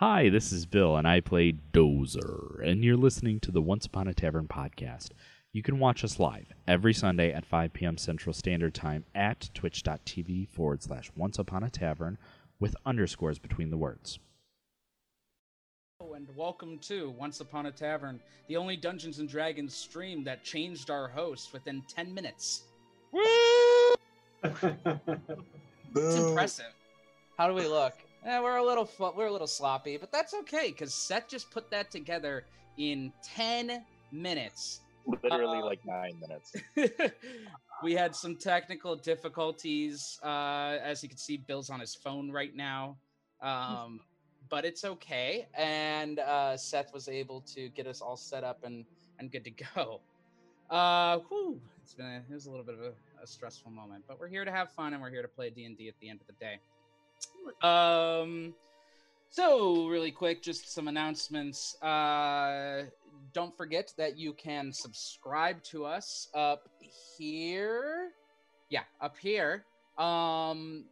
Hi, this is Bill, and I play Dozer, and you're listening to the Once Upon a Tavern podcast. You can watch us live every Sunday at 5 p.m. Central Standard Time at twitch.tv forward slash Once Upon a Tavern with underscores between the words. Hello and welcome to Once Upon a Tavern, the only Dungeons and Dragons stream that changed our host within 10 minutes. Woo! It's impressive. How do we look? Eh, we're a little we're a little sloppy, but that's okay because Seth just put that together in 10 minutes. Literally Uh, like nine minutes. we had some technical difficulties. Uh, as you can see, Bill's on his phone right now. Um, but it's okay. And uh, Seth was able to get us all set up and, and good to go. Uh, whew, it's been a, it was a little bit of a, a stressful moment, but we're here to have fun and we're here to play D and D at the end of the day. Um, so really quick, just some announcements. Uh, don't forget that you can subscribe to us up here. Yeah, up here. Um,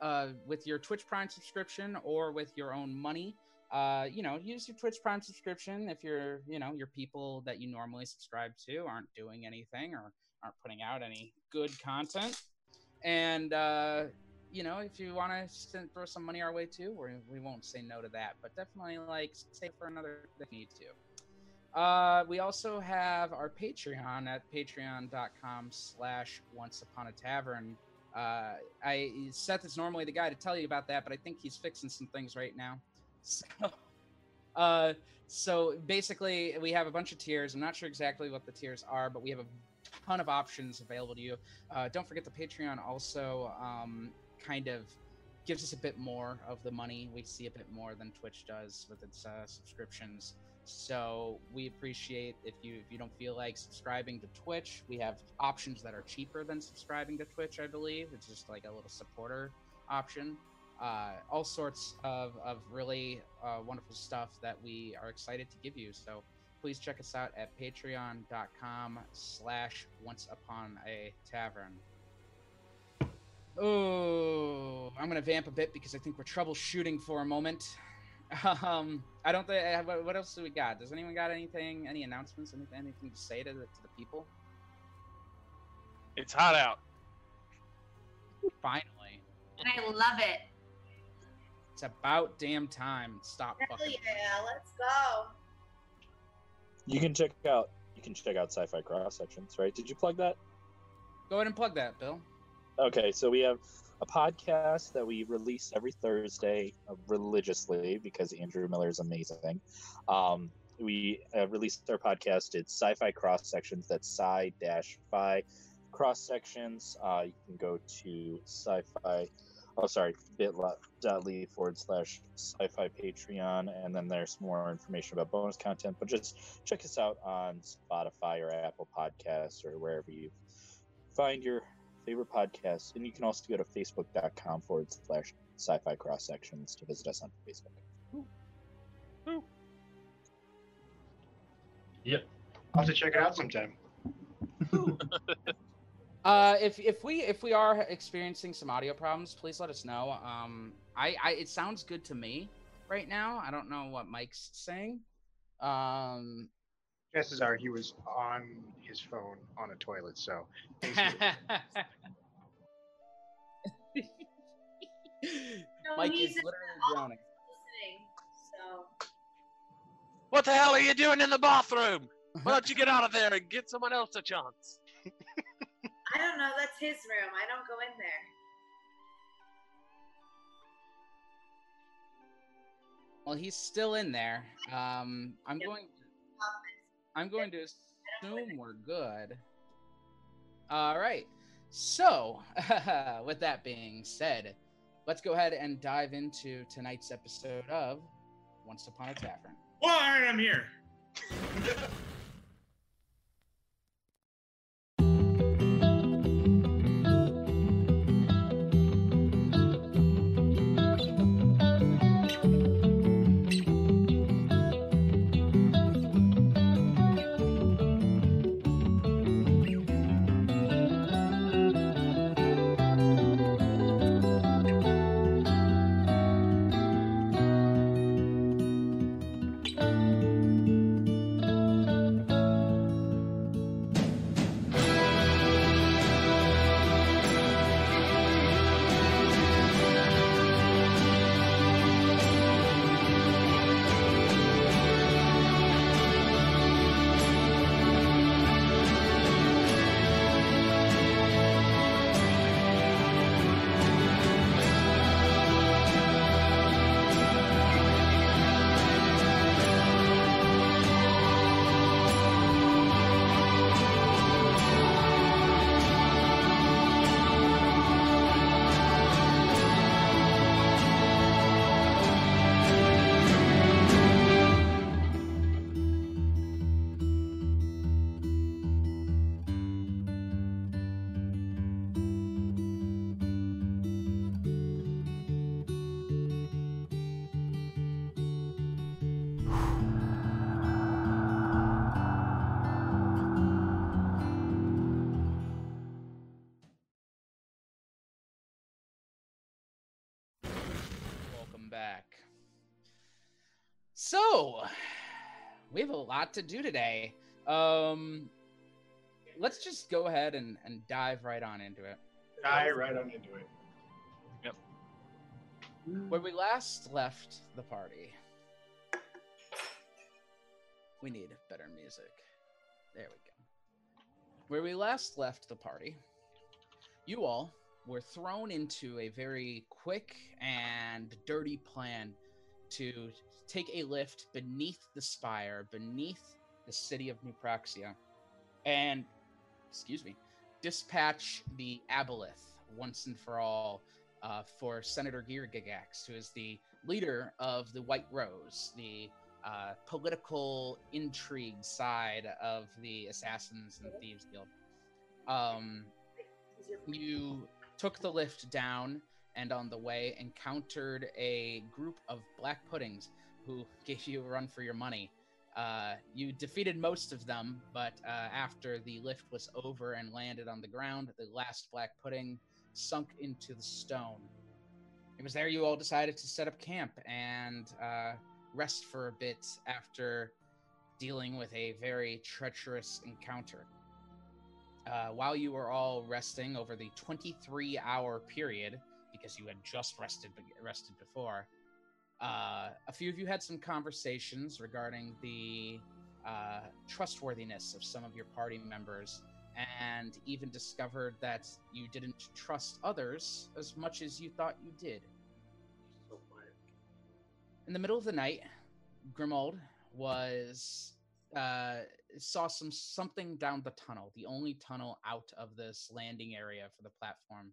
uh, with your Twitch Prime subscription or with your own money. Uh, you know, use your Twitch Prime subscription if you're, you know, your people that you normally subscribe to aren't doing anything or aren't putting out any good content. And uh, you know, if you want to throw some money our way too, we we won't say no to that. But definitely like stay for another if you need to. Uh, we also have our Patreon at patreon.com slash once upon a tavern. Uh, I Seth is normally the guy to tell you about that, but I think he's fixing some things right now. So, uh, so basically, we have a bunch of tiers. I'm not sure exactly what the tiers are, but we have a ton of options available to you. Uh, don't forget the Patreon also um, kind of gives us a bit more of the money. We see a bit more than Twitch does with its uh, subscriptions. So we appreciate if you if you don't feel like subscribing to Twitch, we have options that are cheaper than subscribing to Twitch. I believe it's just like a little supporter option. Uh, all sorts of of really uh, wonderful stuff that we are excited to give you. So please check us out at patreon.com slash once upon a tavern. Oh, I'm gonna vamp a bit because I think we're troubleshooting for a moment. Um, I don't think. uh, What what else do we got? Does anyone got anything? Any announcements? Anything? Anything to say to the, to the people? It's hot out. Finally, And I love it. it's about damn time. Stop Hell fucking. yeah, let's go. You can check out you can check out sci-fi cross sections, right? Did you plug that? Go ahead and plug that, Bill. Okay, so we have a podcast that we release every Thursday uh, religiously because Andrew Miller is amazing. Um, we uh, released our podcast. It's sci-fi cross sections. That's sci dash fi cross sections. Uh, you can go to sci-fi. Oh, sorry, bit.ly forward slash sci-fi Patreon, and then there's more information about bonus content. But just check us out on Spotify or Apple Podcasts or wherever you find your favorite podcasts. And you can also go to facebook.com forward slash sci fi cross sections to visit us on Facebook. Yep. I'll have to check it out sometime. Uh, if if we if we are experiencing some audio problems, please let us know. Um, I, I it sounds good to me right now. I don't know what Mike's saying. Um, Chances are he was on his phone on a toilet, so things Mike is literally drowning. So What the hell are you doing in the bathroom? Why don't you get out of there and get someone else a chance? I don't know. That's his room. I don't go in there. Well, he's still in there. Um, I'm Yep. going. I'm going to assume we're good. All right. So, with that being said, let's go ahead and dive into tonight's episode of Once Upon a Tavern. Well, all right, I'm here. So, we have a lot to do today. Um, let's just go ahead and, and dive right on into it. Die right on into it. Yep. Where we last left the party, we need better music. There we go. Where we last left the party, you all were thrown into a very quick and dirty plan to take a lift beneath the spire, beneath the city of New Praxia, and, excuse me, dispatch the Aboleth once and for all uh, for Senator Girgigax, who is the leader of the White Rose, the uh, political intrigue side of the Assassins and Thieves Guild. Um, you took the lift down and on the way encountered a group of black puddings who gave you a run for your money. Uh, you defeated most of them, but uh, after the lift was over and landed on the ground, the last black pudding sunk into the stone. It was there you all decided to set up camp and uh, rest for a bit after dealing with a very treacherous encounter. Uh, while you were all resting over the 23 hour period, because you had just rested rested before, uh, a few of you had some conversations regarding the uh, trustworthiness of some of your party members and even discovered that you didn't trust others as much as you thought you did. So quiet. In the middle of the night, Grimold was uh, saw some something down the tunnel, the only tunnel out of this landing area for the platform.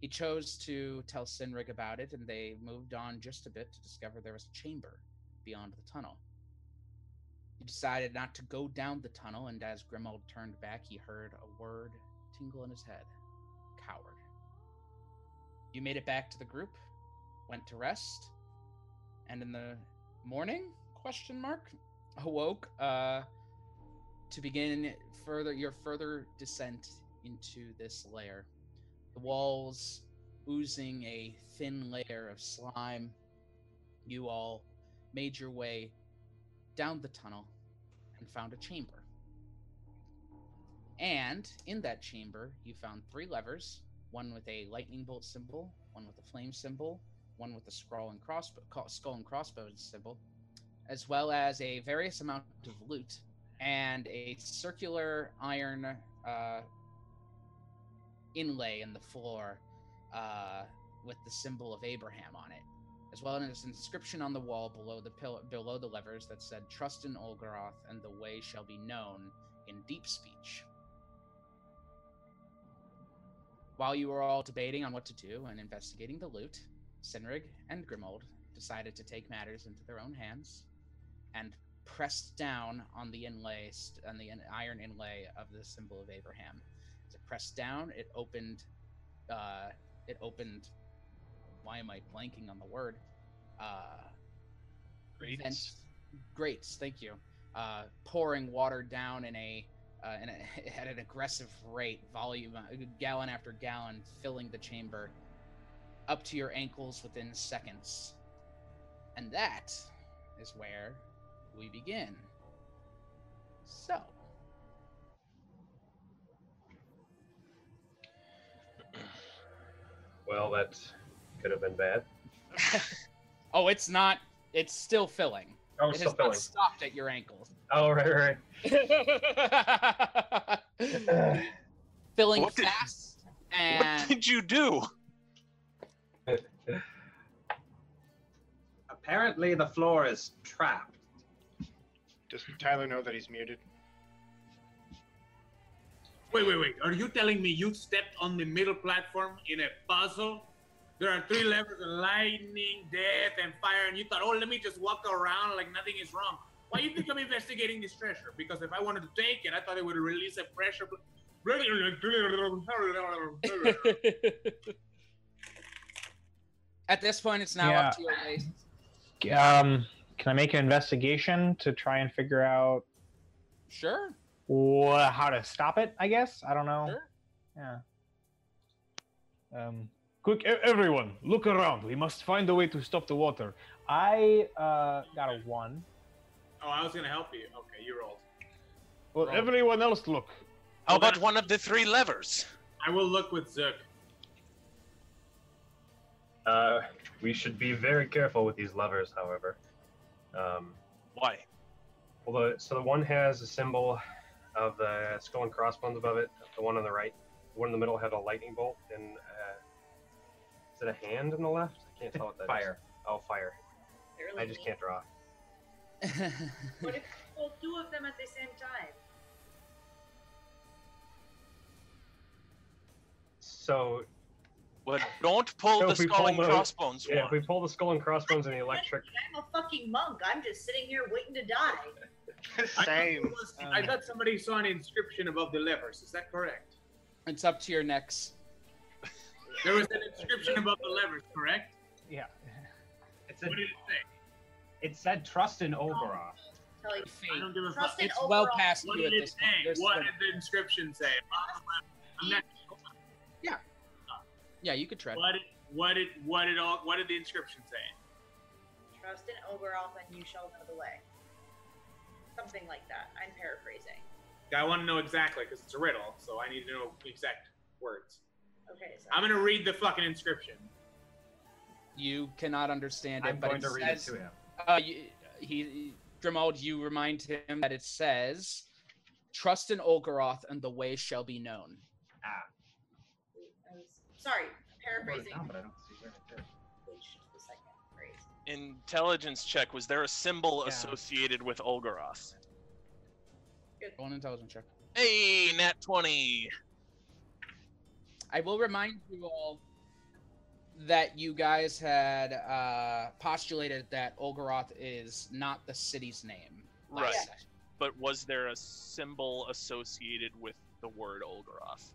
He chose to tell Sinrig about it, and they moved on just a bit to discover there was a chamber beyond the tunnel. He decided not to go down the tunnel, and as Grimold turned back, he heard a word tingle in his head coward. You made it back to the group, went to rest, and in the morning, question mark, awoke uh, to begin further your further descent into this lair. The walls oozing a thin layer of slime. You all made your way down the tunnel and found a chamber. And in that chamber, you found three levers one with a lightning bolt symbol, one with a flame symbol, one with a skull and crossbow, skull and symbol, as well as a various amount of loot and a circular iron uh, inlay in the floor uh, with the symbol of Abraham on it as well as an inscription on the wall below the pill- below the levers that said "Trust in Olgaroth, and the way shall be known in deep speech." While you were all debating on what to do and investigating the loot, Sinrig and Grimold decided to take matters into their own hands and pressed down on the inlay on the in- iron inlay of the symbol of Abraham. As it pressed down, it opened. Uh, it opened why am I blanking on the word? Uh, Great. vents, grates. Thank you. Uh, pouring water down in a, uh, in a at an aggressive rate, volume, uh, gallon after gallon, filling the chamber up to your ankles within seconds. And that is where we begin. So, Well, that could have been bad. oh, it's not. It's still filling. Oh, it still has filling. not stopped at your ankles. Oh, right, right. filling What did- fast What did you do? Apparently, the floor is trapped. Does Tyler know that he's muted? Wait, wait, wait. Are you telling me you stepped on the middle platform in a puzzle? There are three levels of lightning, death, and fire, and you thought, oh, let me just walk around like nothing is wrong. Why do you think I'm investigating this treasure? Because if I wanted to take it, I thought it would release a pressure. at this point it's now up to your waist. Um, can I make an investigation to try and figure out Sure. wha how to stop it? I guess I don't know. Sure. Yeah. Um, Quick, e- everyone, look around. We must find a way to stop the water. I uh, got a one. Oh, I was gonna help you. Okay, you rolled. Well, Roll. everyone else look. How about one of the three levers? I will look with Zook. Uh, we should be very careful with these levers, however. Um, Why? well, the, so the one has a symbol of the skull and crossbones above it. The one on the right, the one in the middle had a lightning bolt, and uh, is it a hand on the left? I can't tell what that is. Fire. Oh, fire! I just can't draw. What if you pull two of them at the same time? So Well, don't pull So the if skull pull and the- crossbones yeah, if we pull the skull and crossbones and the electric, I'm a fucking monk. I'm just sitting here waiting to die. Same. I thought somebody saw an inscription above the levers. Is that correct? It's up to your necks. There was an inscription above the levers, correct? Yeah. It said, What said, did it say? it said trust in Ogoroth. Tell you, I don't give a fuck. Trust in It's well past What you at did it this point. There's What some- did the inscription say? I'm not- yeah, you could try. What did what did what did all what did the inscription say? Trust in Oberoth and you shall know the way. Something like that. I'm paraphrasing. I want to know exactly because it's a riddle, so I need to know exact words. Okay, so I'm gonna read the fucking inscription. You cannot understand it, I'm but going it to read says, it to him. Uh, you, he, Grimald, you remind him that it says, "Trust in Olgaroth, and the way shall be known." Ah. I was, sorry, I wrote it paraphrasing. down, but I don't see where it is. Which the second phrase. Intelligence check. Was there a symbol Yeah. associated with Olgaroth? Roll an intelligence check. Hey, nat 20. I will remind you all that you guys had uh, postulated that Olgaroth is not the city's name. Right. session. But was there a symbol associated with the word Olgaroth?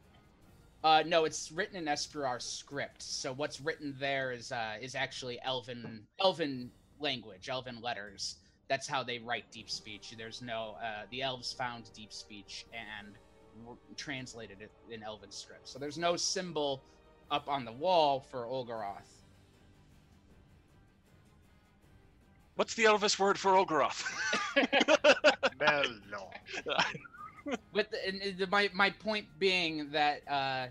Uh, no, it's written in Espruar script. So what's written there is uh, is actually Elven Elven language, Elven letters. That's how they write deep speech. There's no uh, the elves found deep speech and r- translated it in Elven script. So there's no symbol up on the wall for Olgaroth. What's the Elvis word for Olgaroth? Bello. But the, and the, my my point being that uh,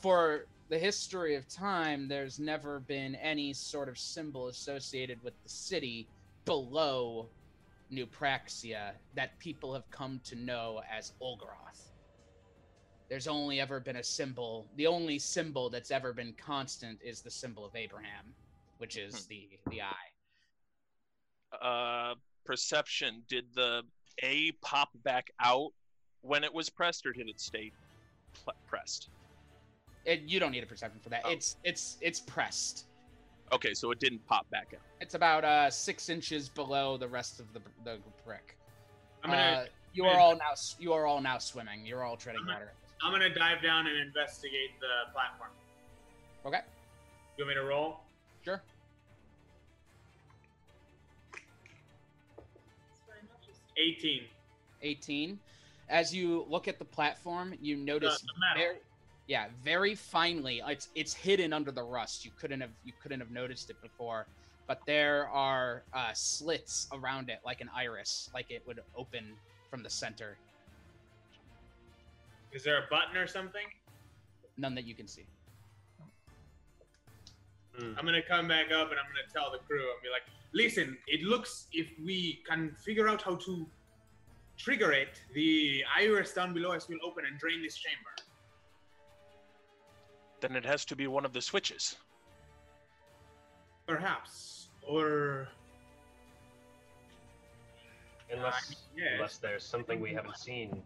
for the history of time, there's never been any sort of symbol associated with the city below New Praxia that people have come to know as Olgaroth. There's only ever been a symbol. The only symbol that's ever been constant is the symbol of Abraham, which is the the eye. uh, perception. Did the A pop back out when it was pressed, or did it stay pl- pressed? It, you don't need a perception for that. Oh. It's it's it's pressed. Okay, so it didn't pop back out. It's about uh six inches below the rest of the the brick. I'm gonna Uh, you are all now you are all now swimming. You're all treading I'm gonna- water. I'm gonna dive down and investigate the platform. Okay, You want me to roll? sure. That's what I noticed. 18. 18. As you look at the platform, you notice the metal. very, yeah, very finely. It's it's hidden under the rust. You couldn't have you couldn't have noticed it before, but there are uh, slits around it, like an iris, like it would open from the center. Is there a button or something? None that you can see. Hmm. I'm gonna come back up and I'm gonna tell the crew and be like, listen, it looks if we can figure out how to trigger it, the iris down below us will open and drain this chamber. Then it has to be one of the switches. Perhaps. Or unless Yeah. unless there's something we haven't seen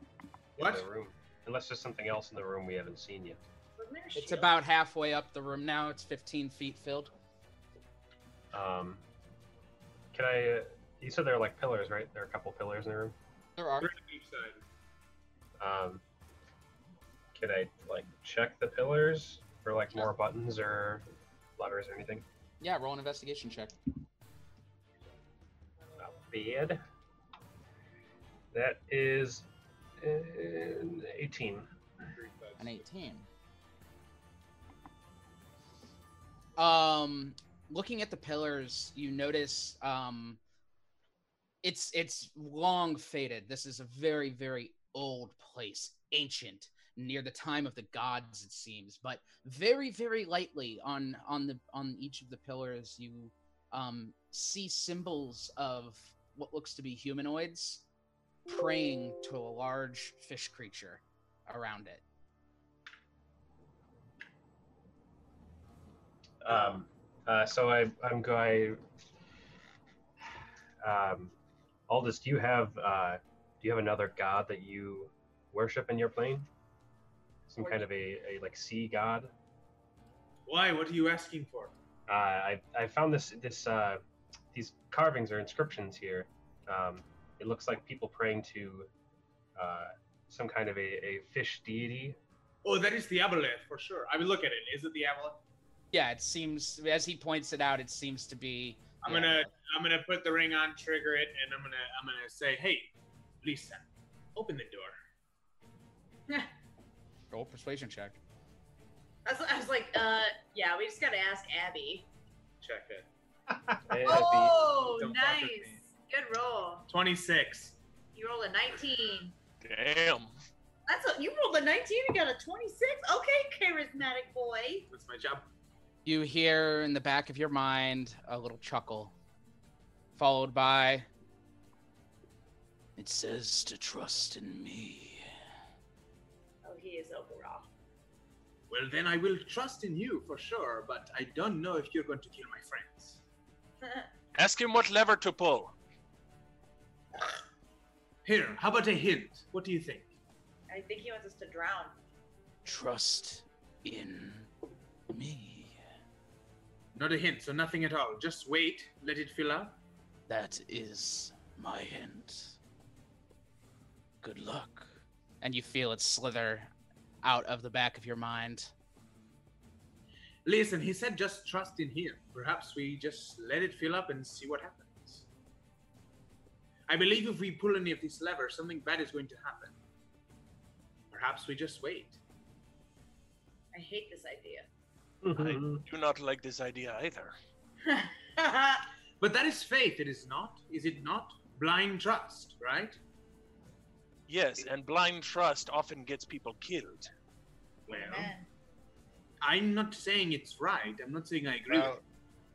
what? in the room. Unless there's something else in the room we haven't seen yet. Wasn't there a It's about halfway up the room now. It's 15 feet filled. Um, can I? Uh, you said there are like pillars, right? There are a couple pillars in the room. There are. Three on each side. Um, can I like check the pillars for like more buttons or levers or anything? Yeah, roll an investigation check. Not bad. That is an 18. An 18. um looking at the pillars you notice um it's it's long faded this is a very very old place ancient near the time of the gods it seems but very very lightly on on the on each of the pillars you um see symbols of what looks to be humanoids praying to a large fish creature around it Um, uh, so I, I'm going. Um, Aldous, do you have uh, do you have another god that you worship in your plane? Some kind of a, a like sea god? Why? What are you asking for? Uh, I I found this this uh, these carvings or inscriptions here. Um, it looks like people praying to uh, some kind of a, a fish deity. Oh, that is the aboleth for sure. I will look at it. Is it the aboleth? yeah it seems as he points it out it seems to be I'm yeah. gonna I'm gonna put the ring on, trigger it, and I'm gonna I'm gonna say, hey, Lisa, open the door. roll persuasion check I was, I was like, uh, yeah, we just gotta ask Abby. Check it. Hey, Oh, Don't fuck with nice. Good roll. Twenty six. You rolled a 19. Damn. That's a, you rolled a 19 and got a 26. Okay, charismatic boy. That's my job. You hear in the back of your mind a little chuckle followed by it says to trust in me Oh, he is Oberoth. Well, then I will trust in you for sure, but I don't know if you're going to kill my friends. Ask him what lever to pull. Here, how about a hint? What do you think? I think he wants us to drown. trust in me Not a hint, so nothing at all. Just wait, let it fill up. that is my hint good luck and you feel it slither out of the back of your mind Listen, he said just trust in him. Perhaps we just let it fill up and see what happens. I believe if we pull any of these levers, something bad is going to happen. Perhaps we just wait. I hate this idea. I do not like this idea either. But that is faith, it is not? Is it not? Blind trust, right? Yes, and blind trust often gets people killed. Well, Amen. I'm not saying it's right. I'm not saying I agree. Well, with it.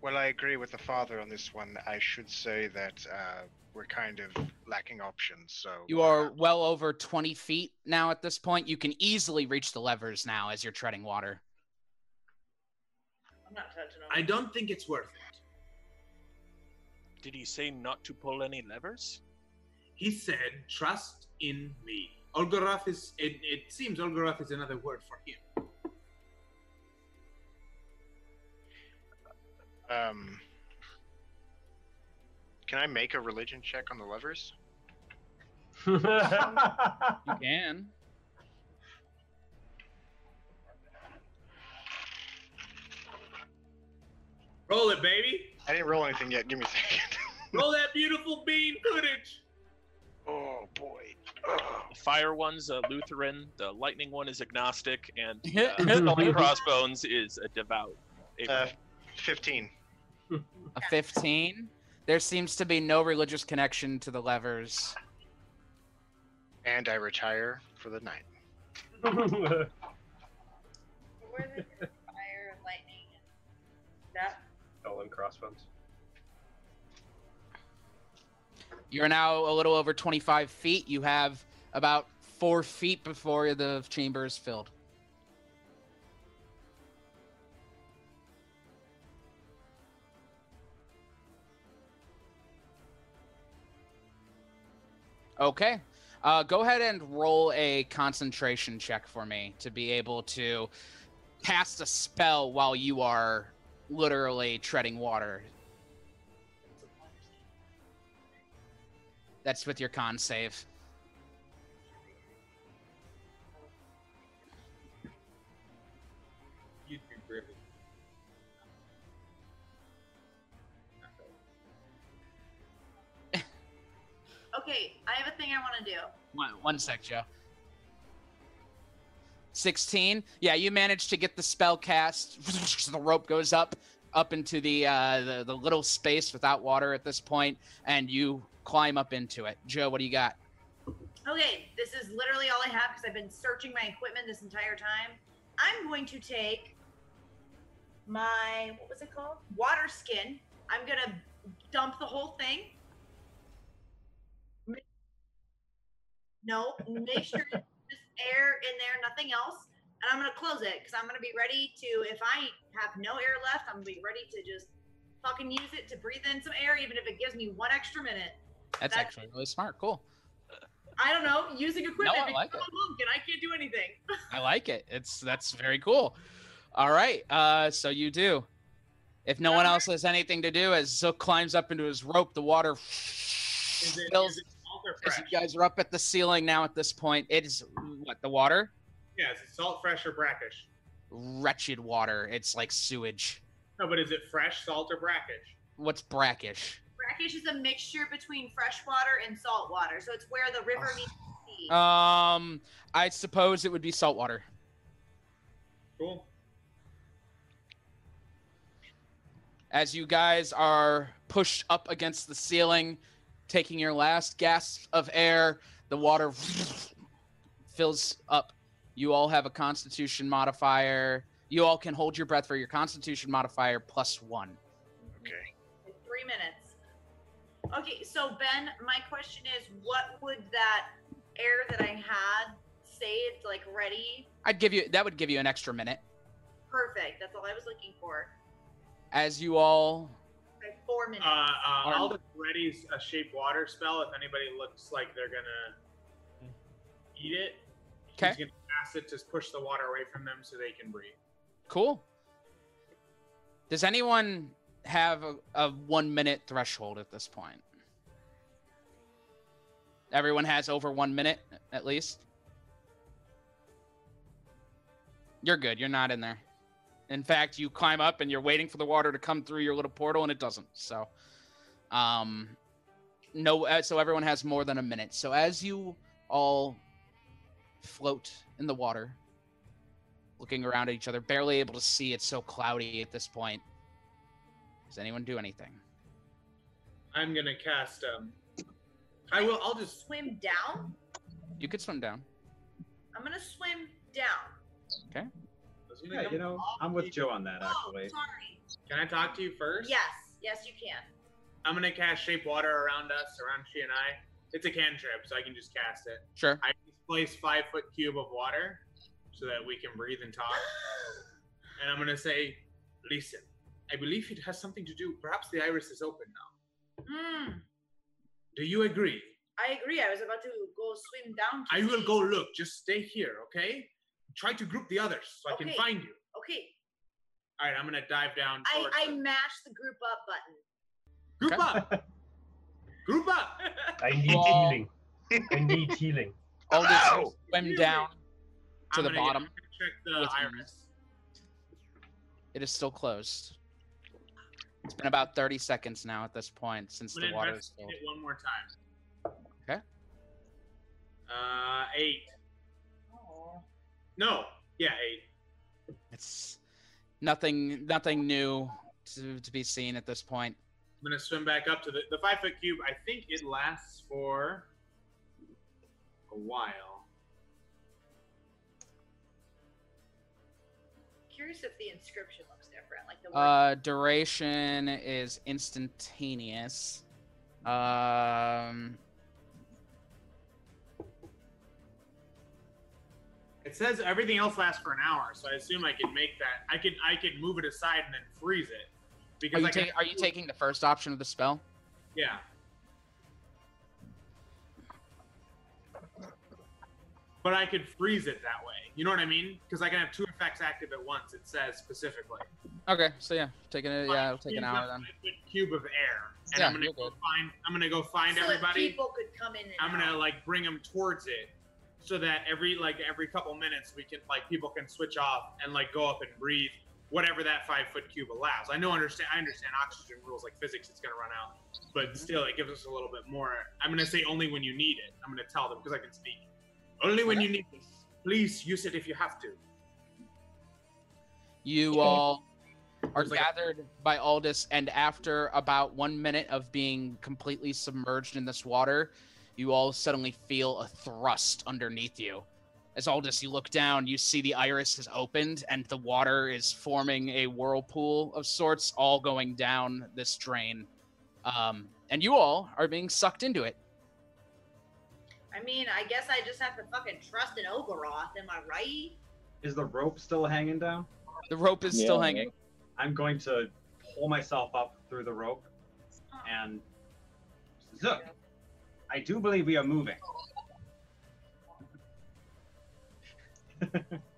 well, I agree with the father on this one. I should say that uh, we're kind of lacking options. So You are well over 20 feet now at this point. You can easily reach the levers now as you're treading water. I'm not touching him. I don't think it's worth it. Did he say not to pull any levers? He said, trust in me. Olgaroth is, it, it seems Olgaroth is another word for him. Um, can I make a religion check on the levers? You can. Roll it, baby. I didn't roll anything yet. Give me a second. Roll that beautiful bean footage. oh boy. The fire one's a Lutheran, the lightning one is agnostic, and Yeah. uh, Skull Crossbones is a devout. Uh, Fifteen. A 15. There seems to be no religious connection to the levers. And I retire for the night. crossbones. You're now a little over 25 feet. You have about four feet before the chamber is filled. Okay. Uh, go ahead and roll a concentration check for me to be able to cast a spell while you are literally treading water. That's with your con save. You'd be brilliant. Okay, I have a thing I want to do. One, one sec, Joe. 16. Yeah, you manage to get the spell cast. the rope goes up up into the, uh, the the little space without water at this point, and you climb up into it. Joe, what do you got? Okay, this is literally all I have because I've been searching my equipment this entire time. I'm going to take my what was it called? Water skin. I'm gonna dump the whole thing. No, make sure air in there, nothing else. And I'm gonna close it because I'm gonna be ready to. If I have no air left, I'm gonna be ready to just fucking use it to breathe in some air, even if it gives me one extra minute. That's That's- actually really smart. Cool. I don't know, using equipment. no, I because like I'm it. a monk and I can't do anything. I like it. It's that's very cool. All right. Uh, so you do. If no one else has anything to do, as Zook climbs up into his rope, the water Is it, fills. is it salt or As fresh? you guys are up at the ceiling now, at this point, it is what the water, Yeah, is it salt, fresh, or brackish? wretched water. It's like sewage. No, but is it fresh, salt, or brackish? What's brackish? Brackish is a mixture between fresh water and salt water, so it's where the river meets the sea. Um, I suppose it would be salt water. Cool. as you guys are pushed up against the ceiling, taking your last gasp of air, the water fills up. You all have a constitution modifier. You all can hold your breath for your constitution modifier plus one. Okay. Three minutes. Okay, so Ben, my question is, what would that air that I had saved, like ready? I'd give you that would give you an extra minute. Perfect. That's all I was looking for. As you all Okay, four minutes. Uh, uh, Arm- I'll ready a shape water spell if anybody looks like they're gonna eat it. Okay. He's gonna cast it to push the water away from them so they can breathe. cool. Does anyone have a, a one minute threshold at this point? Everyone has over one minute at least. You're good. You're not in there. In fact, you climb up and you're waiting for the water to come through your little portal, and it doesn't. So, um, no. uh, So everyone has more than a minute. So as you all float in the water, looking around at each other, barely able to see. It's so cloudy at this point. Does anyone do anything? I'm gonna cast. Um, I will. I'll just. swim down? You could swim down. I'm gonna swim down. I Yeah, you know, I'm with Joe on that Oh, actually. sorry. Can I talk to you first? Yes, yes, you can. I'm gonna cast shape water around us, around she and I. It's a cantrip, so I can just cast it. Sure. I displace five foot cube of water so that we can breathe and talk. And I'm gonna say, listen, I believe it has something to do. Perhaps the iris is open now. Hmm. Do you agree? I agree. I was about to go swim down. To I will go look. Just stay here, okay? Try to group the others so I can find you. Okay. All right, I'm gonna dive down. I, I them. mash the group up button. Group up. group up. I need Well- healing. I need healing. All this Ow! swim down to I'm the gonna- bottom. I'm check the with iris. It is still closed. It's been about 30 seconds now at this point since I'm the water is investigate filled. it one more time. Okay. Uh, eight. No. Yeah, eight. It's nothing nothing new to, to be seen at this point. I'm gonna swim back up to the the five foot cube. I think it lasts for a while. Curious if the inscription looks different, like the word. Uh, duration is instantaneous. Um, It says everything else lasts for an hour, so I assume I can make that. I could I could move it aside and then freeze it. are Because you, I can, ta- are you taking the first option of the spell? Yeah. But I could freeze it that way. You know what I mean? Because I can have two effects active at once. It says specifically. Okay, so yeah, taking it. Yeah, it'll take Freeze an hour then. a cube of air, and Yeah, I'm gonna go good. find. I'm gonna go find so everybody. people could come in and I'm gonna like bring them towards it, so that every like every couple minutes we can like people can switch off and like go up and breathe whatever that five foot cube allows. I know understand I understand oxygen rules like physics. It's gonna run out, but mm-hmm. still it gives us a little bit more. I'm gonna say only when you need it. I'm gonna tell them because I can speak. Only when you need this. Please use it if you have to. You all are There's like a- gathered by Aldous, and after about one minute of being completely submerged in this water, you all suddenly feel a thrust underneath you. As Aldous, you look down, you see the iris has opened, and the water is forming a whirlpool of sorts, all going down this drain. Um, and you all are being sucked into it. I mean, I guess I just have to fucking trust in Ogoroth. Am I right? Is the rope still hanging down? The rope is still hanging. I'm going to pull myself up through the rope and look. I do believe we are moving.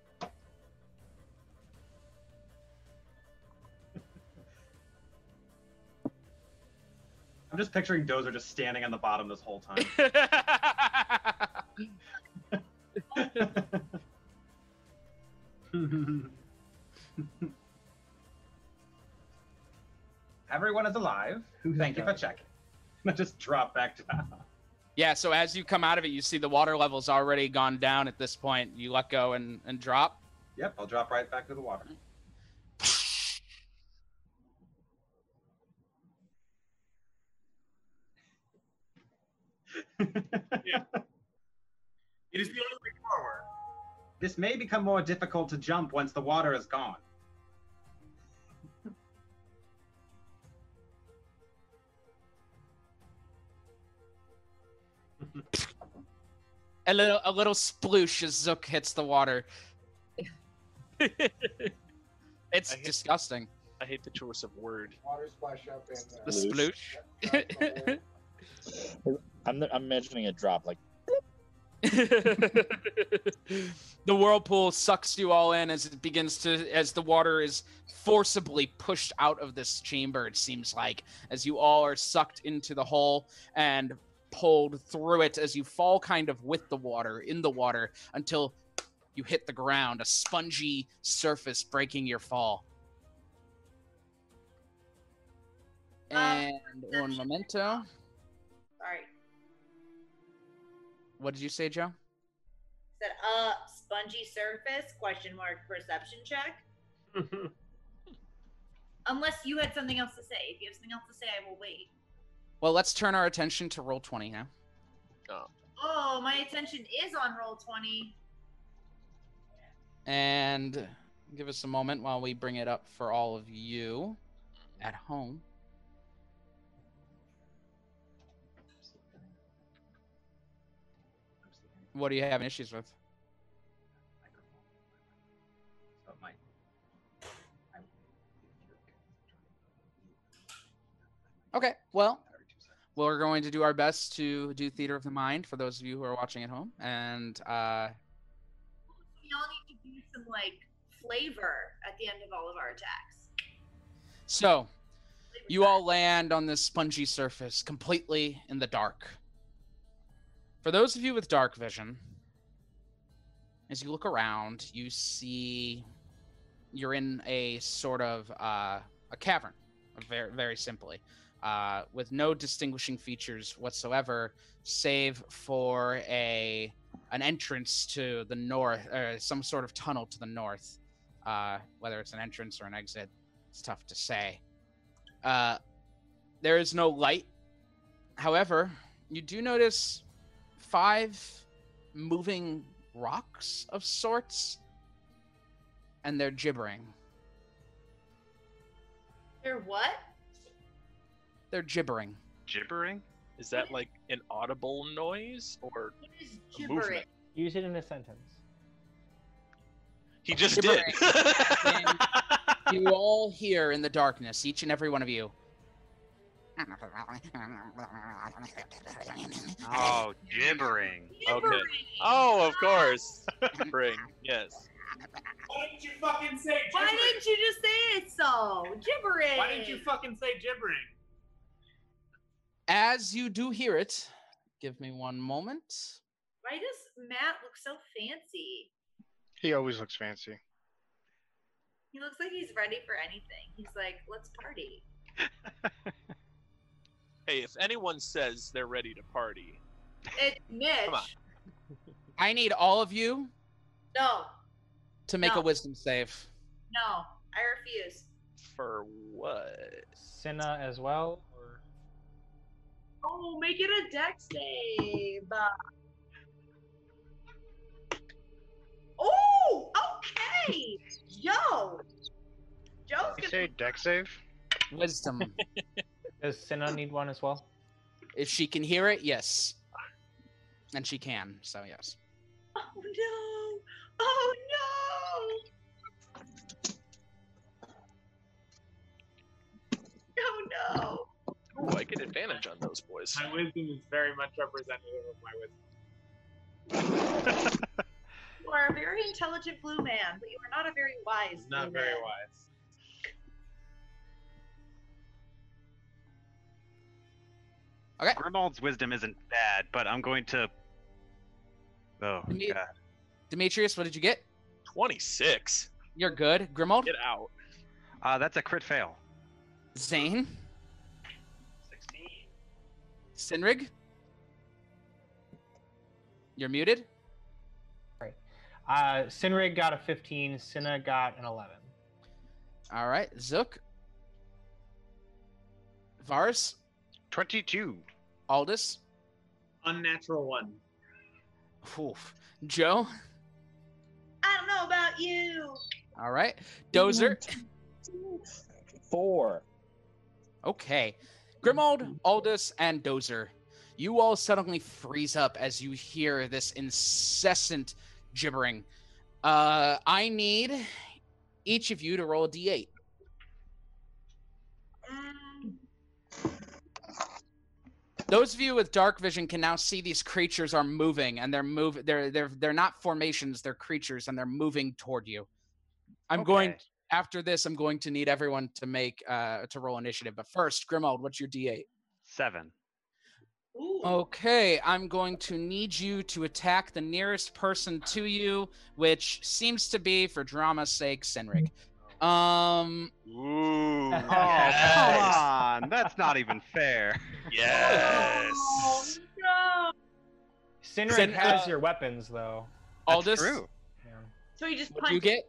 I'm just picturing Dozer just standing on the bottom this whole time. Everyone is alive. Thank you for checking. I just drop back down. Yeah, so as you come out of it, you see the water level's already gone down at this point. You let go and, and drop. Yep, I'll drop right back to the water. yeah. It is the only way forward. This may become more difficult to jump once the water is gone. A little a little sploosh as Zook hits the water. it's I hate- disgusting. I hate the choice of word. Water splash up and uh, The Sploosh. sploosh. I'm, I'm imagining a drop like the whirlpool sucks you all in as it begins to as the water is forcibly pushed out of this chamber it seems like as you all are sucked into the hole and pulled through it as you fall kind of with the water in the water until you hit the ground a spongy surface breaking your fall and un memento. Sorry. what did you say joe Said uh spongy surface question mark perception check. Unless you had something else to say. If you have something else to say, I will wait. Well let's turn our attention to Roll20 now oh. oh, my attention is on roll twenty. and give us a moment while we bring it up for all of you at home. What are you having issues with? Okay, well, we're going to do our best to do theater of the mind for those of you who are watching at home, and uh, We all need to do some like flavor at the end of all of our attacks. so you all land on this spongy surface completely in the dark. For those of you with dark vision, as you look around, you see you're in a sort of uh, a cavern, very very simply, uh, with no distinguishing features whatsoever, save for a an entrance to the north, or some sort of tunnel to the north. Uh, whether it's an entrance or an exit, it's tough to say. Uh, there is no light. However, you do notice five moving rocks of sorts, and they're gibbering. They're what? They're gibbering. Gibbering? Is that like an audible noise or What is gibbering? movement? Use it in a sentence. He just Gibbering. did. You all hear in the darkness, each and every one of you. Oh, gibbering. Okay. Oh, of course. Gibbering. Yes. Why didn't you fucking say gibbering? Why didn't you just say it so? Gibbering. Why didn't you fucking say gibbering? As you do hear it, give me one moment. Why does Matt look so fancy? He always looks fancy. He looks like he's ready for anything. He's like, let's party. Hey, if anyone says they're ready to party, It's Mitch. on. I need all of you No, to make No. a wisdom save. no, I refuse. For what? Cinna as well? Or... Oh, make it a dex save. Oh, okay. Yo, Joe's You gonna. say dex save? Wisdom. Does Cinna need one as well? if she can hear it, yes. And she can, so yes. Oh no! Oh no! Oh no! Ooh, I get advantage on those boys. My wisdom is very much representative of my wisdom. You are a very intelligent blue man, but you are not a very wise. Not blue very man. wise. Okay. Grimald's wisdom isn't bad, but I'm going to. Oh Me- god. Demetrius, what did you get? 26. You're good. Grimold? Get out. Uh, that's a crit fail. Zane? 16. Sinrig? You're muted? Uh, Sinrig got a 15. Cinna got an 11. All right. Zook? Vars? 22. Aldous? Unnatural one. Oof. Joe? I don't know about you. All right. Dozer? Four. Okay. Grimold, Aldous, and Dozer, you all suddenly freeze up as you hear this incessant gibbering. Uh, I need each of you to roll a d8. Those of you with dark vision can now see these creatures are moving, and they're move. They're they're they're not formations. They're creatures, and they're moving toward you. I'm going Okay. After this. I'm going to need everyone to make uh to roll initiative. But first, Grimold, what's your d8? Seven. Okay, I'm going to need you to attack the nearest person to you, which seems to be, for drama's sake, Senric. Um, Ooh. Yes. come on. That's not even fair. Yes. Oh no! Sinrig Sin- has uh, your weapons, though. That's Aldous, true. So you just what punch. you get?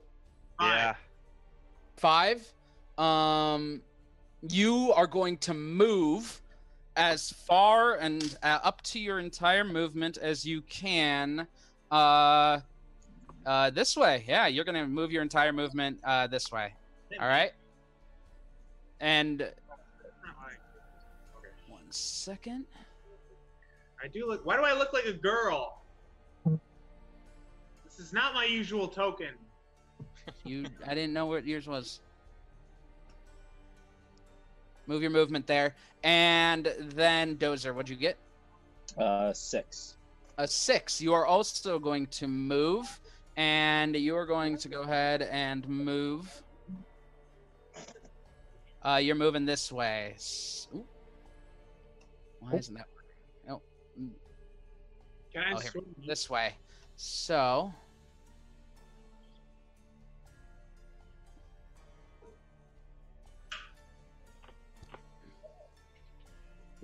Yeah. Five. Um, you are going to move as far and uh, up to your entire movement as you can. Uh, uh, this way. Yeah, you're gonna move your entire movement uh, this way. All right. And one second. I do look. Why do I look like a girl? This is not my usual token. You, I didn't know what yours was. Move your movement there, and then Dozer. What'd you get? Uh, six. A six. You are also going to move, and you are going to go ahead and move. Uh, you're moving this way. Ooh. Why isn't that working? No. mm, Can I Oh, here. swim? This way. So.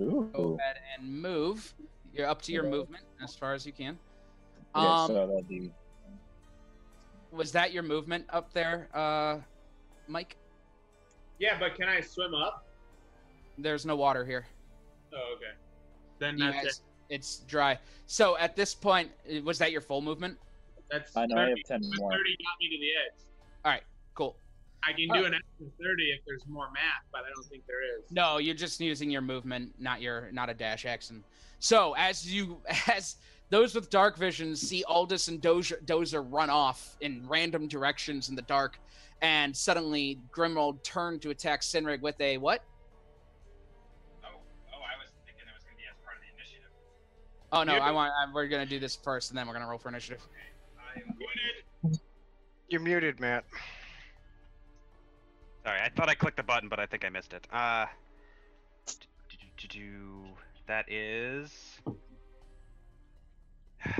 Go ahead and move. You're up to your Okay. movement as far as you can. Yeah, Um, so that'd be was that your movement up there, uh, Mike? Yeah, but can I swim up? There's no water here. Oh, okay. Then that's guys- it. It's dry. So at this point, was that your full movement? That's I know I have 10 more. 30 got me to the edge. All right, cool. I can do an extra 30 if there's more math, but I don't think there is. No, you're just using your movement, not your not a dash action. So as you as those with dark vision see Aldous and Dozer, Dozer run off in random directions in the dark, and suddenly Grimrold turned to attack Sinrig with a what? Oh, oh, I was thinking it was going to be as part of the initiative. Oh no, I want. I, we're gonna do this first, and then we're gonna roll for initiative. I am going You're muted, Matt. Sorry, I thought I clicked the button, but I think I missed it. Uh, do that is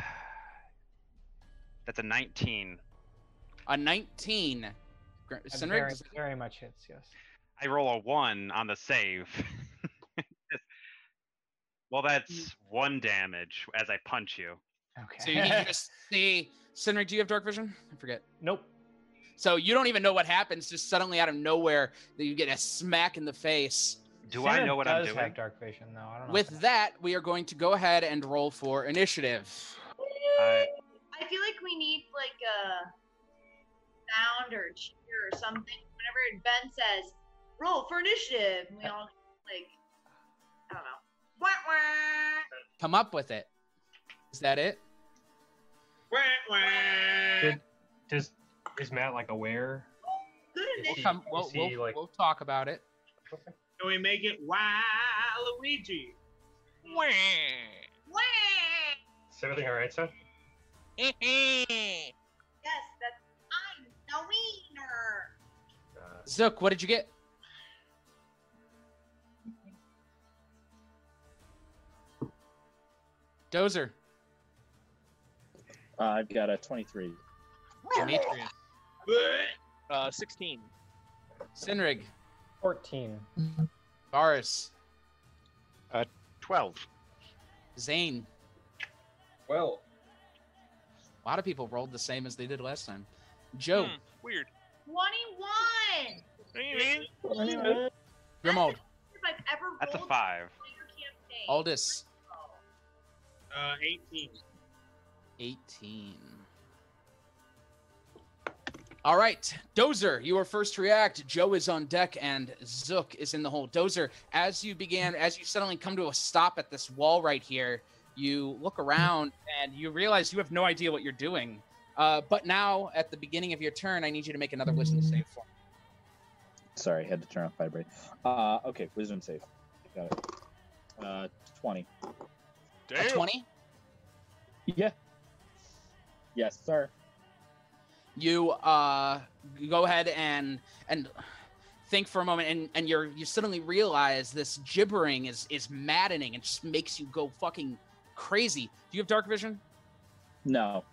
that's a 19. A 19. Gr- That Sinrig, very, very much hits, yes. I roll a one on the save. well, that's one damage as I punch you. Okay. So you just see. Cineric, do you have dark vision? I forget. Nope. So you don't even know what happens. Just suddenly out of nowhere, that you get a smack in the face. Do I know what I'm doing? have dark vision though. I don't know. With that, we are going to go ahead and roll for initiative. I, I feel like we need like a sound or cheer or something. Whenever Ben says, roll for initiative, we all like, I don't know. Wah, wah. Come up with it. Is that it? Wah, wah. Did, does is Matt like aware? Good Is initiative. he- Come, we'll, is he, we'll, like- we'll talk about it. Can we make it Waluigi? Wah. Is everything all right, Seth? Yes, that's I'm the wiener. Uh, Zook, what did you get? Dozer. Uh, I've got a 23. Demetrius. Uh, 16. Sinrig. 14. Boris. 12. Zane. well, A lot of people rolled the same as they did last time. Joe. Hmm, weird. 21. Grimold. If That's a 5. your campaign. Aldous. Uh, 18. 18. All right, Dozer, you are first to react. Joe is on deck, and Zook is in the hole. Dozer, as you began, as you suddenly come to a stop at this wall right here, you look around and you realize you have no idea what you're doing. Uh, but now, at the beginning of your turn, I need you to make another wisdom save for me. Sorry, had to turn off vibrate. Uh, okay, wisdom save. Got it. Uh, 20. A 20? Yeah. Yes, sir. You uh go ahead and and think for a moment and and you're you suddenly realize this gibbering is is maddening and just makes you go fucking crazy do you have dark vision No.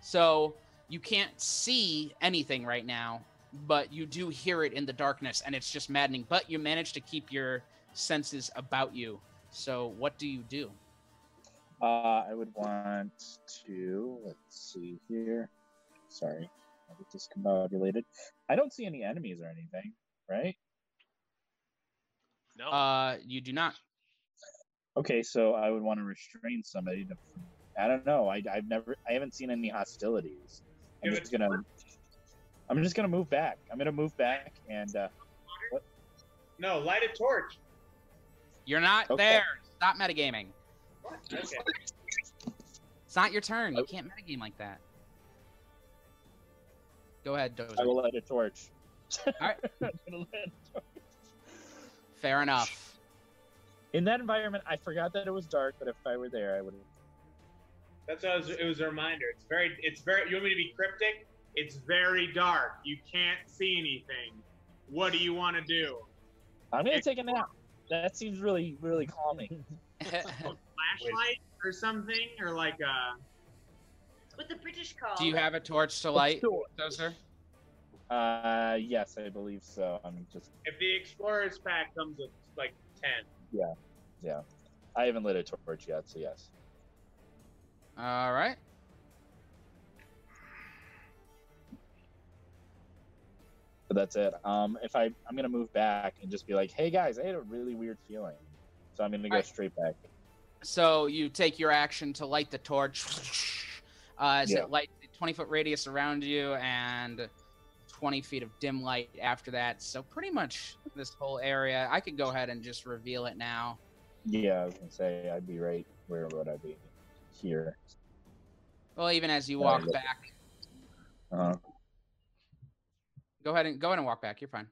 so you can't see anything right now but you do hear it in the darkness and it's just maddening but you manage to keep your senses about you so what do you do Uh, I would want to. Let's see here. Sorry, discombobulated. I don't see any enemies or anything, right? No. uh you do not Okay, so I would want to restrain somebody to. I don't know. I, I've never. I haven't seen any hostilities. I'm Give just gonna. I'm just gonna move back. I'm gonna move back and. uh No, light a torch. you're not Okay. there stop metagaming Okay. It's not your turn. You can't metagame like that. Go ahead, I Dozer. will light a torch. Alright. I'm gonna light a torch. Fair enough. In that environment, I forgot that it was dark, but if I were there, I would. That's what it was, it was a reminder. It's very, it's very. You want me to be cryptic? It's very dark. You can't see anything. What do you want to do? I'm gonna take a nap. That seems really, really calming. Flashlight or something, or like uh What the British call. Do you have a torch to light, Dozer? Uh, yes, I believe so. I'm just. if the explorer's pack comes with like ten. Yeah, yeah. I haven't lit a torch yet, so yes. All right. But that's it. Um, if I, I'm gonna move back and just be like, "Hey guys, I had a really weird feeling," so I'm gonna go Alright. straight back. So you take your action to light the torch. Uh, as Yeah. it lights a 20 foot radius around you and 20 feet of dim light after that. So pretty much this whole area. I could go ahead and just reveal it now. Yeah, I was gonna say I'd be right. Where would I be? Here. Well, even as you walk look. back, Uh, go ahead and go ahead and walk back. You're fine.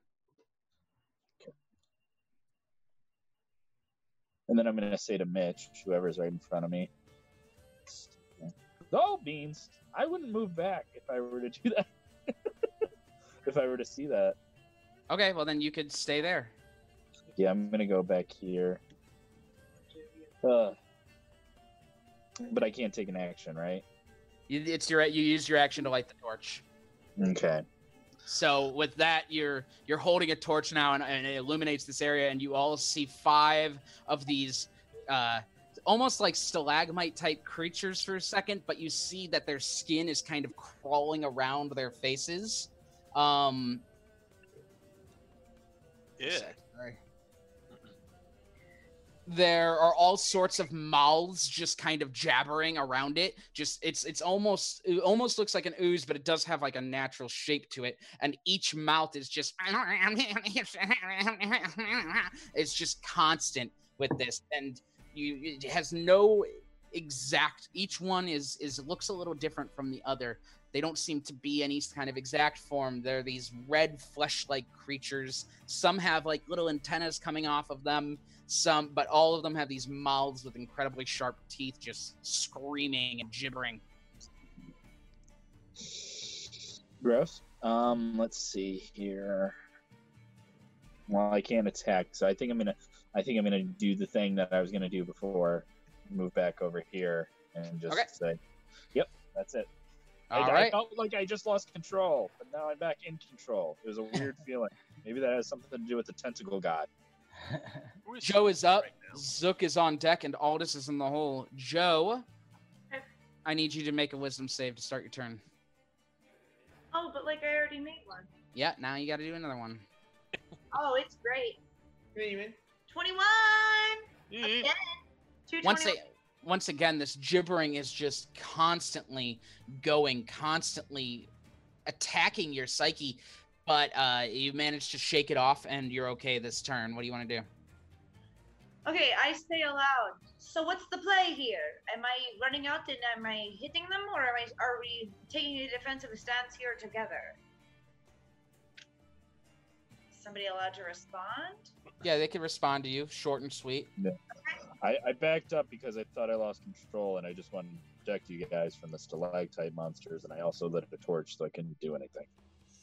and then I'm gonna say to Mitch, whoever's right in front of me. Oh, beans! I wouldn't move back if I were to do that. if I were to see that. Okay, well then you could stay there. Yeah, I'm gonna go back here. Uh, but I can't take an action, right? It's your you use your action to light the torch. Okay. So with that, you're you're holding a torch now, and, and it illuminates this area, and you all see five of these uh, almost like stalagmite type creatures for a second, but you see that their skin is kind of crawling around their faces. Um, Yeah. Sorry. There are all sorts of mouths just kind of jabbering around it. Just it's it's almost it almost looks like an ooze, but it does have like a natural shape to it. And each mouth is just it's just constant with this, and you it has no exact. Each one is is looks a little different from the other. They don't seem to be any kind of exact form. They're these red flesh-like creatures. Some have like little antennas coming off of them. Some, but all of them have these mouths with incredibly sharp teeth, just screaming and gibbering. Gross. Um, let's see here. Well, I can't attack, so I think I'm gonna. I think I'm gonna do the thing that I was gonna do before. Move back over here and just Okay. say, "Yep, that's it." I, All I right. felt like I just lost control, but now I'm back in control. It was a weird feeling. Maybe that has something to do with the tentacle god. Who is Joe is up. right? Zook is on deck, and Aldous is in the hole. Joe, I need you to make a wisdom save to start your turn. Oh, but like I already made one. Yeah, now you got to do another one. Oh, it's great. Demon. 21! Mm. Again. Once 221. they, once again, this gibbering is just constantly going, constantly attacking your psyche. But uh, you managed to shake it off, and you're okay this turn. What do you want to do? Okay, I say aloud. So what's the play here? Am I running out and am I hitting them, or am I, are we taking a defensive stance here together? Somebody allowed to respond? Yeah, they can respond to you, short and sweet. I, I backed up because I thought I lost control, and I just wanted to protect you guys from the stalactite monsters, and I also lit a torch so I couldn't do anything.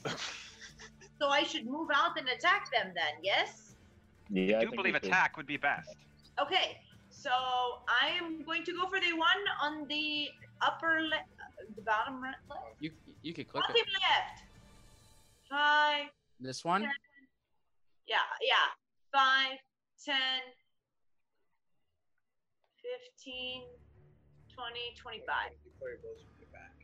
So I should move out and attack them then, yes? Yeah, I do think believe we should. attack would be best. Okay, so I am going to go for the one on the upper left, uh, the bottom right left? You you could click Bottom it. left. Five, This one. yeah, yeah. Five, ten, fifteen, twenty, twenty-five. Before he blows you back.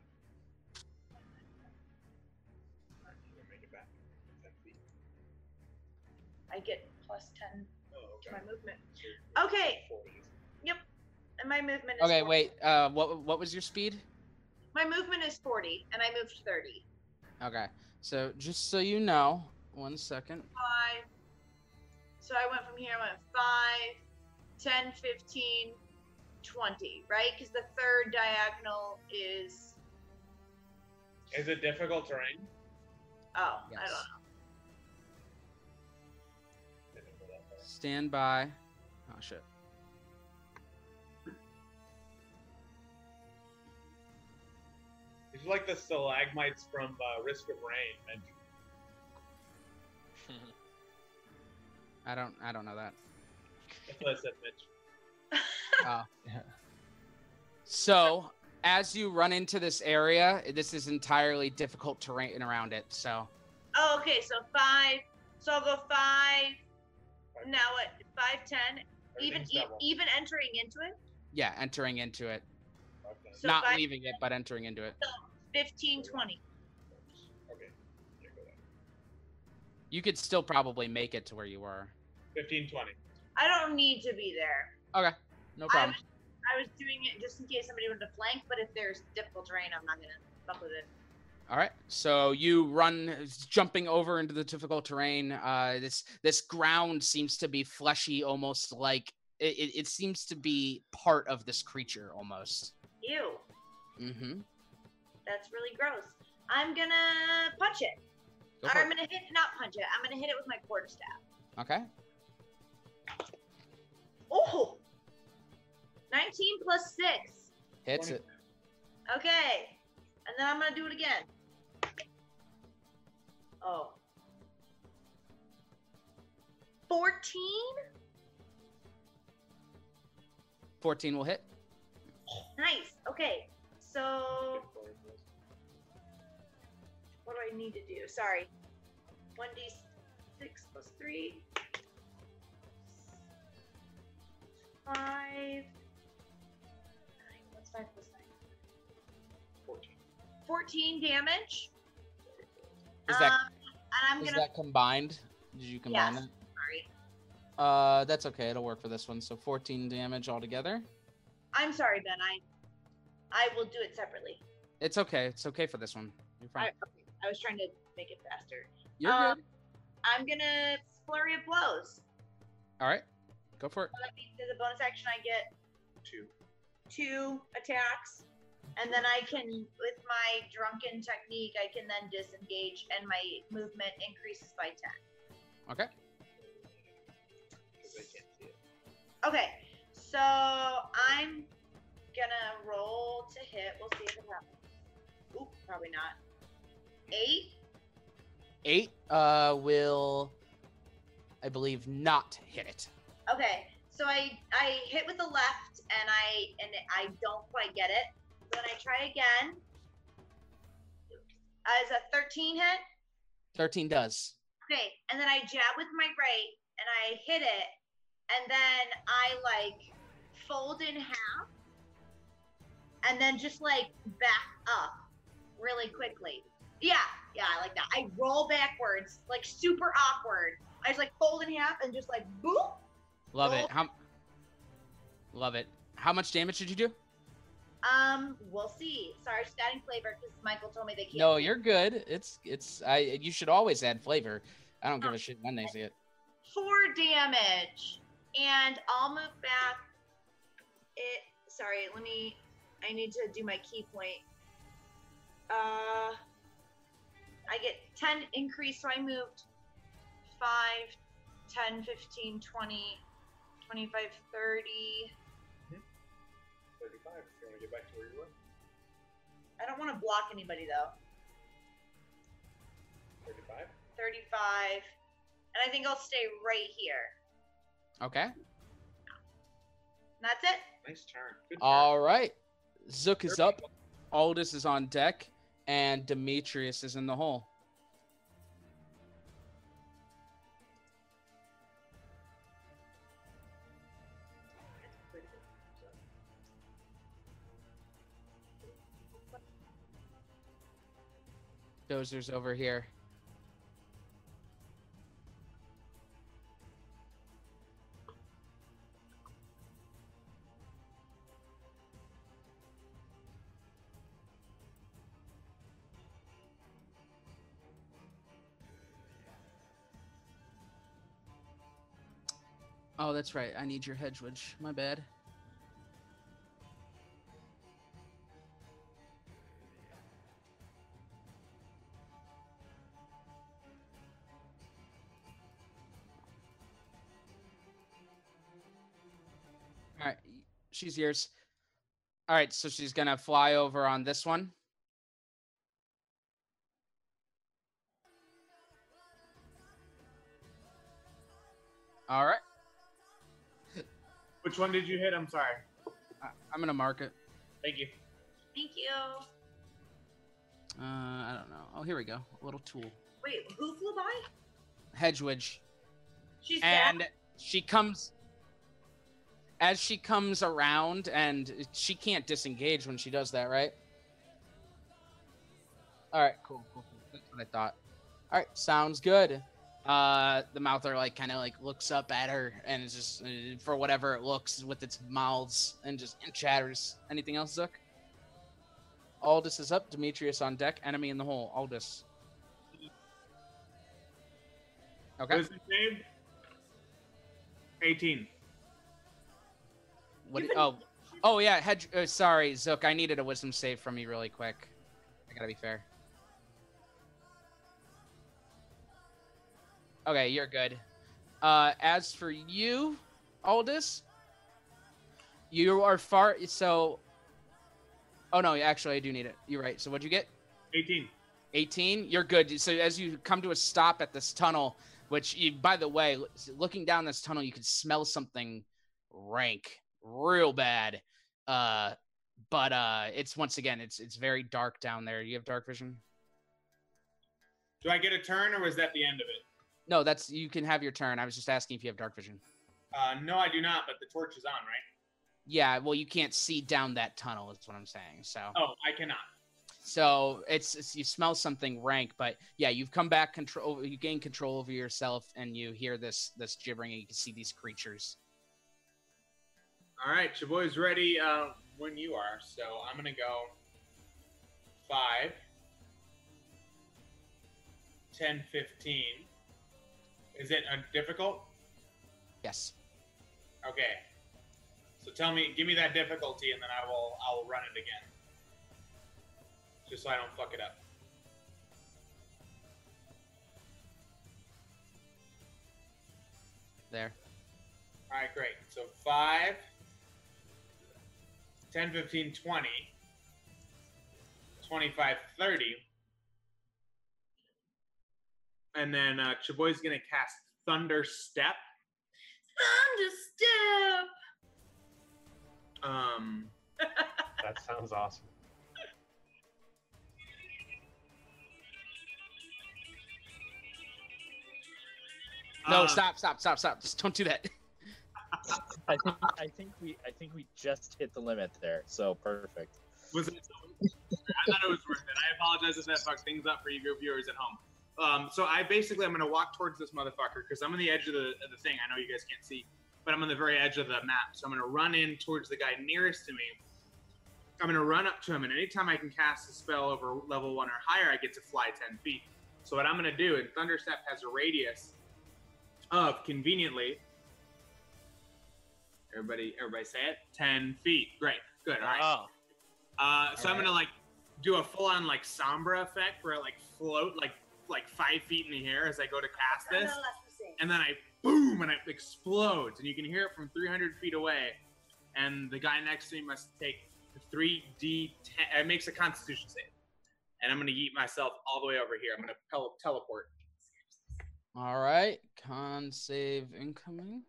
Alright, you make it back. 10 feet. I get plus ten Oh, to okay. my movement. So Okay. Four Yep. And my movement is Okay, 40. wait. Uh, what what was your speed? My movement is 40, and I moved 30. Okay, so just so you know, one second. Five. So I went from here, I went 5, 10, 15, 20, right? Because the third diagonal is. Is it difficult terrain? Oh, I don't know. Didn't go that far. Stand by. Oh shit. It's like the stalagmites from uh, Risk of Rain. I don't I don't know that. That's what I said, Mitch. Oh. So as you run into this area, this is entirely difficult terrain around it. So Oh, okay, so 5. So I'll go 5. Now what? Five ten. Even, e- even entering into it? yeah, entering into it, Okay. So not five- leaving it, but entering into it. 15, 20. You could still probably make it to where you were. 15, 20. I don't need to be there. Okay, no I problem. was, I was doing it just in case somebody wanted to flank, but if there's difficult terrain, I'm not gonna fuck with it. All right, so you run, jumping over into the difficult terrain. Uh, this this ground seems to be fleshy, almost like it, it, it seems to be part of this creature, almost. Ew, Mm-hmm. that's really gross. I'm gonna punch it. Go Or I'm gonna hit, not punch it. I'm gonna hit it with my quarterstaff. Okay. Oh, 19 plus six. Hits it. Okay, and then I'm gonna do it again. Oh. 14? 14 will hit. Nice. Okay, so what do I need to do? Sorry. 1d6 plus 3. 5. Nine. What's 5 plus 9? 14. 14 damage. Is that, um, and I'm is gonna... that combined? Did you combine yes, it? Sorry. Uh, that's okay. It'll work for this one. So 14 damage altogether. I'm sorry, Ben. I I will do it separately. It's okay. It's okay for this one. You're fine. Okay. I was trying to make it faster. You're um, good. I'm gonna flurry of blows. All right. Go for it. So that means as a bonus action, I get Two. two attacks, and then I can, with my drunken technique, I can then disengage, and my movement increases by ten. Okay. Okay, so I'm gonna roll to hit. We'll see if it happens. Oop, probably not. Eight. Eight uh will I believe not hit it. Okay, so I I hit with the left, and I and I don't quite get it. So then I try again. As a 13 hit? 13 does. Okay, and then I jab with my right, and I hit it, and then I like fold in half, and then just like back up really quickly. Yeah, yeah, I like that. I roll backwards, like super awkward. I just like fold in half and just like boop. Love Roll. it. How Love it. How much damage did you do? Um, we'll see. Sorry, just adding flavor because Michael told me they can't. No, you're good. It's it's I you should always add flavor. I don't give a shit when they see it. four damage, and I'll move back. It. Sorry, let me. I need to do my key point. Uh, I get 10 increase, so I moved 5, 10, 15, 20, 25, 30. 35 if you want to get back to where you were. I don't want to block anybody though. 35? 35. And I think I'll stay right here. Okay. And that's it. Nice turn. Good turn. All right. Zook is up. Aldous is on deck, and Demetrius is in the hole. Dozer's over here. Oh, that's right. I need your hedgewitch. My bad. All right, she's yours. All right, so she's gonna fly over on this one. Which one did you hit? I'm sorry. I- I'm gonna mark it. Thank you. Thank you. Uh, I don't know. Oh, here we go. A little tool. Wait, who flew by? Hedgewitch. She's and dead. she comes as she comes around and she can't disengage when she does that right all right cool cool, cool. that's what i thought all right sounds good uh the mouther like kind of like looks up at her and it's just uh, for whatever it looks with its mouths and just and chatters anything else zook aldous is up demetrius on deck enemy in the hole aldous okay What is his name? 18. What? do- oh, oh yeah. Hedge. Uh, sorry, Zook. I needed a wisdom save from you really quick. I gotta be fair. Okay, you're good. Uh, as for you, Aldous, you are far. So. Oh no, actually, I do need it. You're right. So what'd you get? 18. 18 you're good so as you come to a stop at this tunnel which you, by the way looking down this tunnel you can smell something rank real bad uh but uh it's once again it's it's very dark down there you have dark vision Do I get a turn or was that the end of it? No that's you can have your turn i was just asking if you have dark vision Uh, no, I do not, but the torch is on, right? yeah well you can't see down that tunnel is what i'm saying so Oh, I cannot. So it's, it's you smell something rank, but yeah, you've come back control. You gain control over yourself, and you hear this this gibbering, and you can see these creatures. All right, your boy's ready uh, when you are. So I'm gonna go five, 10, 15. Is it uh, difficult? Yes. Okay. So tell me, give me that difficulty, and then I will I will run it again, just so I don't fuck it up. There. All right, great. So 5, 10, 15, 20, 25, 30. And then uh, Chaboy's going to cast Thunder Step. Thunder step. Um, That sounds awesome. No, uh, stop, stop, stop, stop! Just don't do that. I think I think we I think we just hit the limit there. So perfect. Was it? I thought it was worth it. I apologize if that fucked things up for you viewers at home. Um, so I basically I'm gonna walk towards this motherfucker because I'm on the edge of the, of the thing. I know you guys can't see, but I'm on the very edge of the map. So I'm gonna run in towards the guy nearest to me. I'm gonna run up to him, and anytime I can cast a spell over level one or higher, I get to fly ten feet. So what I'm gonna do, and Thunderstep has a radius of conveniently. Everybody, everybody, say it. Ten feet. Great. Good. All right. Oh, Uh, so I'm Alright. gonna like do a full on like sombra effect where I like float like like five feet in the air as I go to cast No, no, this, that's the same. and then I boom and it explodes, and you can hear it from 300 feet away. And the guy next to me must take 3d10. It makes a Constitution save, and I'm gonna yeet myself all the way over here. I'm gonna tele- teleport. All right, con save incoming.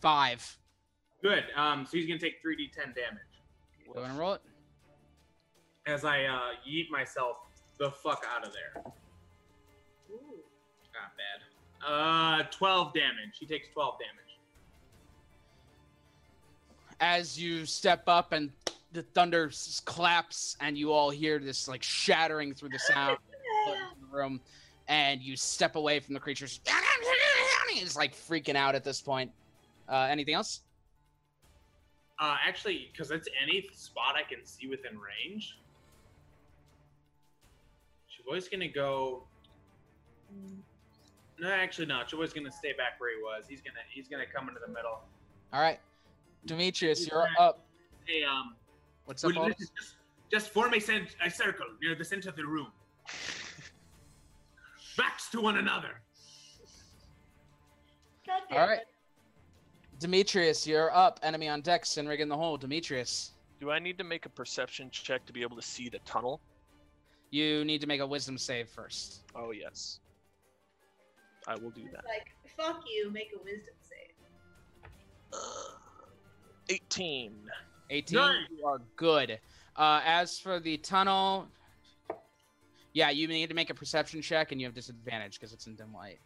Five. Good. Um, so he's gonna take 3d10 damage Go ahead and roll it. as I uh, yeet myself the fuck out of there. Ooh. Not bad. Uh, 12 damage. He takes 12 damage. As you step up and the thunder claps, and you all hear this like shattering through the sound in the room, and you step away from the creatures. It's like freaking out at this point. Uh, anything else? Uh, actually, because it's any spot I can see within range. Chavoy's gonna go. No, actually, no. Chavoy's gonna stay back where he was. He's gonna he's gonna come into the middle. All right, Demetrius, you're up. Hey, um, What's up, would- just, just form a, cent- a circle near the center of the room. Backs to one another. God damn All right, it. Demetrius, you're up. Enemy on deck. Sinrig in the hole. Demetrius, do I need to make a perception check to be able to see the tunnel? You need to make a wisdom save first. Oh yes, I will do that. Like, fuck you, make a wisdom save. Uh, 18. 18 Nice. you are good uh, as for the tunnel yeah you need to make a perception check and you have disadvantage because it's in dim light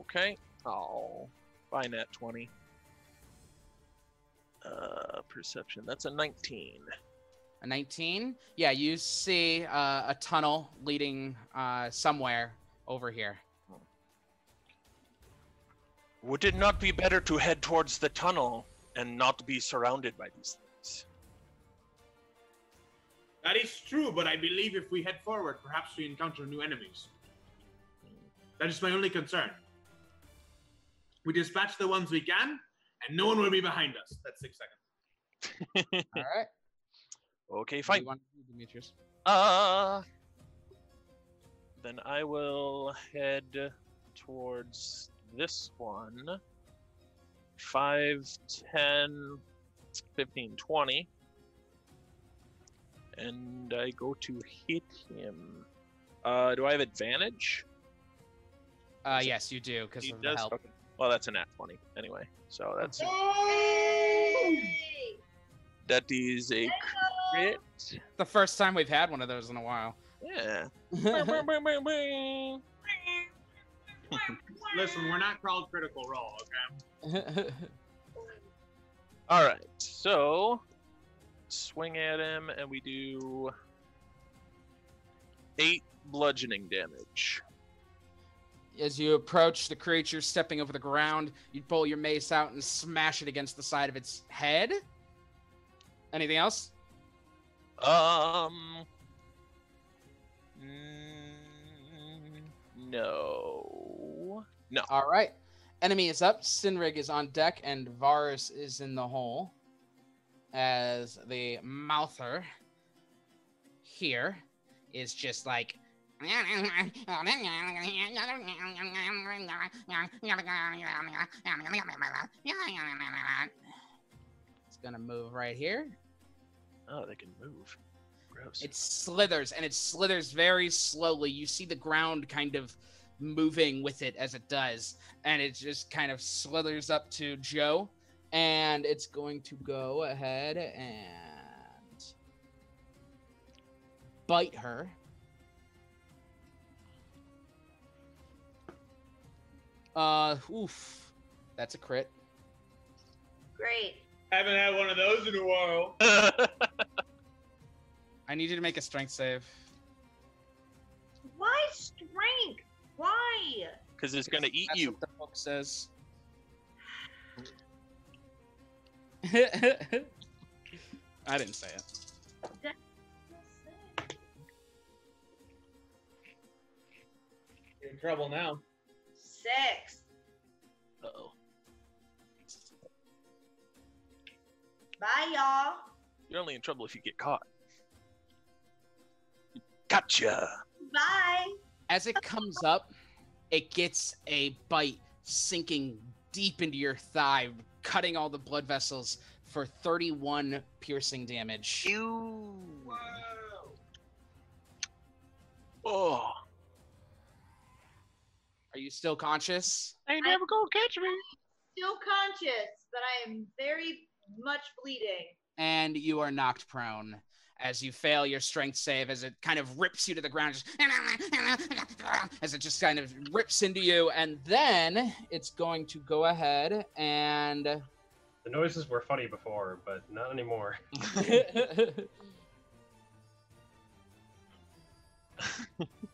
Okay. Oh, by net 20. Uh, perception. That's a 19. A 19 yeah you see uh, a tunnel leading uh, somewhere over here Would it not be better to head towards the tunnel and not be surrounded by these things? That is true, but I believe if we head forward, perhaps we encounter new enemies. That is my only concern. We dispatch the ones we can, and no one will be behind us. That's six seconds. all right Okay, What do fine. you want to do, Demetrius? Uh, then I will head towards this one. 5, 10, 15, 20. And I go to hit him. Uh, do I have advantage? uh, yes you do because He of the help Okay. Well, that's a nat 20 anyway. So that's Hey! that is a crit. the first time we've had one of those in a while Yeah. Listen, we're not called critical role, okay? All right, so swing at him, and we do eight bludgeoning damage. As you approach the creature stepping over the ground, you pull your mace out and smash it against the side of its head. Anything else? Um. mm, No. No. All right. Enemy is up. Sinrig is on deck, and Varus is in the hole. As the mouther here is just like. It's gonna move right here. Oh, they can move. Gross. It slithers and it slithers very slowly. You see the ground kind of moving with it as it does, and it just kind of slithers up to Joe, and it's going to go ahead and bite her. Uh, oof, that's a crit. Great. Haven't had one of those in a while. I need you to make a strength save. Why strength? Why? Because it's gonna eat That's you. what the book says. I didn't say it. You're in trouble now. Six. Uh oh. Bye, y'all. You're only in trouble if you get caught. Gotcha. Bye. As it comes up, it gets a bite sinking deep into your thigh, cutting all the blood vessels for 31 piercing damage. Ew. Oh. Are you still conscious? Ain't never gonna catch me. Still conscious, but I am very much bleeding. And you are knocked prone as you fail your strength save as it kind of rips you to the ground just as it just kind of rips into you and then it's going to go ahead and The noises were funny before, but not anymore.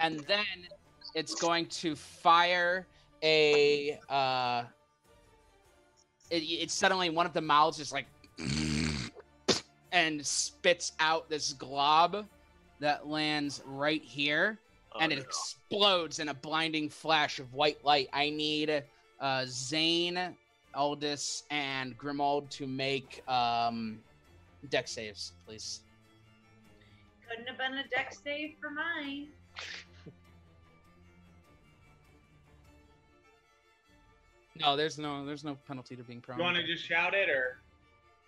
and then it's going to fire a uh it, it's suddenly one of the mouths is like and spits out this glob that lands right here and it explodes in a blinding flash of white light. I need uh zane aldous and grimald to make um dex saves please. Couldn't have been a dex save for mine. No there's no there's no penalty to being prone You want to just shout it or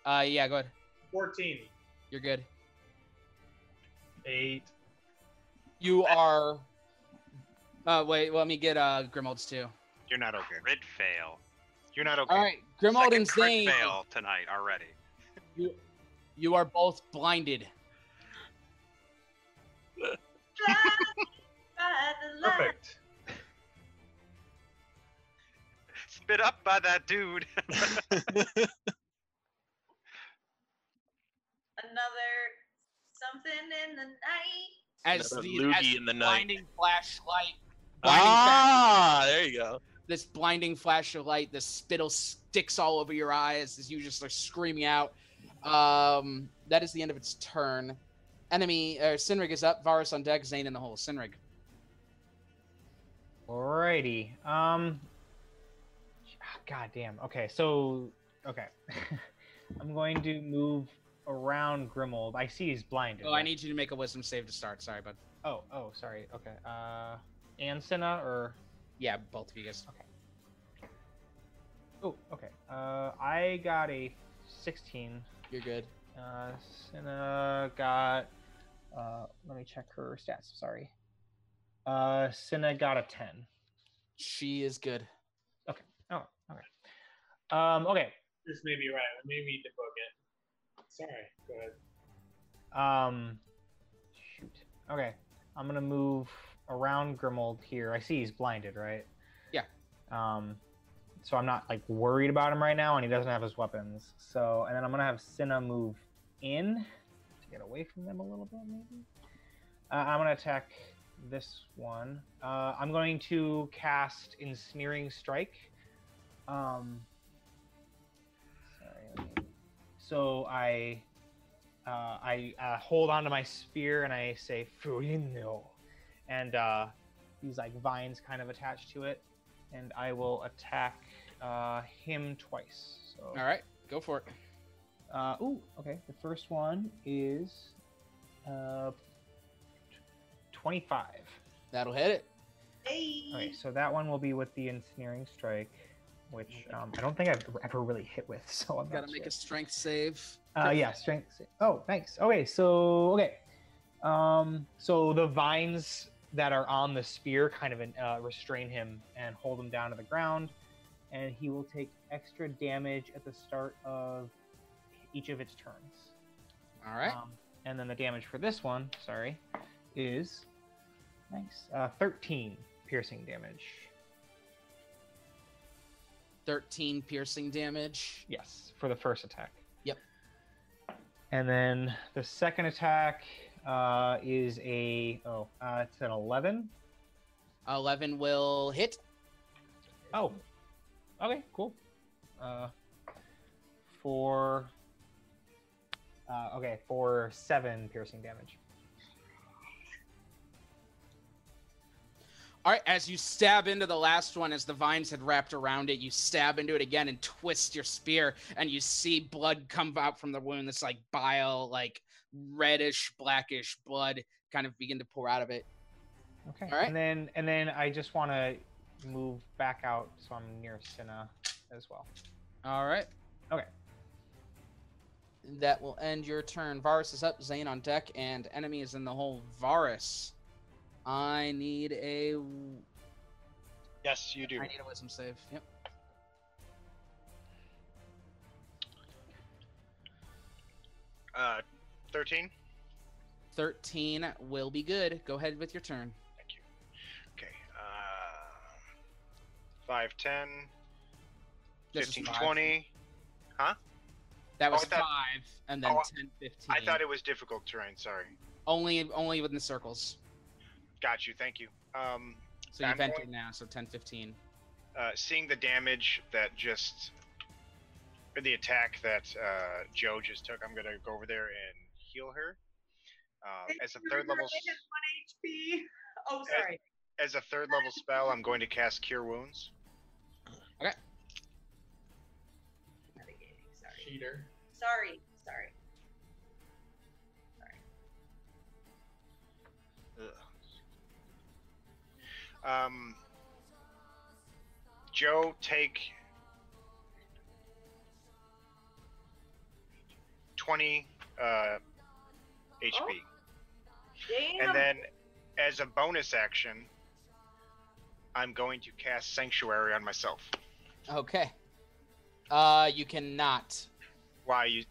uh yeah go ahead 14? you're good Eight. You are. Uh, wait. Let me get uh Grimald's too. You're not okay. Crit fail. You're not okay. All right, Grimald Second and crit Zane. fail tonight already. You, you are both blinded. Perfect. Spit up by that dude. Another something in the night. As Another the loogie as in the night. blinding flashlight. blinding Ah, there you go. this blinding flash of light, the spittle sticks all over your eyes as you just are screaming out. Um, that is the end of its turn. Enemy, uh, Sinrig is up. Varus on deck. Zane in the hole. Sinrig. Alrighty. Um. God damn. Okay, so okay, I'm going to move around Grimold. I see he's blinded. Oh, I need you to make a wisdom save to start. Sorry, bud. Oh, oh, sorry. Okay. Uh, Ansina or Yeah, both of you guys. Okay. oh, okay. Uh, I got a 16. You're good. Uh, Cinna got. Uh, let me check her stats. Sorry. Uh, Cinna got a 10. She is good. Okay. Okay. Um, okay. This may be right. Let me read the book again. Sorry. Go ahead. Um, shoot. Okay, I'm gonna move around Grimold here. I see he's blinded, right? Yeah. Um, so I'm not like worried about him right now, and he doesn't have his weapons. So, and then I'm gonna have Cinna move in to get away from them a little bit, maybe. Uh, I'm gonna attack this one. Uh, I'm going to cast Ensnaring Strike. Um, sorry. let me- So I uh, I uh, hold onto my spear and I say "Fuino," and uh, these like vines kind of attached to it, and I will attack uh, him twice. So All right, go for it. uh, ooh, okay. The first one is uh, 25. That'll hit it. Hey. Okay, so that one will be with the ensnaring strike, which um, I don't think I've ever really hit with. So I'm Gotta not make sure. a strength save. Uh, yeah, strength. sa- Oh, thanks. Okay, so okay, um, so the vines that are on the spear kind of uh, restrain him and hold him down to the ground, and he will take extra damage at the start of each of its turns. All right. Um, and then the damage for this one, sorry, is nice. Uh, 13 piercing damage. 13 piercing damage. Yes, for the first attack. Yep. And then the second attack uh, is a oh, uh, it's an 11. 11 will hit. Oh, okay, cool. Uh, for uh, okay, for seven piercing damage. All right, as you stab into the last one, as the vines had wrapped around it, you stab into it again and twist your spear, and you see blood come out from the wound. This like bile, like reddish, blackish blood kind of begin to pour out of it. Okay. All right. And then and then I just want to move back out so I'm near Cinna as well. All right. Okay. That will end your turn. Varus is up, Zane on deck, and enemy is in the hole. Varus, I need a. Yes, you do. I need a wisdom save. Yep. Uh, 13. 13 will be good. Go ahead with your turn. Thank you. Okay. Uh, 5, 10, 15, five. 20. Huh? That Oh, was I thought- five, and then oh, 10, 15. I thought it was difficult terrain. Sorry. only only within the circles. Got you. Thank you. Um, So you've I'm entered going- now. So 10, 15. uh, seeing the damage that just or the attack that uh, Joe just took, I'm gonna go over there and heal her. Um, as a third level, one HP. Oh, sorry. as a third level spell, I'm going to cast Cure Wounds. Okay. Sorry. Cheater. Sorry. Um, Joe, take 20 uh, HP. Damn. And then, as a bonus action, I'm going to cast Sanctuary on myself. Okay. Uh, you cannot Why? You?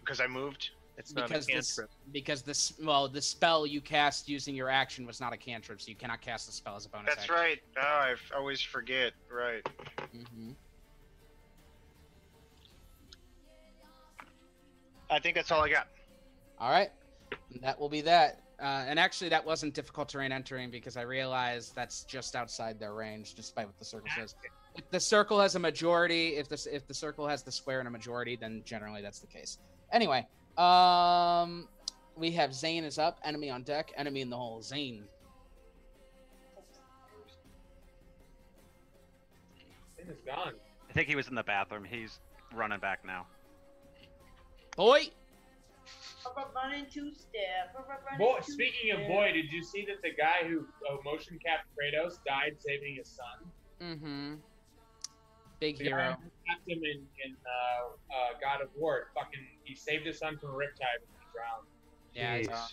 Because I moved. It's because this because this well the spell you cast using your action was not a cantrip, so you cannot cast the spell as a bonus. That's right. Oh, I f- always forget. Right. Mm-hmm. I think that's all I got. All right, that will be that. Uh, and actually, that wasn't difficult terrain entering because I realized that's just outside their range, despite what the circle says. If the circle has a majority, if this if the circle has the square and a majority, then generally that's the case. Anyway, um, we have Zane is up, enemy on deck, enemy in the hole. Zane. It is gone. I think he was in the bathroom. He's running back now. Boy. Running two step. Boy, speaking of boy, did you see that the guy who uh, motion capped Kratos died saving his son? Mm-hmm. Big The hero. who Capped him in, in uh, uh, God of War. Fucking, he saved his son from a riptide when he drowned. Yeah, it's, Jeez. uh,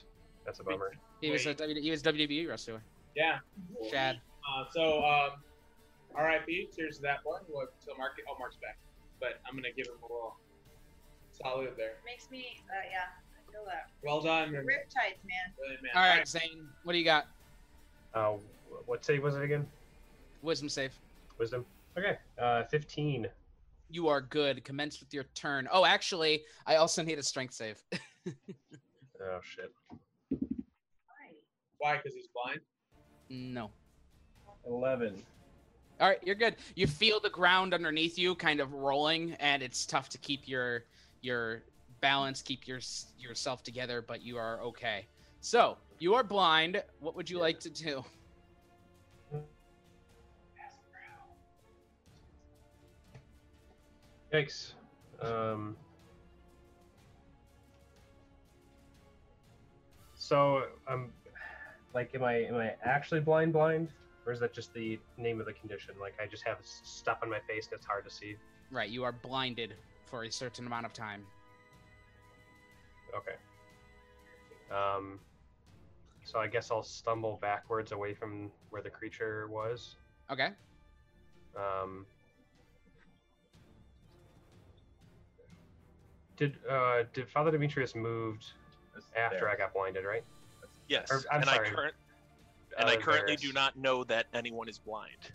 That's a bummer. he was a W- he was WWE wrestler. Yeah. Chad. Uh, so, um, R.I.P. Cheers to that boy. Well, till Mark, oh, Mark's back, but I'm gonna give him a little salute there. Makes me, uh, yeah, I feel that. Well done, man. Riptides, man. Really, man. All right, Zane. What do you got? Uh, what save was it again? Wisdom save. Wisdom. Okay, uh, 15. You are good. Commence with your turn. Oh, actually, I also need a strength save. Oh shit. Why? Because he's blind. no. 11. All right, you're good. You feel the ground underneath you kind of rolling, and it's tough to keep your your balance, keep your yourself together, but you are okay. So you are blind. What would you like to do? Yikes. Um, so, um, like, am I am I actually blind blind, or is that just the name of the condition? Like, I just have stuff on my face that's hard to see. Right, you are blinded for a certain amount of time. Okay. Um, so I guess I'll stumble backwards away from where the creature was. Okay. Um, did uh, did Father Demetrius moved after there. I got blinded, right? Yes, Or- I'm and sorry. I current and I Uh, currently Varys. do not know that anyone is blind.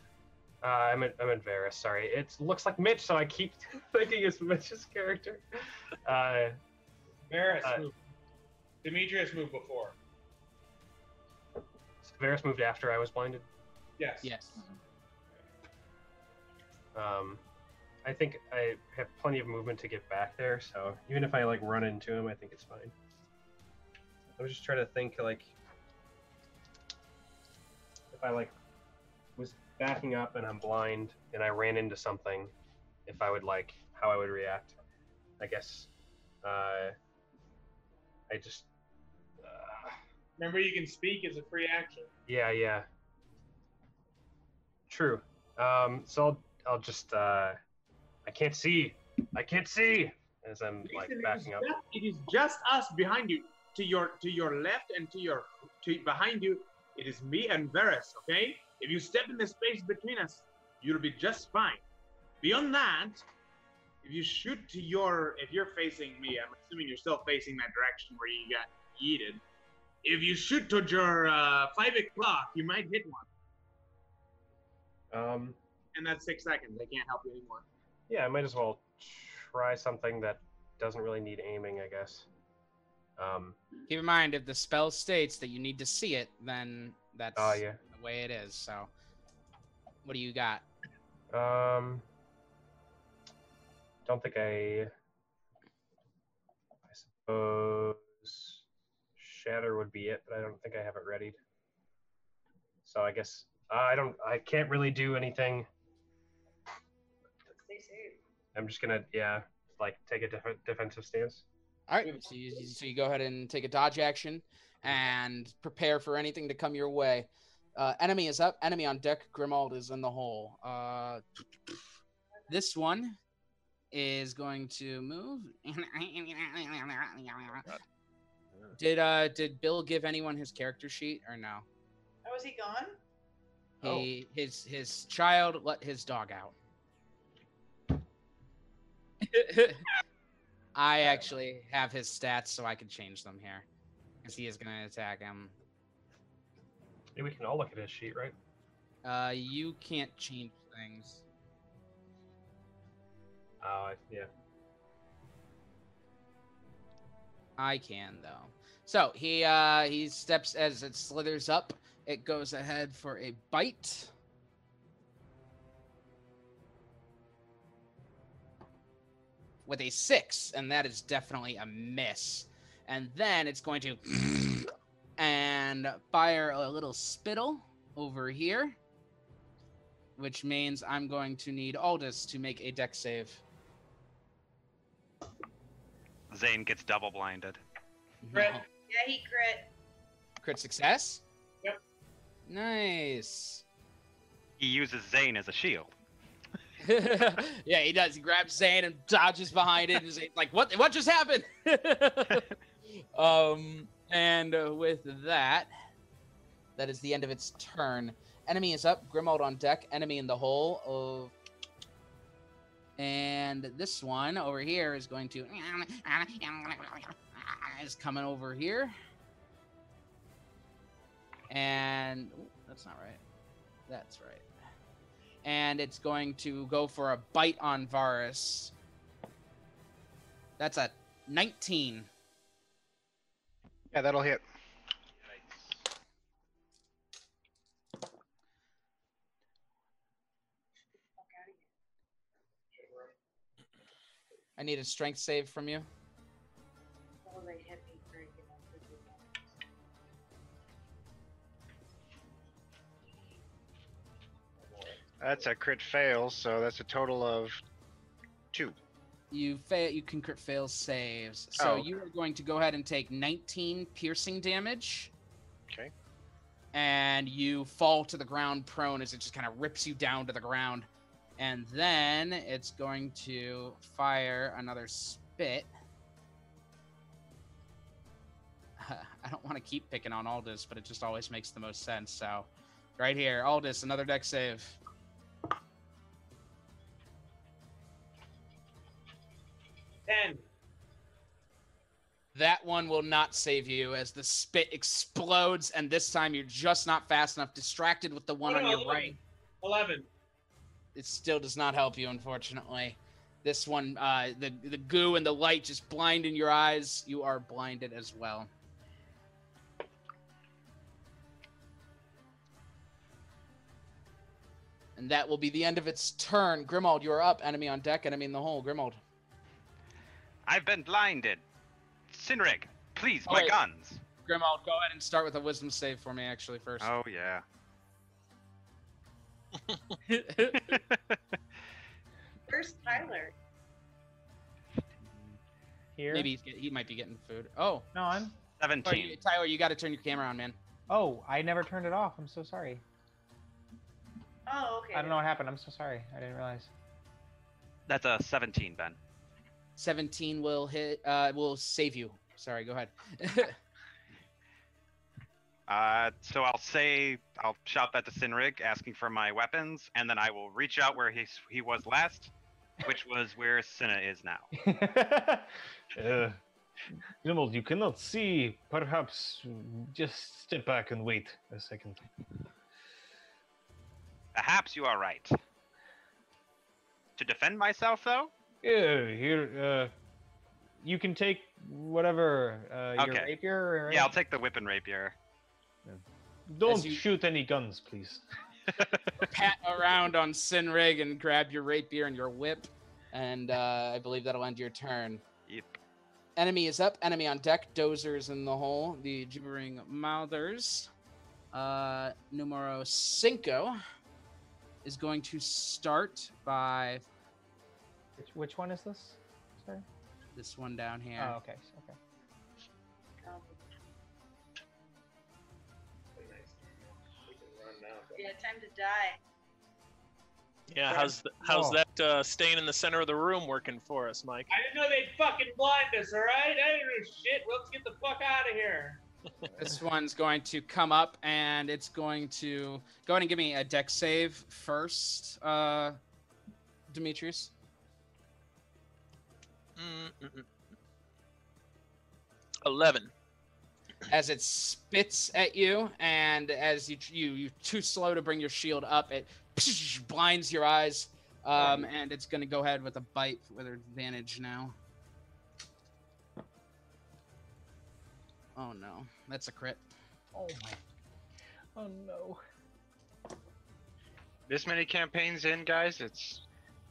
Uh, I'm in, I'm in Varys. Sorry, it looks like Mitch, so I keep thinking it's Mitch's character. Uh, Varys Uh, moved. Demetrius moved before. Varys moved after I was blinded. Yes. Yes. Um, I think I have plenty of movement to get back there, so even if I like run into him, I think it's fine. I was just trying to think like if I like was backing up and I'm blind and I ran into something, if I would like how I would react. I guess uh, I just uh, Remember, you can speak as a free action. yeah yeah true. Um, so I'll I'll just uh, I can't see. I can't see as I'm like Listen, it is backing up. just- it is just us behind you. To your to your left and to your to behind you, it is me and Varys. Okay, if you step in the space between us, you'll be just fine. Beyond that, if you shoot to your if you're facing me, I'm assuming you're still facing that direction where you got yeeted. If you shoot towards your uh, five o'clock, you might hit one, Um, and that's six seconds. I can't help you anymore. Yeah, I might as well try something that doesn't really need aiming, I guess. Um, Keep in mind, if the spell states that you need to see it, then that's Oh, yeah. the way it is. So, what do you got? um, don't think I. I suppose shatter would be it, but I don't think I have it readied. So I guess I don't. I can't really do anything. Stay safe. I'm just gonna, yeah, like take a def- defensive stance. All right, so you, so you go ahead and take a dodge action and prepare for anything to come your way. Uh, enemy is up. Enemy on deck. Grimald is in the hole. Uh, this one is going to move. did uh did Bill give anyone his character sheet or no? Oh, is he gone? He his his child let his dog out. I actually have his stats so I can change them here. Because he is gonna attack him. Maybe we can all look at his sheet, right? Uh you can't change things. Oh, I yeah. I can though. So he uh he steps as it slithers up. It goes ahead for a bite. With a six, and that is definitely a miss. And then it's going to and fire a little spittle over here. Which means I'm going to need Aldous to make a dex save. Zane gets double blinded. Mhm. Crit. No. Yeah, he crit. Crit success? Yep. Nice. He uses Zane as a shield. yeah, he does. He grabs Zane and dodges behind it. And Zane's like, "What? What just happened?" um, and uh, with that, that is the end of its turn. Enemy is up. Grimald on deck. Enemy in the hole. Of and this one over here is going to is coming over here. And ooh, that's not right. That's right. And it's going to go for a bite on Varus. That's a 19. Yeah, that'll hit. I need a strength save from you. Oh, That's a crit fail, so that's a total of two. You fail. You can crit fail saves. So Oh, okay. you are going to go ahead and take 19 piercing damage, Okay. and you fall to the ground prone as it just kind of rips you down to the ground. And then it's going to fire another spit. I don't want to keep picking on Aldous, but it just always makes the most sense. So, right here, Aldous, another dex save. Ten. That one will not save you as the spit explodes, and this time you're just not fast enough, distracted with the one No, on no, your 11. right. Eleven. It still does not help you, unfortunately. This one, uh, the the goo and the light just blind in your eyes. You are blinded as well. And that will be the end of its turn. Grimald, you are up. Enemy on deck, enemy in the hole. Grimald. I've been blinded. Sinrig, please, Oh, my wait. guns. Grimald, go ahead and start with a wisdom save for me, actually, first. Oh yeah. Where's Tyler? Here. Maybe he's get, he might be getting food. Oh, No, I'm. sorry, Seventeen. you- Tyler, you got to turn your camera on, man. Oh, I never turned it off. I'm so sorry. Oh, okay. I don't know what happened. I'm so sorry. I didn't realize. That's a seventeen, Ben. 17 will hit. Uh, will save you. Sorry, go ahead. Uh, so I'll say I'll shout that to Sinrig, asking for my weapons, and then I will reach out where he's he was last, which was where Cinna is now. Uh, Grimald, you cannot see. Perhaps just step back and wait a second. Perhaps you are right. To defend myself, though. Yeah, here. Uh, you can take whatever uh, your Okay. rapier. Right? Yeah, I'll take the whip and rapier. Don't you- shoot any guns, please. Pat around on Sinrig and grab your rapier and your whip, and uh, I believe that'll end your turn. Yep. Enemy is up. Enemy on deck. Dozers in the hole. The gibbering mouthers. Uh, numero cinco is going to start by Which, which one is this? Sorry. this one down here. Oh, okay. Okay. Um, yeah, time to die. Yeah, how's th- how's Oh. that uh, staying in the center of the room working for us, Mike? I didn't know they'd fucking blind us, alright? I didn't know shit. Let's get the fuck out of here. This one's going to come up and it's going to go ahead and give me a dex save first, uh, Demetrius. Mm-mm-mm. Eleven. As it spits at you, and as you you you're too slow to bring your shield up, it blinds your eyes, um, and it's going to go ahead with a bite with advantage now. Oh no, that's a crit. Oh my. Oh no. This many campaigns in, guys, it's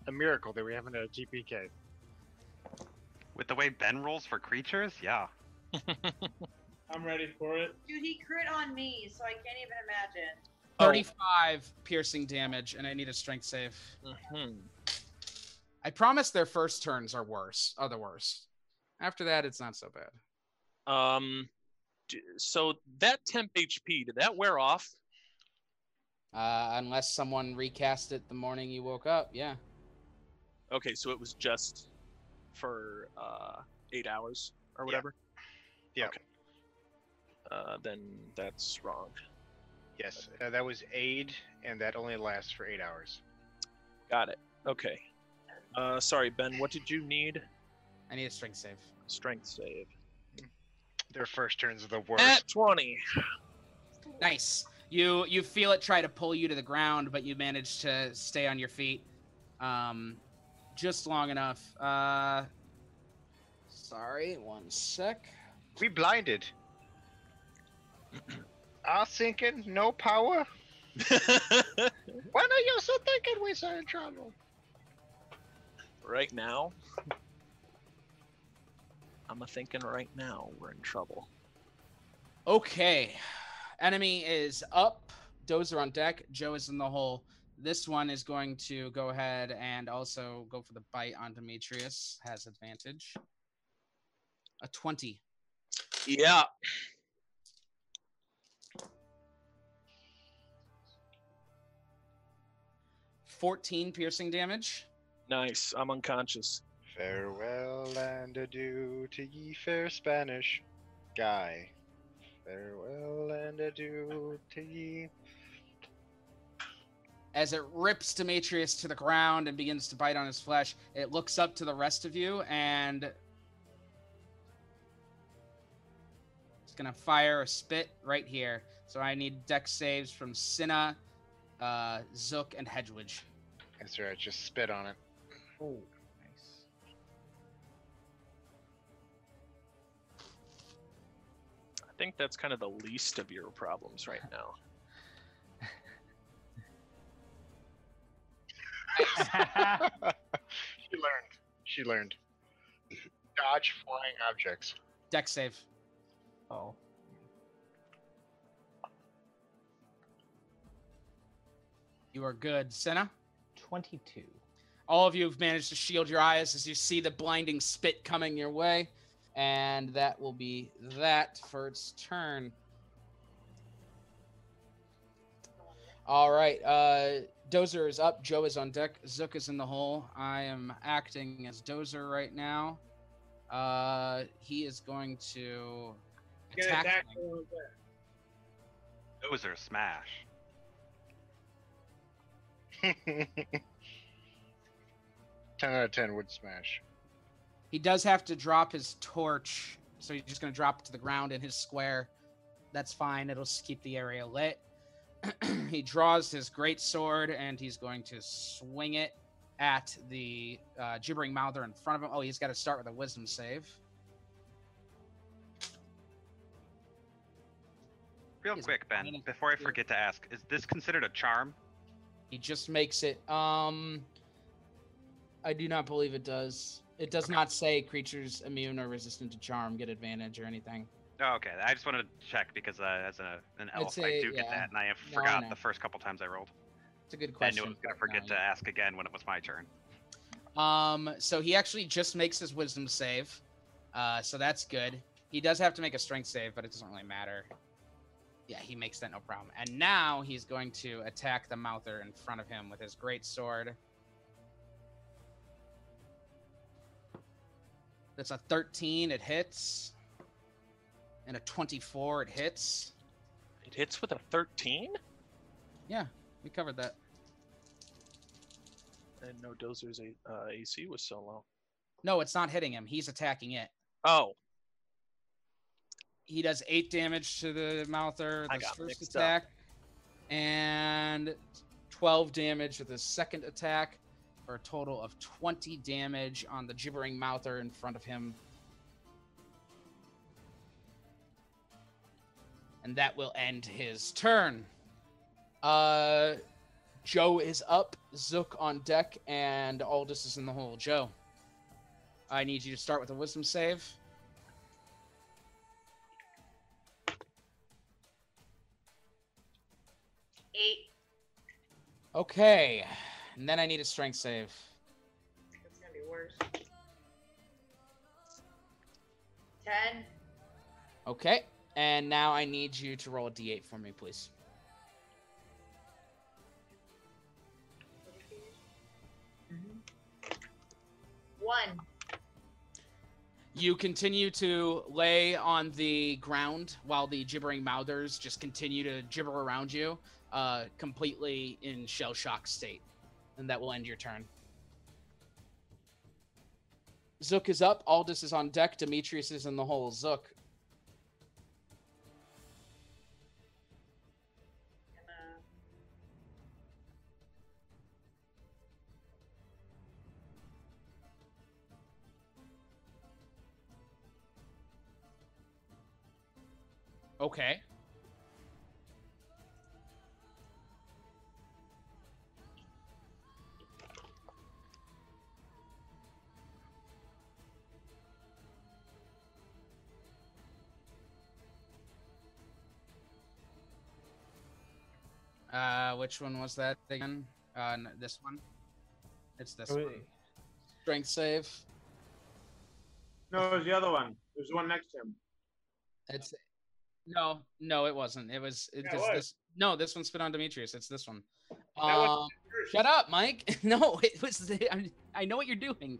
a miracle that we haven't had a TPK. With the way Ben rolls for creatures, yeah. I'm ready for it. Dude, he crit on me, so I can't even imagine. Oh. 35 piercing damage, and I need a strength save. Mhm. I promise their first turns are worse, are the worst. After that, it's not so bad. Um, so that temp HP did that wear off? Uh, unless someone recast it the morning you woke up, yeah. Okay, so it was just for uh eight hours or Yeah. whatever. Yeah. Okay. Uh, then that's wrong. Yes, uh, that was aid, and that only lasts for eight hours. Got it. Okay. Uh, sorry, Ben. What did you need? I need a strength save. Strength save. Their first turns are the worst. At twenty. Nice. You you feel it try to pull you to the ground, but you manage to stay on your feet, um, just long enough. Uh, sorry, one sec. We blinded. Our thinking, no power. when are you so thinking we are in trouble? Right now, I'm a thinking right now we're in trouble. Okay. Enemy is up. Dozer on deck. Joe is in the hole. This one is going to go ahead and also go for the bite on Demetrius. Has advantage. A 20. Yeah. Fourteen piercing damage. Nice. I'm unconscious. Farewell and adieu to ye fair Spanish guy. Farewell and adieu to ye. As it rips Demetrius to the ground and begins to bite on his flesh, it looks up to the rest of you and it's gonna fire a spit right here. So I need dex saves from Cinna, uh, Zook, and Hedgewitch. That's right, just spit on it. Oh, nice. I think that's kind of the least of your problems right now. she learned. She learned. Dodge flying objects. Dex save. Oh. You are good. Senna? 22. All of you have managed to shield your eyes as you see the blinding spit coming your way. And that will be that for its turn. All right. Uh, Dozer is up. Joe is on deck. Zook is in the hole. I am acting as Dozer right now. Uh, he is going to Get attack. attack me. one. Those are smash. 10 out of 10 would smash. He does have to drop his torch, so he's just going to drop it to the ground in his square. That's fine. It'll s- keep the area lit. he draws his great sword and he's going to swing it at the uh, gibbering mouther in front of him. Oh, he's got to start with a wisdom save. Real He's quick, Ben, before I forget to ask, is this considered a charm? He just makes it. Um, I do not believe it does. It does not say creatures immune or resistant to charm get advantage or anything. Oh, okay. I just wanted to check because uh, as a, an elf, It's I do get that, and I have No, forgot know. the first couple times I rolled. It's a good question. I knew I was gonna forget uh, to ask again when it was my turn. Um, so he actually just makes his wisdom save. Uh, so that's good. He does have to make a strength save, but it doesn't really matter. Yeah, he makes that no problem. And now he's going to attack the mouther in front of him with his great sword. That's a 13, it hits. And a 24, it hits. It hits with a 13? Yeah, we covered that. And didn't Dozer's A- uh, AC was so low. No, it's not hitting him. He's attacking it. Oh, he does eight damage to the mouther I this got first mixed up. attack, and 12 damage with his second attack, for a total of 20 damage on the gibbering mouther in front of him. And that will end his turn. Uh, Joe is up, Zook on deck, and Aldous is in the hole. Joe, I need you to start with a wisdom save. Eight. Okay, and then I need a strength save. It's gonna be worse. Ten. Okay, and now I need you to roll a d8 for me, please. One. You continue to lay on the ground while the gibbering mouthers just continue to gibber around you, uh, completely in shell shock state. And that will end your turn. Zook is up. Aldous is on deck. Demetrius is in the hole. Zook. Okay. Uh, which one was that again? Uh, n- this one. It's this Wait. one. Strength save. No, it was the other one. There's one next to him. It's no, no, it wasn't. It was it, Yeah, it was. this. No, this one spit on Demetrius. It's this one. Um, shut up, Mike. No, it was. I, I know what you're doing.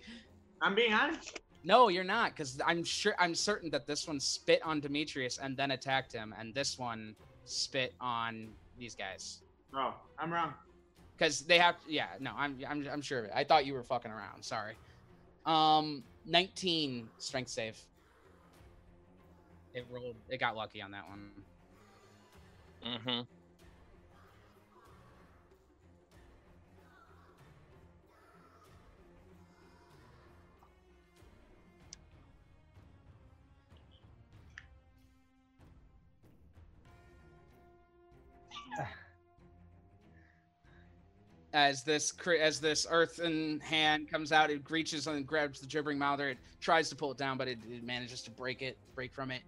I'm being honest. No, you're not, because I'm sure I'm certain that this one spit on Demetrius and then attacked him, and this one spit on these guys. Oh, I'm wrong. Because they have, yeah, no, I'm, I'm, I'm sure of it. I thought you were fucking around. Sorry. Um, 19 strength save. It rolled. It got lucky on that one. Mm-hmm. As this as this earthen hand comes out, it reaches and grabs the gibbering mouther. It tries to pull it down, but it, it manages to break it, break from it.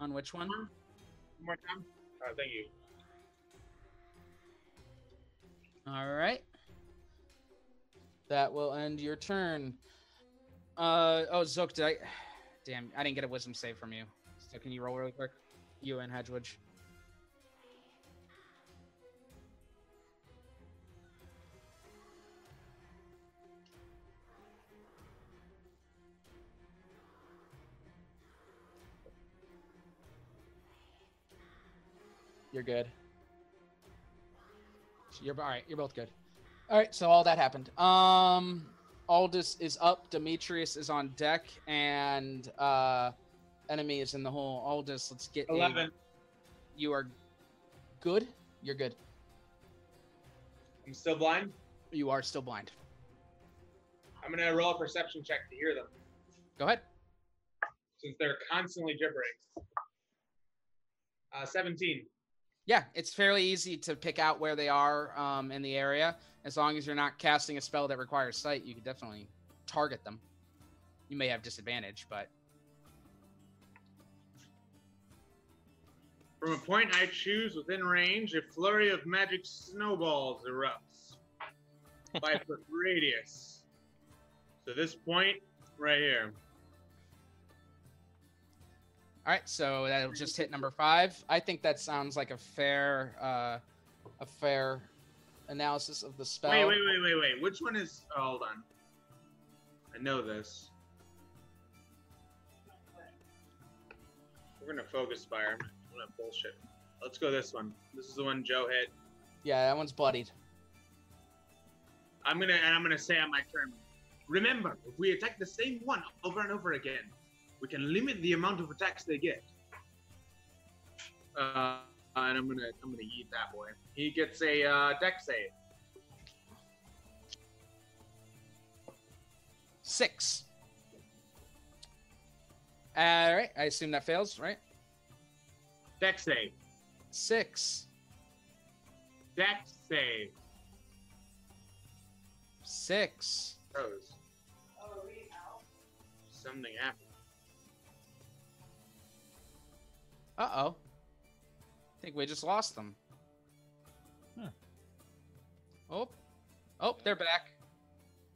On which one? One more time. Oh, thank you. All right. That will end your turn. Uh oh, Zook, did I? Damn, I didn't get a wisdom save from you. So can you roll really quick? You and Hedgewitch. You're good. You're all right. You're both good. All right. So all that happened. Um, Aldous is up. Demetrius is on deck, and uh, enemy is in the hole. Aldous, let's get a- Eleven. You are good. You're good. I'm still blind. You are still blind. I'm gonna roll a perception check to hear them, Go ahead. since they're constantly gibbering. Uh, 17. Yeah, it's fairly easy to pick out where they are um, in the area. As long as you're not casting a spell that requires sight, you can definitely target them. You may have disadvantage, but From a point I choose within range, a flurry of magic snowballs erupts. Five foot radius. So this point right here. All right, so that'll just hit number five. I think that sounds like a fair, uh, a fair analysis of the spell. Wait, wait, wait, wait, wait. Which one is? Oh, hold on. I know this. We're gonna focus fire. I'm gonna bullshit. Let's go this one. This is the one Joe hit. Yeah, that one's bloodied. I'm gonna and I'm gonna say on my turn. Remember, if we attack the same one over and over again, we can limit the amount of attacks they get. Uh, and I'm gonna I'm gonna eat that boy. He gets a uh, dex save. Six. All right, I assume that fails, right? Dex save. Six. Dex save. Six. Rose. Something happened. Uh oh. I think we just lost them. Oh. Oh, they're back.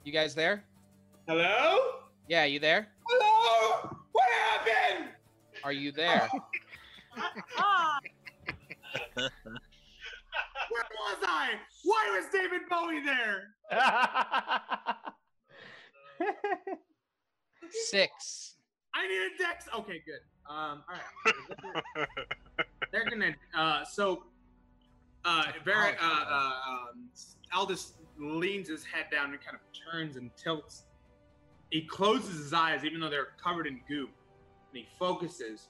You guys there? Hello? Yeah, you there? Hello? What happened? Are you there? Ah, Where was I? Why was David Bowie there? Six. I need a dex. Okay, good. Um, all right. They're gonna. Uh, so, uh, very. Uh, uh, um, Aldous leans his head down and kind of turns and tilts. He closes his eyes, even though they're covered in goo, and he focuses,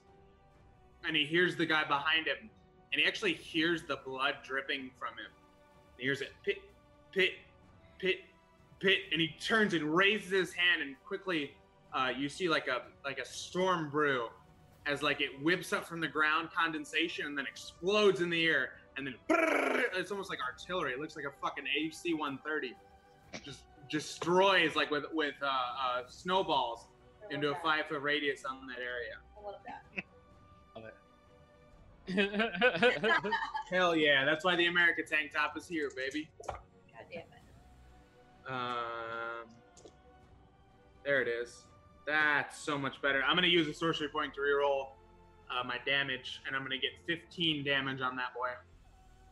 and he hears the guy behind him, and he actually hears the blood dripping from him. He hears it pit, pit, pit, pit, and he turns and raises his hand and quickly uh, you see like a like a storm brew as like it whips up from the ground, condensation, and then explodes in the air, and then it's almost like artillery. It looks like a fucking AC-130. Just destroys like with with uh, uh, snowballs into a five foot radius on that area. I love that. Love it Hell yeah, that's why the America tank top is here, baby. God damn it. Um, there it is. That's so much better. I'm gonna use a sorcery point to reroll uh, my damage, and I'm gonna get 15 damage on that boy.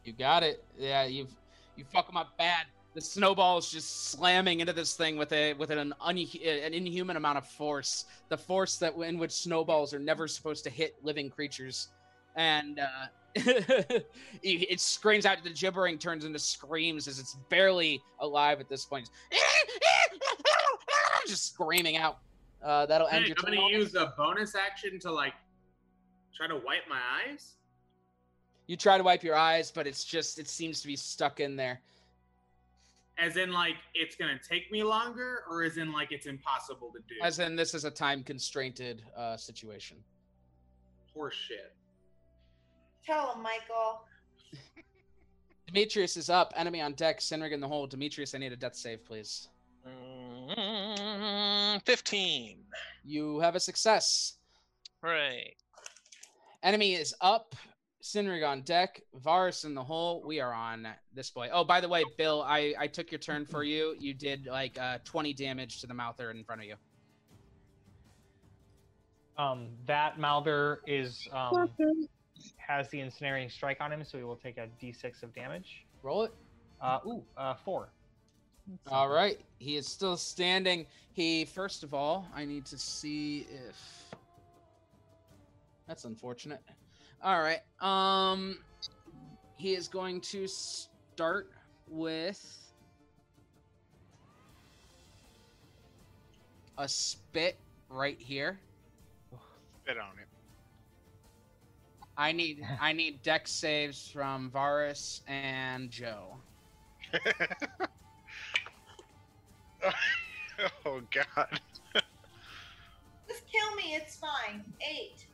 You got it. Yeah, you've you fuck him up bad. The snowball is just slamming into this thing with a with an un, an inhuman amount of force. The force that in which snowballs are never supposed to hit living creatures, and uh, it screams out. The gibbering turns into screams as it's barely alive at this point, just screaming out. Uh, that'll end Hey, your I'm gonna use a bonus action to like try to wipe my eyes. You try to wipe your eyes, but it's just it seems to be stuck in there. As in, like it's gonna take me longer, or as in, like it's impossible to do. As in, this is a time constrained uh, situation. Horse shit. Tell him, Michael. Demetrius is up. Enemy on deck. Sinrig in the hole. Demetrius, I need a death save, please. Mm, 15. You have a success. Right. Enemy is up. Sinrig on deck. Varus in the hole. We are on this boy. Oh, by the way, Bill, I, I took your turn for you. You did like uh, 20 damage to the mouther in front of you. Um, that mouther is um, has the ensnaring strike on him, so he will take a d6 of damage. Roll it. Uh, ooh, uh, four. All right. He is still standing. He, first of all, I need to see if. That's unfortunate. All right. Um, he is going to start with a spit right here. Spit on it. I need I need dex saves from Varus and Joe. oh God. Just kill me. It's fine. Eight.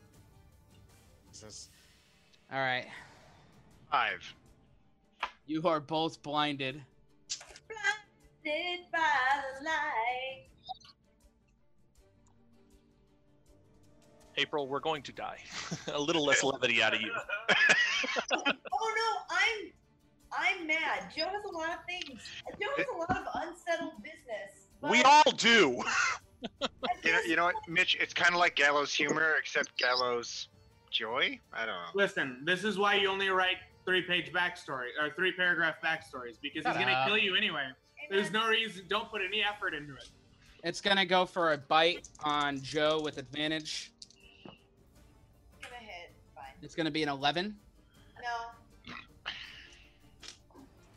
This is- All right. Five. You are both blinded. Blinded by the light. April, we're going to die. a little less levity out of you. Oh no, I'm I'm mad. Joe has a lot of things. Joe has a lot of unsettled business. We all do. You know, you know what, Mitch? It's kind of like Gallows humor, except Gallows joy. I don't know. Listen, this is why you only write three page backstory or three paragraph backstories because Shut he's gonna up. kill you anyway. There's no reason. Don't put any effort into it. It's gonna go for a bite on Joe with advantage. It's Gonna hit. Fine. It's gonna be an 11. No.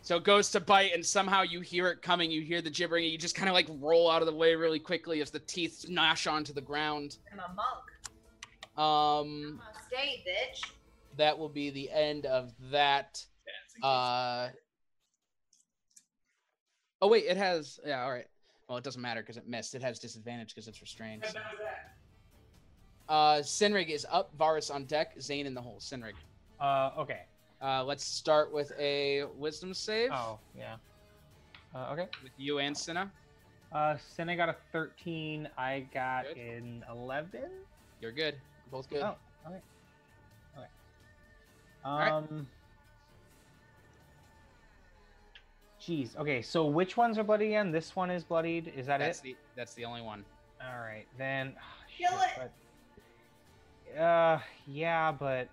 So it goes to bite, and somehow you hear it coming. You hear the gibbering, and you just kind of like roll out of the way really quickly as the teeth gnash onto the ground. I'm a monk. Um, Stay, bitch. that will be the end of that. Uh, oh wait, it has. Yeah, all right. Well, it doesn't matter because it missed. It has disadvantage because it's restrained. so. Uh, Sinrig is up. Varus on deck. Zane in the hole. Sinrig. Uh, okay. Uh, let's start with a wisdom save. Oh, yeah. Uh, okay. With you and Cinna. Uh, Senna got a 13. I got an 11. You're good. Both good. Oh, okay. Okay. right. Um. Jeez. Okay, so which ones are bloody again? This one is bloodied. Is that That's it? the that's the only one. All right, then. Kill shit, but- uh, yeah, but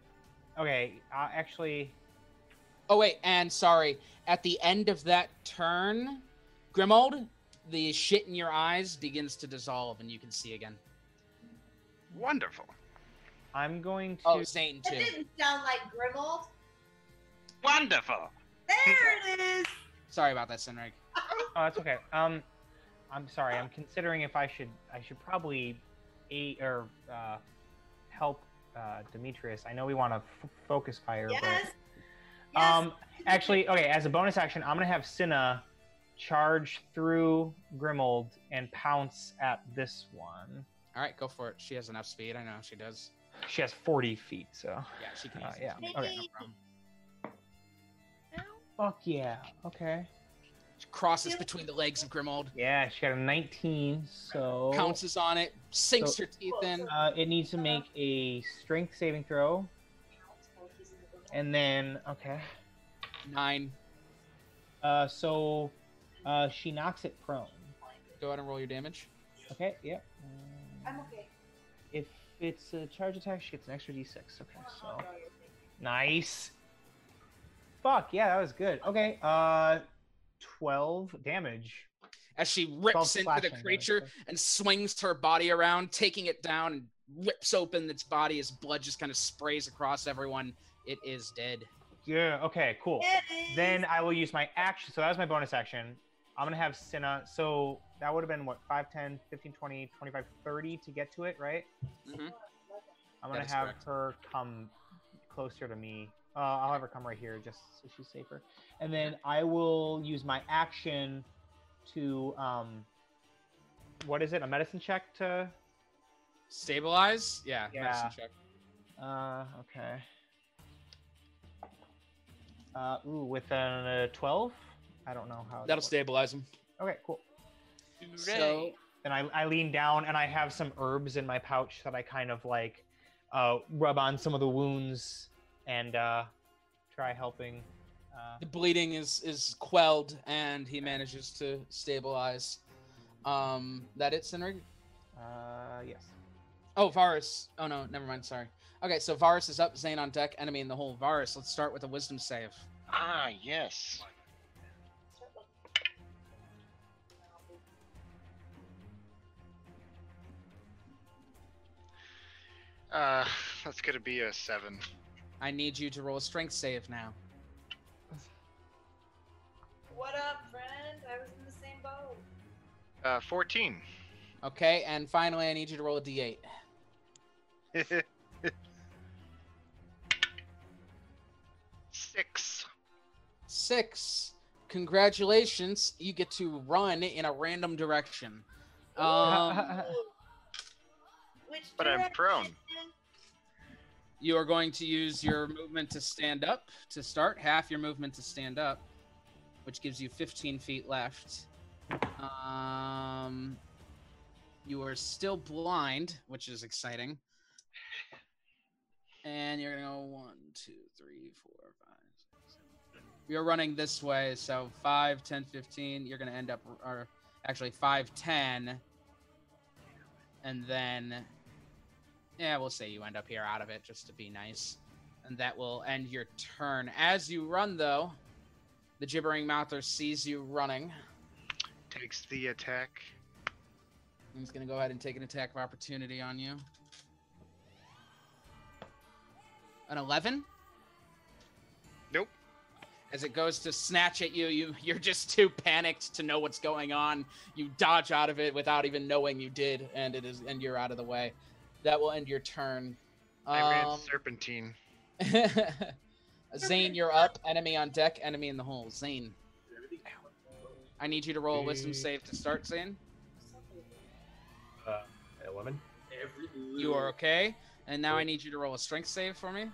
okay. Uh, actually, Oh wait, and sorry. At the end of that turn, Grimold, the shit in your eyes begins to dissolve, and you can see again. Wonderful. I'm going to. Oh, Zane That didn't sound like Grimald. Wonderful. There it is. Sorry about that, Sinrig. Oh, that's okay. Um, I'm sorry. I'm considering if I should. I should probably, aid or uh, help uh, Demetrius. I know we want to f- focus fire, Yes. but um, actually, okay. As a bonus action, I'm gonna have Cinna charge through Grimold and pounce at this one. All right, go for it. She has enough speed. I know she does. She has 40 feet, so. Yeah, she can. Uh, yeah. do it. Okay. No problem. Fuck yeah. Okay. She crosses between the legs of Grimold, Yeah, she got a 19, so. pounces on it, sinks So- her teeth in. Uh, it needs to make a strength saving throw. And then, okay. Nine. Uh, so uh, she knocks it prone. Go ahead and roll your damage. Okay, yep. I'm okay. If it's a charge attack, she gets an extra d6. Okay, so. Nice. Fuck, yeah, that was good. Okay, uh, 12 damage. As she rips into slashing the damage. creature and swings her body around, taking it down and rips open its body as blood just kind of sprays across everyone. It is dead. Yeah, okay, cool. Then I will use my action. So that was my bonus action. I'm going to have Cinna. So that would have been what, 5, 10, 15, 20, 25, 30 to get to it, right? Mm-hmm. I'm gonna have correct. her come closer to me. Uh, I'll have her come right here just so she's safer. And then I will use my action to. um What is it? A medicine check to. Stabilize? Yeah, Yeah. medicine check. Uh, okay. Uh, ooh, with a uh, 12? I don't know how. that That'll works. stabilize him. Okay, cool. So, Then I, I lean down and I have some herbs in my pouch that I kind of like uh, rub on some of the wounds and uh, try helping. Uh, the bleeding is is quelled and he manages to stabilize. Um, that it, Sinrig? uh, yes. Oh, Varus. Oh no, never mind. Sorry. Okay, so Varus is up. Zane on deck. Enemy in the hole. Varus. Let's start with a Wisdom save. Ah, yes. Uh, that's gonna be a seven. I need you to roll a Strength save now. What up, friend? I was in the same boat. Uh, fourteen. Okay, and finally, I need you to roll a D8. Six. Six. Congratulations, you get to run in a random direction. Um, Which But I'm prone. you are going to use your movement to stand up to start, half your movement to stand up, which gives you 15 feet left. Um, you are still blind, which is exciting. And you're gonna go one, two, three, four, five, six, seven. You're running this way, so 5, 10, 15. You're gonna end up, or actually 5, 10. And then yeah, we'll say you end up here out of it just to be nice. And that will end your turn. As you run, though, the gibbering mouther sees you running. Takes the attack. He's going to go ahead and take an attack of opportunity on you. An 11? Nope. As it goes to snatch at you, you you're just too panicked to know what's going on. You dodge out of it without even knowing you did, and it is and you're out of the way. That will end your turn. I ran Um, serpentine. Zane, you're up. Enemy on deck. Enemy in the hole. Zane. I need you to roll a wisdom save to start, Zane. Uh, 11. You are okay. And now I need you to roll a strength save for me.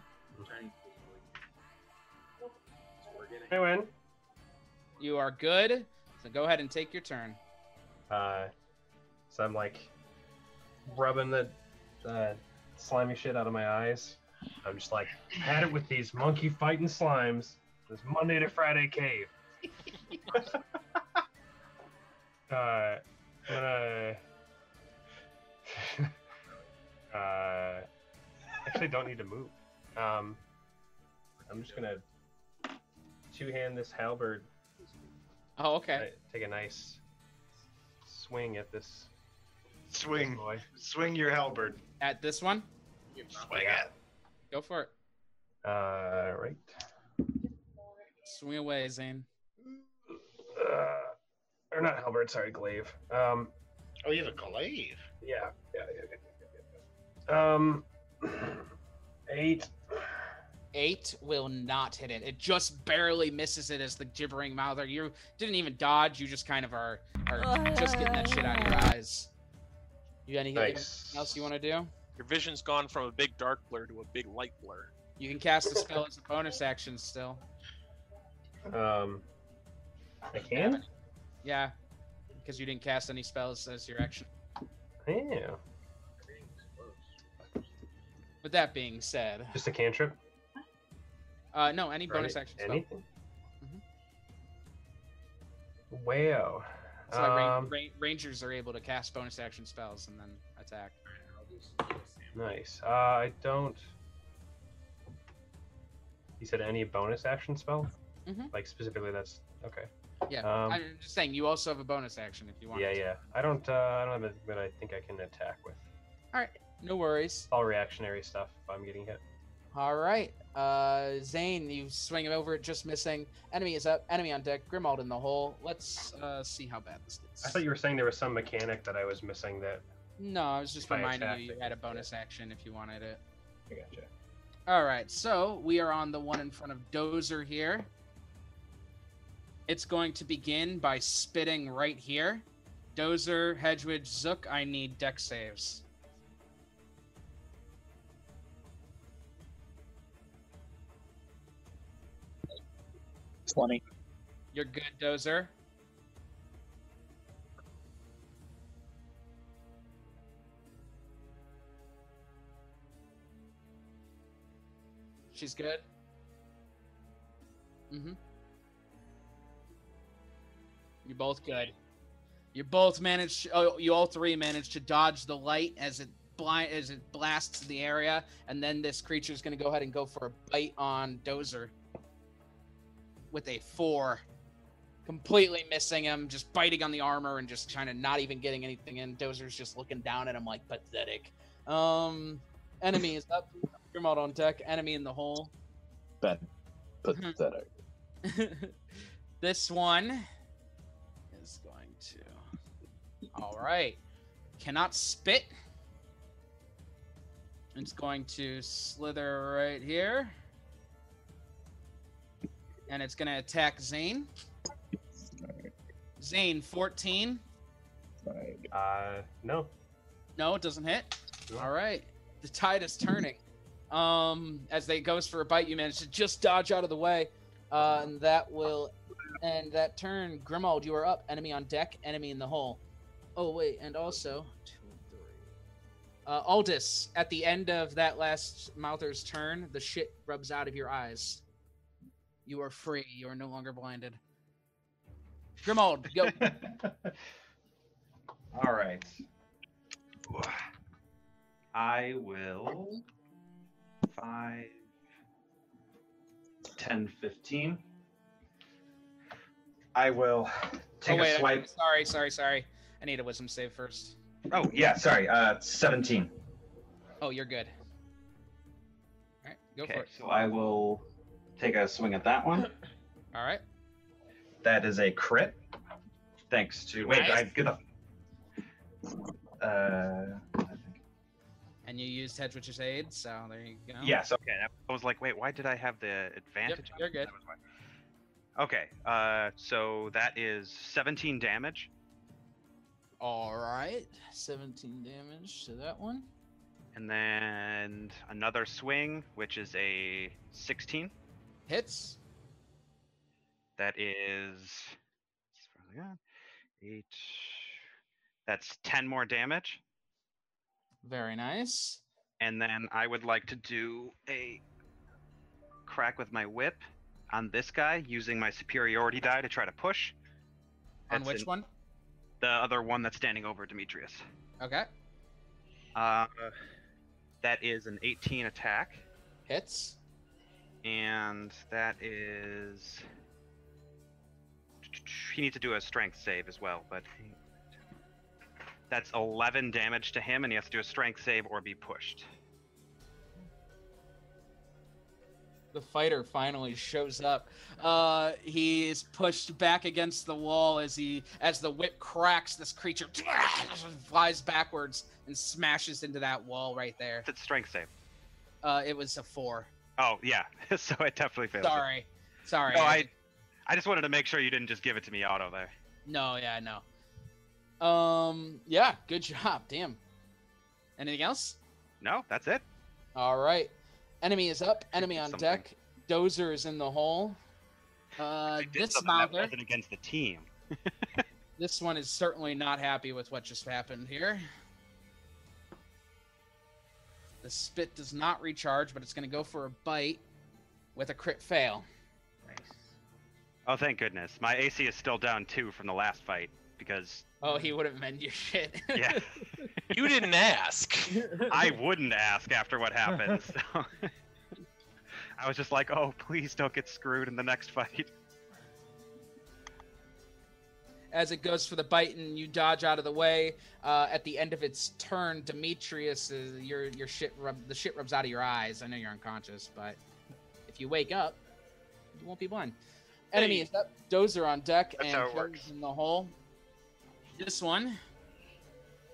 I win. You are good. So go ahead and take your turn. Uh, so I'm like rubbing the uh, slimy shit out of my eyes. I'm just like, had it with these monkey fighting slimes. This Monday to Friday cave. uh, I'm gonna. uh, actually, don't need to move. Um, I'm just gonna two hand this halberd. Oh, okay. I- take a nice swing at this Swing. boy. Swing your halberd. At this one, Swing it. go for it. Uh, right. Swing away, Zane. Uh, or not halberd, sorry, glaive. Um, Oh, you have a glaive. yeah, yeah, yeah, yeah, yeah, yeah. Um, eight, eight will not hit it. It just barely misses it as the gibbering mouther. You didn't even dodge. You just kind of are are just getting that shit out of your eyes. You got anything else you want to do? Your vision's gone from a big dark blur to a big light blur. You can cast a spell as a bonus action still. Um, I can. Yeah, because you didn't cast any spells as your action. Yeah. With that being said, Just a cantrip. Uh, no, any bonus right? action spell. Anything. Wow. So like ran- Um, ran- rangers are able to cast bonus action spells and then attack. Nice. Uh, I don't. You said any bonus action spell? Mhm. Like specifically, that's okay. Yeah, Um, I'm just saying you also have a bonus action if you want. Yeah, yeah. I don't. Uh, I don't have anything that I think I can attack with. All right, no worries. All reactionary stuff. If I'm getting hit. All right, uh, Zane, you swing it over just missing. Enemy is up. Enemy on deck. Grimald in the hole. Let's uh, see how bad this is. I thought you were saying there was some mechanic that I was missing. That No, I was just reminding you you had a bonus action if you wanted it. I gotcha. All right, so we are on the one in front of Dozer here. It's going to begin by spitting right here. Dozer, Hedgewitch, Zook, I need dex saves. Twenty. You're good, Dozer. She's good. Mm-hmm. You're both good. You both managed. Oh, you all three managed to dodge the light as it blind as it blasts the area, and then this creature is going to go ahead and go for a bite on Dozer with a four, completely missing him, just biting on the armor and just kind of not even getting anything in. Dozer's just looking down at him like pathetic. Um, enemy is up. Grimald on deck. Enemy in the hole. Ben. Pathetic. this one is going to. All right. Cannot spit. It's going to slither right here. And it's going to attack Zane. Zane, 14. Uh, no. No, it doesn't hit. All right. The tide is turning. Um, as they goes for a bite, you manage to just dodge out of the way. Uh, and that will end that turn. Grimald, you are up. Enemy on deck. Enemy in the hole. Oh wait, and also two, three. Uh, Aldous, at the end of that last Mouther's turn, the shit rubs out of your eyes. You are free. You are no longer blinded. Grimald, go. All right. I will. 5, 10, 15. I will take oh wait, a I'm swipe. sorry, sorry, sorry. I need a wisdom save first. Oh, yeah, sorry. Uh, 17. Oh, you're good. All right, go Okay, for it. so I will take a swing at that one. All right. That is a crit. Thanks to. Wait. I get the. Uh, And you used Hedgewitch's aid, so there you go. Yes. Okay. I was like, wait, why did I have the advantage? on you're good. Okay. Uh, so that is 17 damage. All right, 17 damage to that one. And then another swing, which is a 16. Hits. That is eight. That's 10 more damage. Very nice. And then I would like to do a crack with my whip on this guy using my superiority die to try to push. On That's which an- one? The other one that's standing over Demetrius. Okay. Uh, that is an 18 attack. Hits. And that is. He needs to do a strength save as well, but. That's 11 damage to him, and he has to do a strength save or be pushed. The fighter finally shows up. Uh, he is pushed back against the wall as he, as the whip cracks. This creature flies backwards and smashes into that wall right there. It's strength save. Uh, it was a four. Oh yeah, so it definitely fails. it. Sorry, sorry. No, I, I just wanted to make sure you didn't just give it to me auto there. No, yeah, no. Um, yeah, good job. Damn. Anything else? No, that's it. All right. Enemy is up. Enemy on something. deck. Dozer is in the hole. Uh, this mouther. against the team. This one is certainly not happy with what just happened here. The spit does not recharge, but it's going to go for a bite with a crit fail. Oh, thank goodness. My AC is still down two from the last fight because Oh, he wouldn't mend your shit. yeah, You didn't ask. I wouldn't ask after what happened. So I was just like, oh, please don't get screwed in the next fight. As it goes for the bite and you dodge out of the way, uh, at the end of its turn, Demetrius, is, your your shit rub the shit rubs out of your eyes. I know you're unconscious, but if you wake up, you won't be blind. Enemy Hey. is up. Dozer on deck That's and how it Joe's works. in the hole. This one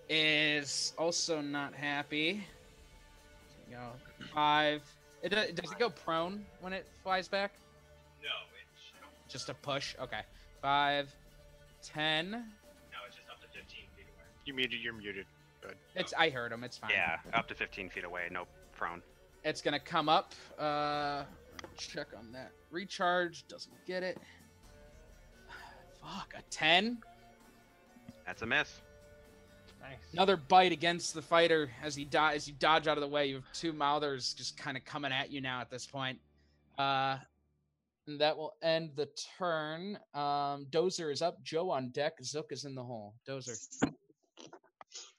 is also not happy. So go five. It does, does it go prone when it flies back? No, it's Just a push. Okay. Five, ten. no, it's just up to 15 feet away. You muted. You're muted. Good. It's. I heard him. It's fine. Yeah, up to 15 feet away, no prone. It's gonna come up. Uh, check on that. Recharge doesn't get it. Fuck a ten. That's a miss. Nice. Another bite against the fighter as he die as you dodge out of the way. You have two mouthers just kind of coming at you now at this point. Uh, and that will end the turn. Um, Dozer is up. Joe on deck. Zook is in the hole. Dozer.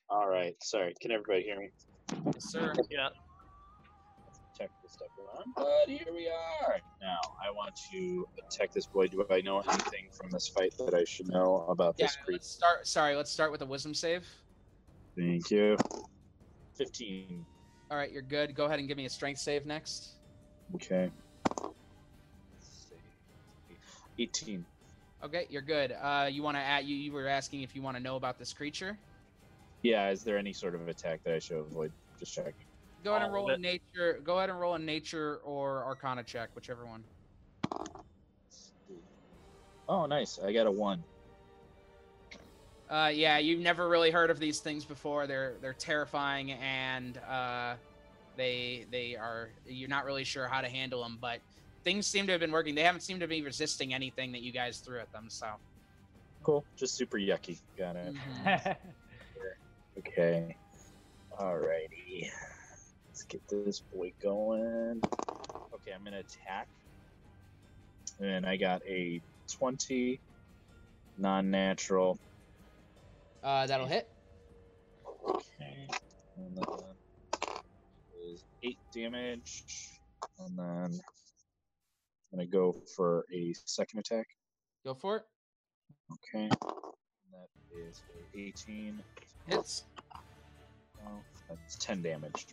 All right. Sorry. Can everybody hear me? Yes, sir. Yeah. Check this stuff around. But here we are. Now, I want to attack this boy. Do I know anything from this fight that I should know about Yeah. this creature? Let's start. Sorry. Let's start with a wisdom save. Thank you. 15. All right, you're good. Go ahead and give me a strength save next. Okay. 18. Okay, you're good. Uh, you want to add? You, you were asking if you want to know about this creature. Yeah, is there any sort of attack that I should avoid? Just checking. Go ahead and roll of a nature. Go ahead and roll a nature or Arcana check, whichever one. Oh, nice. I got a 1. Uh, yeah, you've never really heard of these things before. They're they're terrifying and uh, they they are. You're not really sure how to handle them, but things seem to have been working. They haven't seemed to be resisting anything that you guys threw at them. So. Cool. Just super yucky. Got it. Mhm. Okay. Alrighty. Let's get this boy going. Okay, I'm gonna attack. And I got a 20 non-natural. Uh, that'll hit. Okay. And then is eight damage. And then I'm gonna go for a second attack. Go for it. Okay. That is a 18. Hits. Oh, that's 10 damage.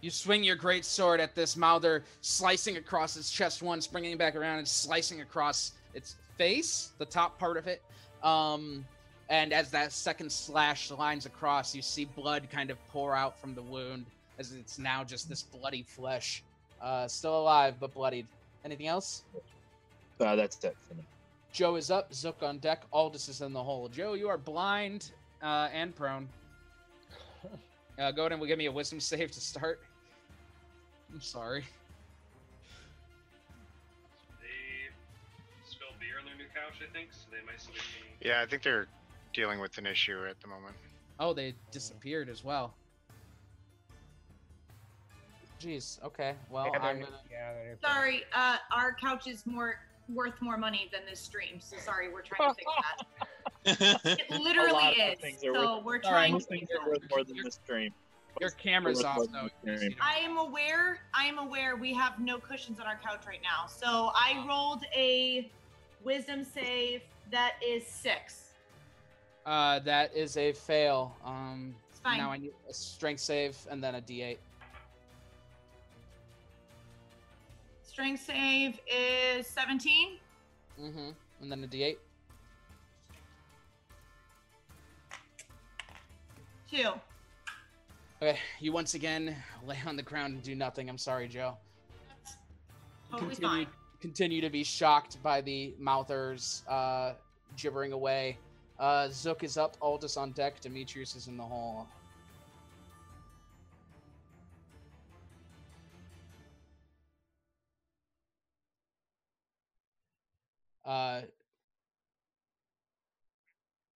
You swing your great sword at this mouther, slicing across its chest one, springing back around and slicing across its face, the top part of it. Um, and as that second slash lines across, you see blood kind of pour out from the wound as it's now just this bloody flesh. Uh, still alive, but bloodied. Anything else? Uh, that's it for me. Joe is up, Zook on deck, Aldous is in the hole. Joe, you are blind uh, and prone. Uh, go ahead and give me a wisdom save to start. I'm sorry. They spilled beer on their new couch, I think, so they might still be. Yeah, I think they're dealing with an issue at the moment. Oh, they disappeared as well. Jeez. Okay. Well, yeah, I'm gonna. yeah, Sorry, uh, our couch is more worth more money than this stream. So sorry, we're trying to fix that. It literally is. things are So worth- we're All right. trying Most things are worth more than this stream. Your camera's Worth off though. than. I am aware. I am aware. We have no cushions on our couch right now. So I rolled a wisdom save that is six. Uh, that is a fail. Um, It's fine. now I need a strength save and then a D8. Strength save is seventeen. Mm-hmm. And then a D8. Two. Okay, you once again lay on the ground and do nothing. I'm sorry, Joe. Totally continue, fine. continue to be shocked by the mouthers uh, gibbering away. Uh, Zook is up, Aldous on deck, Demetrius is in the hole. Uh,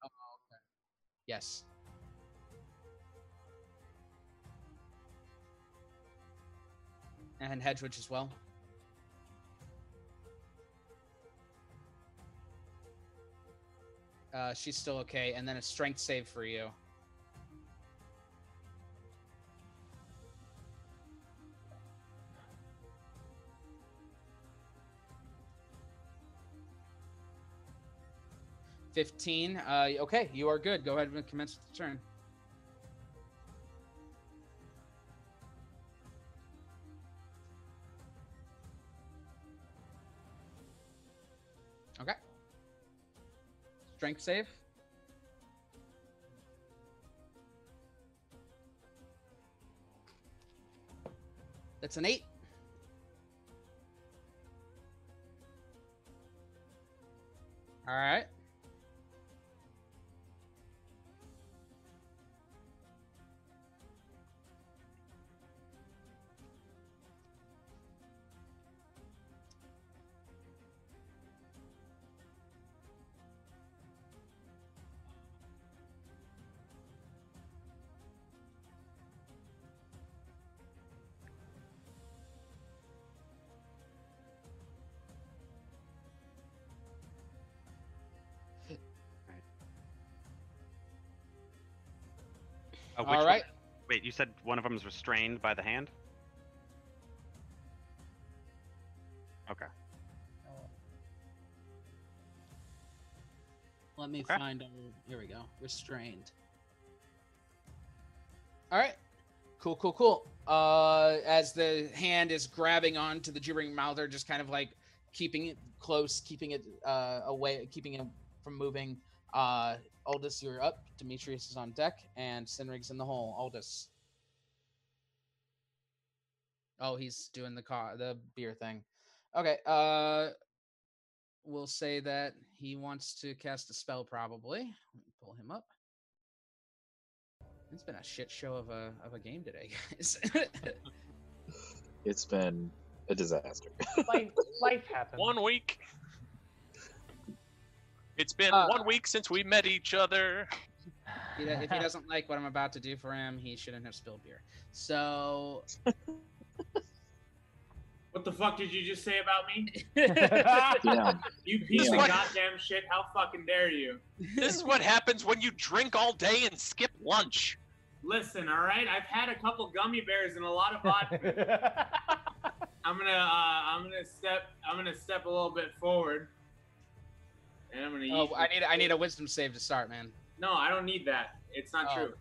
oh, okay. Yes. And Hedgewitch as well. Uh, she's still okay, and then a strength save for you. Fifteen. Uh, okay, you are good. Go ahead and commence the turn. Okay. Strength save. That's an eight. All right. Which All one- Wait, you said one of them is restrained by the hand? Okay. Let me Okay. find. Our, here we go. Restrained. All right. Cool, cool, cool. Uh, as the hand is grabbing onto the gibbering mouther, just kind of like keeping it close, keeping it uh, away, keeping it from moving. Uh, Aldous, you're up. Demetrius is on deck, and Sinrig's in the hole. Aldous. Oh, he's doing the car, the beer thing. Okay. Uh, we'll say that he wants to cast a spell. Probably. Let me pull him up. It's been a shit show of a of a game today, guys. It's been a disaster. life, life happens. One week. It's been Uh, one week since we met each other. He if he doesn't like what I'm about to do for him, he shouldn't have spilled beer. So What the fuck did you just say about me? Yeah. You piece Yeah. of goddamn shit. How fucking dare you? This is what happens when you drink all day and skip lunch. Listen, all right. I've had a couple gummy bears and a lot of vodka. I'm gonna, uh, I'm gonna step, I'm gonna step a little bit forward, and I'm gonna. oh, I need I need a wisdom save to start, man. No, I don't need that. It's not Oh. true.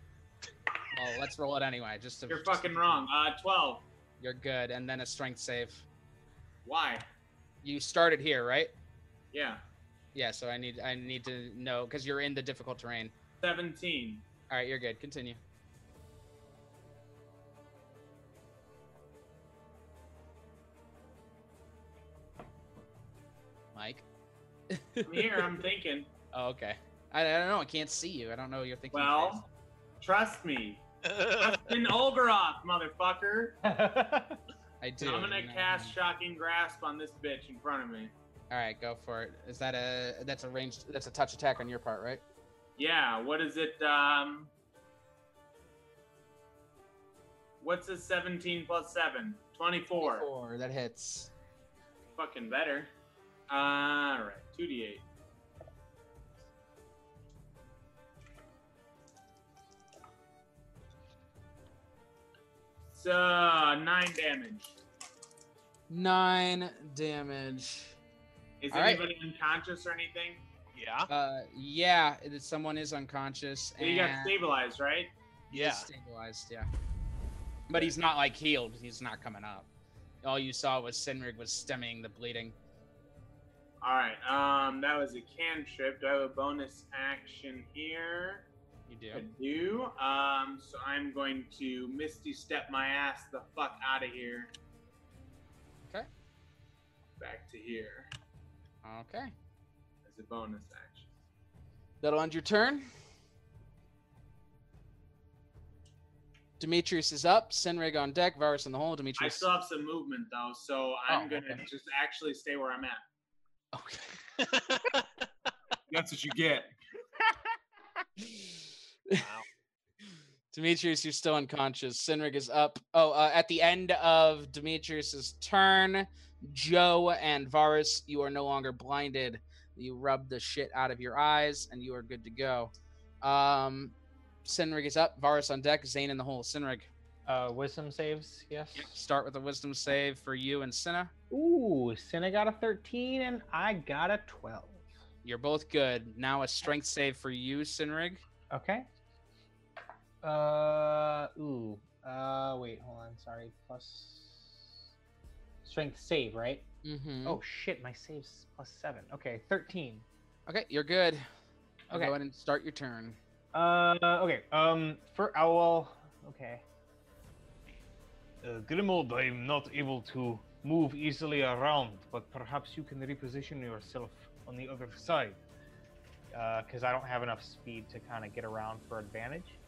Well, let's roll it anyway. Just to, You're just- fucking wrong. Uh, twelve. You're good, and then a strength save. Why? You started here, right? Yeah. Yeah. So I need I need to know because you're in the difficult terrain. Seventeen. All right, you're good. Continue. I'm here. I'm thinking. Oh, okay. I, I don't know. I can't see you. I don't know what you're thinking. Well, trust me. Justin Olgaroth, motherfucker. I do. I'm gonna and, cast Shocking Grasp on this bitch in front of me. All right, go for it. Is that a that's a ranged that's a touch attack on your part, right? Yeah, what is it? Um, what's a 17 plus 7? 24. Four. That hits. Fucking better. Alright, 2d8. So, 9 damage. Nine damage. Is All right. anybody unconscious or anything? Yeah. Uh, yeah, it- someone is unconscious. So you got stabilized, right? Yeah. stabilized. Yeah, but he's not like healed. He's not coming up. All you saw was Sinrig was stemming the bleeding. Alright, um, that was a cantrip. Do I have a bonus action here? You do. I do. Um, so I'm going to Misty step my ass the fuck out of here. Okay. Back to here Okay. as a bonus action. That'll end your turn. Demetrius is up. Sinrig on deck. Varus in the hole. Demetrius. I still have some movement though, so I'm Oh, gonna okay. just actually stay where I'm at. Okay. That's what you get. Demetrius, you're still unconscious. Sinrig is up. Oh, uh, at the end of Demetrius's turn, Joe and Varus, you are no longer blinded. You rub the shit out of your eyes, and you are good to go. Um, Sinrig is up. Varus on deck. Zane in the hole. Sinrig, Uh, wisdom saves, yes. start with a wisdom save for you and Cinna. Ooh, Cinna got a 13 and I got a 12. You're both good. Now a strength save for you, Sinrig. Okay. Uh, ooh. Uh, wait, hold on. Sorry. Plus strength save, right? Mm-hmm. Oh shit, my save's plus seven. Okay, 13. Okay, you're good. Okay. Go ahead and start your turn. Uh, okay. Um, for owl. Okay. Uh, Grimold, I'm not able to move easily around, but perhaps you can reposition yourself on the other side. Uh, because I don't have enough speed to kind of get around for advantage.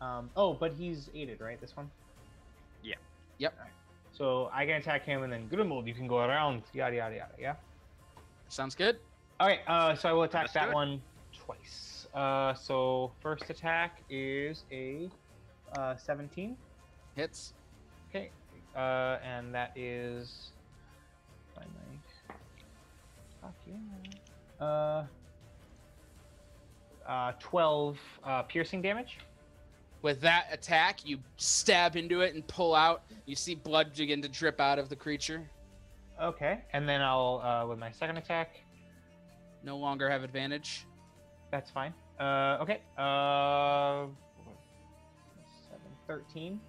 Um, oh, but he's aided, right? This one. Yeah. Yep. So I can attack him, and then Grimold, you can go around. yada yada yada. Yeah. Sounds good. All right, Uh, so I will attack Let's that one twice. Uh, so first attack is a uh 17. Hits. Okay. Uh, and that is. Find my. Fuck yeah. Uh. Uh, 12 uh, piercing damage. With that attack, you stab into it and pull out. You see blood begin to drip out of the creature. Okay. And then I'll, uh, with my second attack, No longer have advantage. that's fine. Uh, okay. Uh, 7, 13.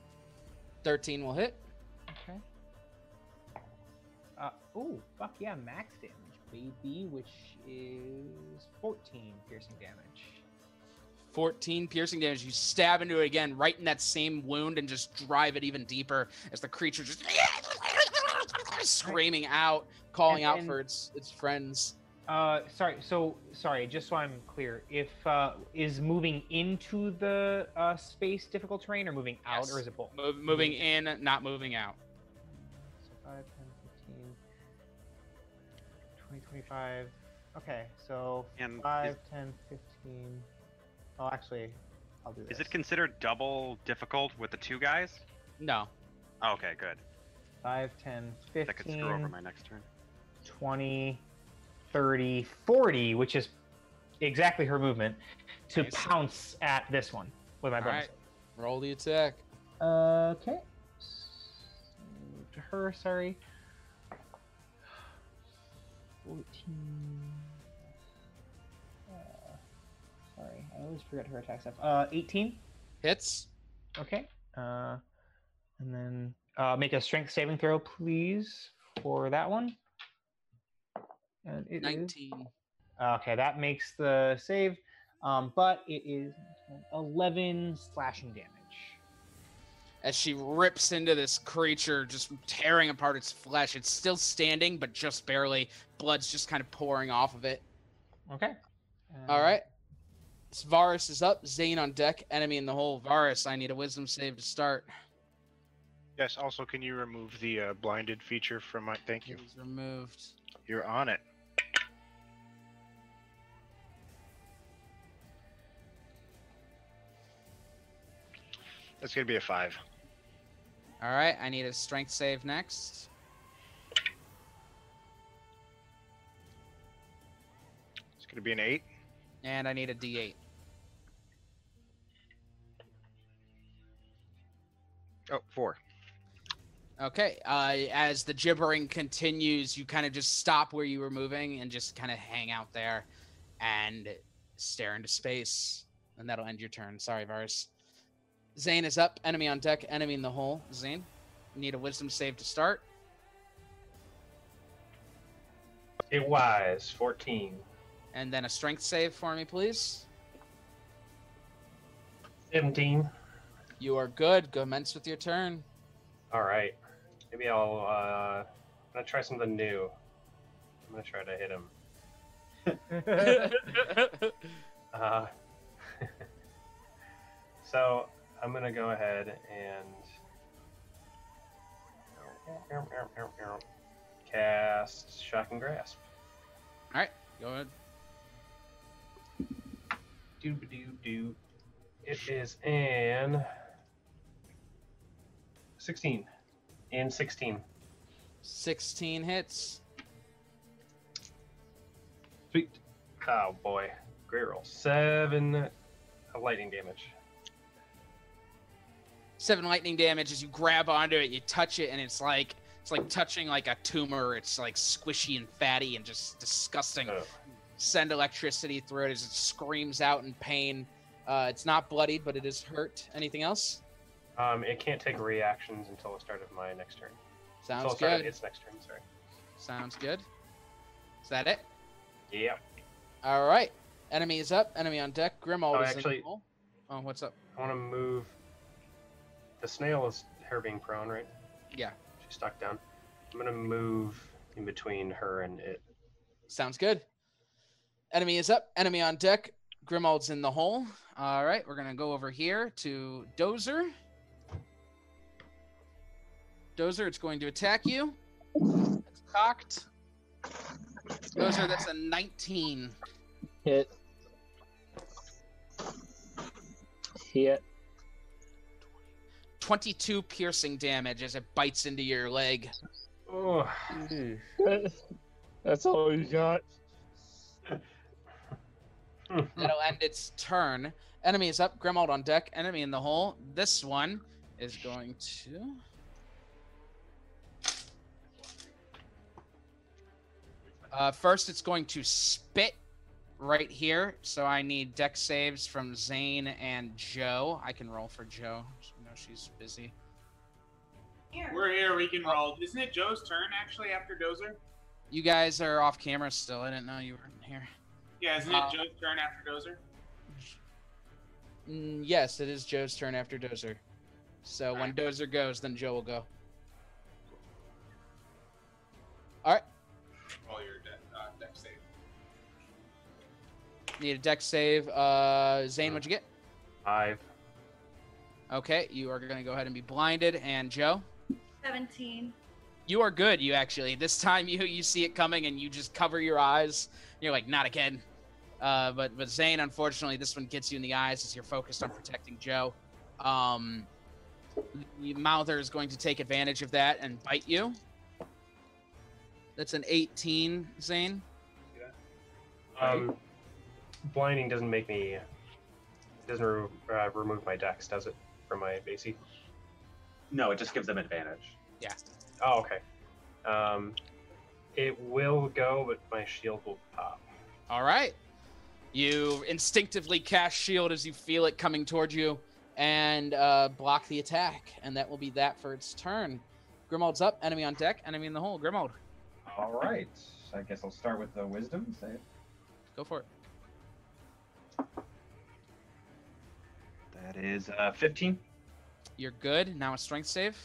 13 will hit. Okay. Uh, oh, fuck yeah, max damage, baby, which is 14 piercing damage. 14 piercing damage. You stab into it again, right in that same wound, and just drive it even deeper as the creature just screaming out, calling And- out and- for its its friends. Uh, sorry. So sorry. Just so I'm clear, if uh, is moving into the uh, space difficult terrain or moving out, or is it both? Mov- moving in, not moving out. So 5, 10, 15, 20, 25. Okay, so And 5, is, 10, 15. Oh, actually, I'll do this. is it considered double difficult with the two guys? No. Oh, okay, good. 5, 10, That could screw over 15, my next turn. 20, 30, 40, which is exactly her movement, to Nice. pounce at this one with my bonus. right. Roll the attack. Okay. So, to her, sorry. 14. Uh, sorry, I always forget her attack stuff. Uh, 18. Hits. Okay. Uh, and then uh, make a strength saving throw, please, for that one. And it is- 19. Okay, that makes the save, um, but it is 11 slashing damage. As she rips into this creature, just tearing apart its flesh. It's still standing, but just barely. Blood's just kind of pouring off of it. Okay. All Um, right. Varus is up. Zane on deck. Enemy in the hole. Varus, I need a wisdom save to start. Yes. Also, can you remove the uh, blinded feature from my? Thank you. He's removed. You're on it. That's gonna be a five. All right. I need a strength save next. It's gonna be an eight. And I need a d8. Oh, four. Okay. Uh, as the gibbering continues, you kind of just stop where you were moving and just kind of hang out there and stare into space. And that'll end your turn. Sorry, Varus. Zane is up. Enemy on deck. Enemy in the hole. Zane, need a wisdom save to start. It wise, 14. And then a strength save for me, please. Seventeen. You are good. Commence with your turn. All right. Maybe I'll. Uh, I'm gonna try something new. I'm gonna try to hit him. Uh, so I'm gonna go ahead and cast Shocking Grasp. All right, go ahead. Do do do. It is an 16 and 16. 16 hits. Sweet. Oh boy, great roll. Seven lightning damage. Seven lightning damage as you grab onto it, you touch it, and it's like it's like touching like a tumor. It's like squishy and fatty and just disgusting. Send electricity through it as it screams out in pain. Uh, it's not bloodied, but it is hurt. Anything else? Um, it can't take reactions until the start of my next turn. Sounds Until the start of good. Its next turn. Sorry. Sounds good. Is that it? Yep. All right. Enemy is up. Enemy on deck. Grimald Oh, is in actually- the hole. Oh, what's up? I want to move. The snail is her being prone, right? Yeah. She's stuck down. I'm gonna move in between her and it. Sounds good. Enemy is up. Enemy on deck. Grimald's in the hole. All right, we're gonna go over here to Dozer. Dozer, it's going to attack you. It's cocked. Dozer, that's a 19. Hit. Hit. 22 piercing damage as it bites into your leg. Oh. That's all you got. That'll end its turn. Enemy is up. Grimald on deck. Enemy in the hole. This one is going to. Uh, first, it's going to spit right here. So I need dex saves from Zane and Joe. I can roll for Joe. I know she's busy. We're here. We can roll. Isn't it Joe's turn actually after Dozer? You guys are off camera still. I didn't know you were here. Yeah, isn't it Uh, Joe's turn after Dozer? Mm, yes, it is Joe's turn after Dozer. So when Dozer goes, then Joe will go. All right. Roll your dex, uh, dex save. Need a dex save. Uh, Zane, what'd you get? Five. Okay, you are going to go ahead and be blinded. And Joe, 17. you are good. You actually this time you you see it coming and you just cover your eyes. You're like, not again. Uh, but but Zane, unfortunately, this one gets you in the eyes as you're focused on protecting Joe. Um, the Mouther is going to take advantage of that and bite you. That's an 18, Zane. Um, blinding doesn't make me. Doesn't re- uh, remove my dex, does it? From my AC. No, it just gives them advantage. Yeah. Oh, okay. Um, it will go, but my shield will pop. All right. You instinctively cast shield as you feel it coming towards you and uh, block the attack. And that will be that for its turn. Grimald's up. Enemy on deck. Enemy in the hole. Grimald, All right. I guess I'll start with the wisdom save. go for it. That is uh, 15. You're good. Now a strength save.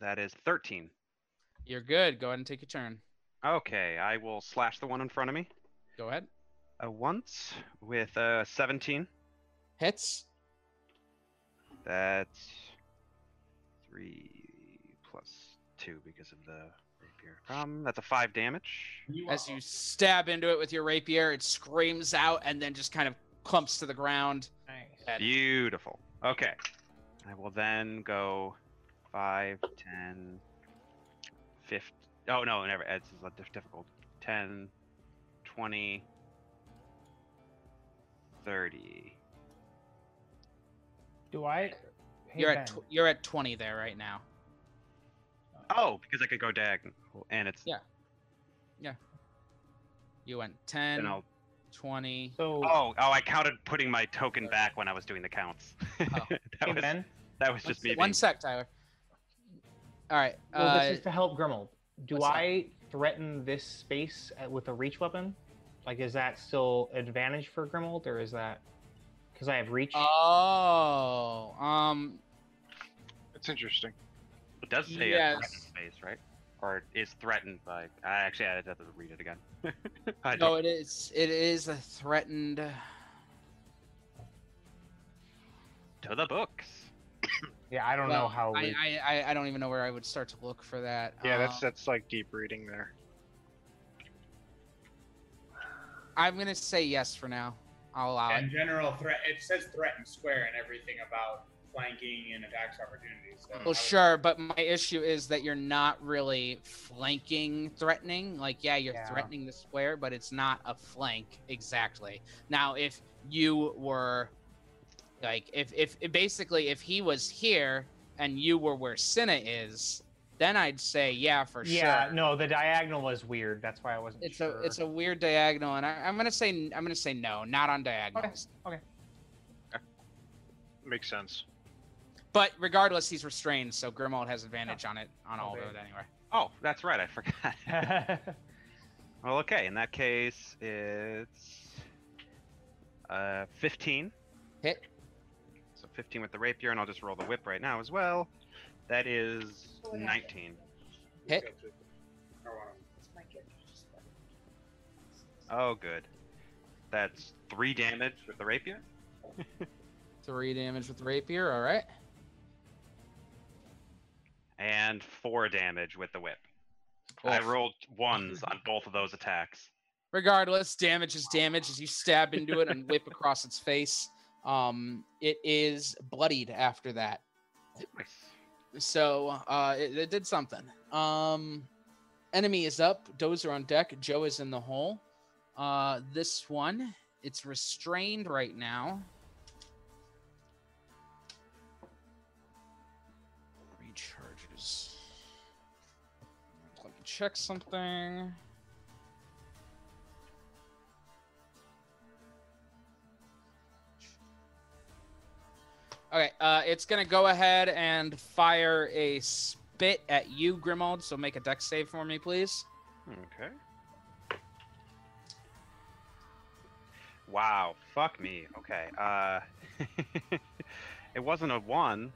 That is 13. You're good. Go ahead and take your turn. Okay, I will slash the one in front of me. Go ahead. Uh, once with uh, 17. Hits. That's three plus two because of the. Um, that's a five damage. As you stab into it with your rapier, it screams out and then just kind of clumps to the ground. Nice. Beautiful. Okay. I will then go 5, 10, 50. Oh, no, never. It's a difficult. 10, 20, 30. Do I? Hey, you're Ben. at tw- you're at 20 there right now. Oh, because I could go diagonal. And it's. Yeah. Yeah. You went 10, Then I'll- 20. So Oh, oh, I counted putting my token back when I was doing the counts. that, Hey, was, Ben. that was just me One being sec, Tyler. All right. Well, uh, this is to help Grimald. Do what's that? I threaten this space with a reach weapon? Like, is that still advantage for Grimald, or is that because I have reach? Oh, um, It's interesting. It does say Yes. a threatened space, right? Or is threatened by. I actually I had to read it again. No, it is. It is a threatened. to the books. yeah, I don't know how. I, I, I, I don't even know where I would start to look for that. Yeah, that's Um, that's like deep reading there. I'm gonna say yes for now. I'll allow In it. general, threat. It says threaten square and everything about flanking and attacks opportunities. So hmm. Well, sure, but my issue is that you're not really flanking threatening. Like, yeah, you're Yeah. threatening the square, but it's not a flank exactly. Now, if you were like, if if if basically if he was here and you were where Cinna is, then I'd say yeah for yeah, sure. no, the diagonal was weird. That's why I wasn't It's sure. a it's a weird diagonal, and I, I'm gonna say I'm gonna say no, not on diagonals. Okay. Makes sense. But regardless, he's restrained, so Grimald has advantage on it on all of it anyway. Oh, that's right. I forgot. well, okay. In that case, it's uh 15. Hit. So 15 with the rapier, and I'll just roll the whip right now as well. That is 19. Hit. Oh, good. That's three damage with the rapier. Three damage with the rapier. All right. And four damage with the whip. I rolled ones on both of those attacks. Regardless, damage is damage as you stab into it and whip across its face. Um, it is bloodied after that. So uh, it, it did something. Um, enemy is up. Dozer on deck. Joe is in the hole. Uh, this one, it's restrained right now. Check something. Okay, uh, it's gonna go ahead and fire a spit at you, Grimald. So make a dex save for me, please. Okay. Wow. Fuck me. Okay. Uh, it wasn't a one.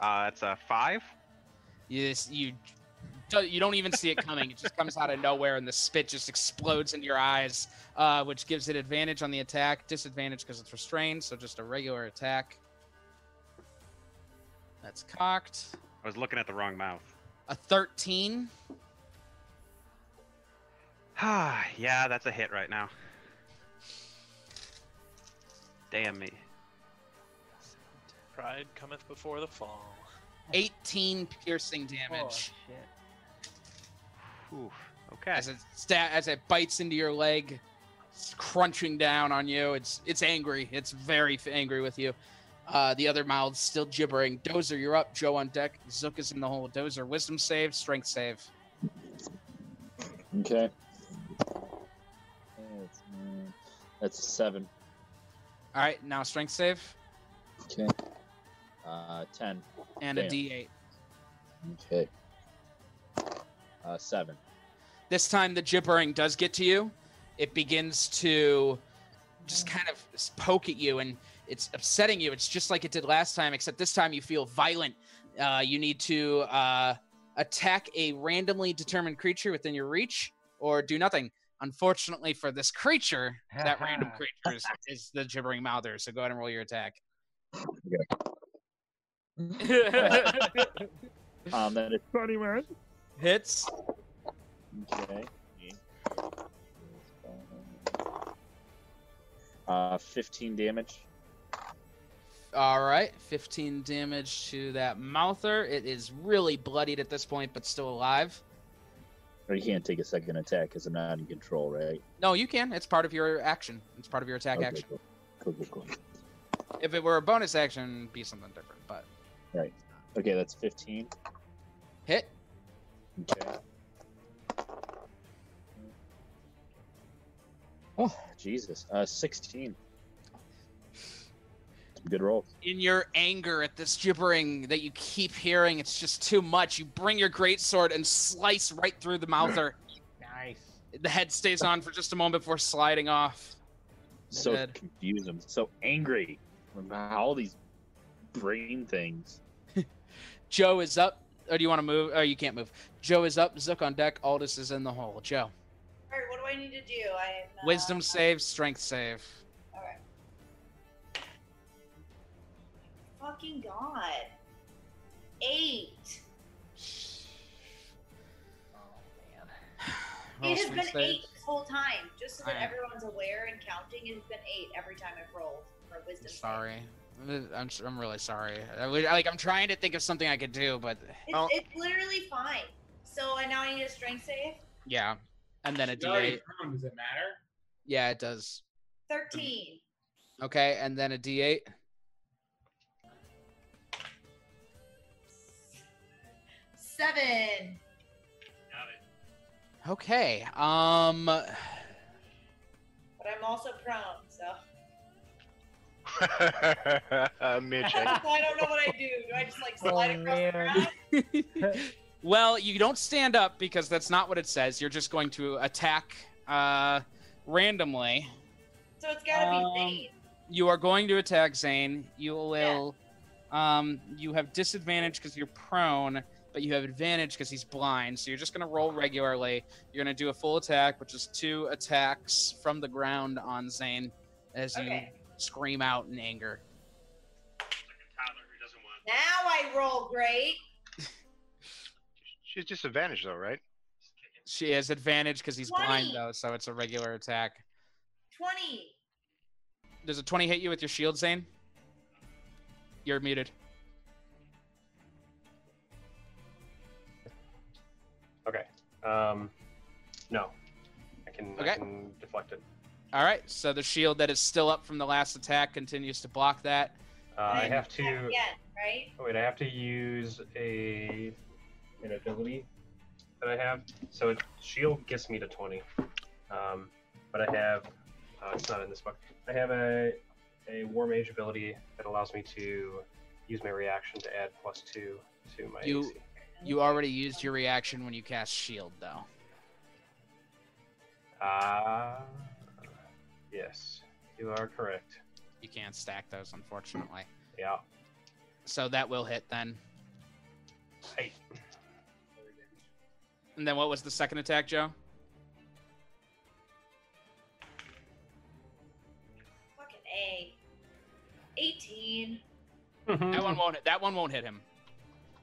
Uh, it's a five. You just- you you don't even see it coming. It just comes out of nowhere, and the spit just explodes into your eyes, uh, which gives it advantage on the attack. Disadvantage because it's restrained, so just a regular attack. That's cocked. I was looking at the wrong mouth. A 13. Ah, yeah, that's a hit right now. Damn me. Pride cometh before the fall. 18 piercing damage. Oof. Okay. As it sta- as it bites into your leg, it's crunching down on you. It's it's angry. It's very angry with you. Uh, the other mouths still gibbering. Dozer, you're up. Joe on deck. Zook is in the hole. Dozer, wisdom save, strength save. Okay. That's, uh, that's a seven. All right, now strength save Okay. Uh, ten. and a Damn. D8. Okay. Uh, seven. This time the gibbering does get to you. It begins to just kind of poke at you and it's upsetting you. It's just like it did last time, except this time you feel violent. Uh, you need to uh, attack a randomly determined creature within your reach or do nothing. Unfortunately for this creature, that random creature is, is the gibbering mouther. So go ahead and roll your attack. Um, that is funny, man. Hits. Okay. Uh, 15 damage. All right, 15 damage to that mouther. It is really bloodied at this point, but still alive. Or you can't take a second attack because I'm not in control, right? No, you can. It's part of your action. It's part of your attack Okay, action. Cool. Cool, cool, cool. If it were a bonus action, it'd be something different. But Right. Okay, that's 15. hit. Okay. Oh, Jesus. Uh, 16. Good roll. in your anger at this gibbering that you keep hearing, it's just too much. You bring your greatsword and slice right through the mouther. Nice. The head stays on for just a moment before sliding off. So Dead. confused. I'm so angry about all these brain things. Joe is up. Or do you want to move? Oh, you can't move. Joe is up. Zook on deck. Aldous is in the hole. Joe. All right, what do I need to do? I uh, Wisdom save, strength save. All right. Fucking god. Eight. It has been save. eight this whole time, just so that I- everyone's aware and counting. It has been eight every time I've rolled for a wisdom. save. Sorry. I'm, I'm really sorry. I, like I'm trying to think of something I could do, but It's, it's literally fine. So I now need a strength save. yeah. And then a You're already D8. prone, Does it matter? Yeah, it does. Thirteen. Okay, and then a D8. Seven. Got it. Okay. Um. But I'm also prone, so Mitch, I don't know what I do. Do I just like slide across the ground? Well, you don't stand up because that's not what it says. You're just going to attack uh, randomly. So it's gotta be Um, Zane. You are going to attack Zane. You will. Um, you have disadvantage because you're prone, but you have advantage because he's blind. So you're just going to roll regularly. You're going to do a full attack, which is two attacks from the ground on Zane as you Okay. Scream out in anger. Now I roll great. She's disadvantaged though, right? She has advantage because he's blind, though, so it's a regular attack. Twenty. Does a 20 hit you with your shield, Zane? You're muted. Okay. Um, no. I can, I can deflect it. All right, so the shield that is still up from the last attack continues to block that. Uh, I have to. Again, right? Oh, wait, I have to use a an ability that I have. So it, shield gets me to 20. Um, but I have. Uh, it's not in this book. I have a a war mage ability that allows me to use my reaction to add plus two to my You AC. you already used your reaction when you cast shield, though. Ah, yes, you are correct. You can't stack those, unfortunately. Yeah. So that will hit then. Hey. And then what was the second attack, Joe? Fucking A. Eighteen. Mm-hmm. That one won't. hit. That one won't hit him.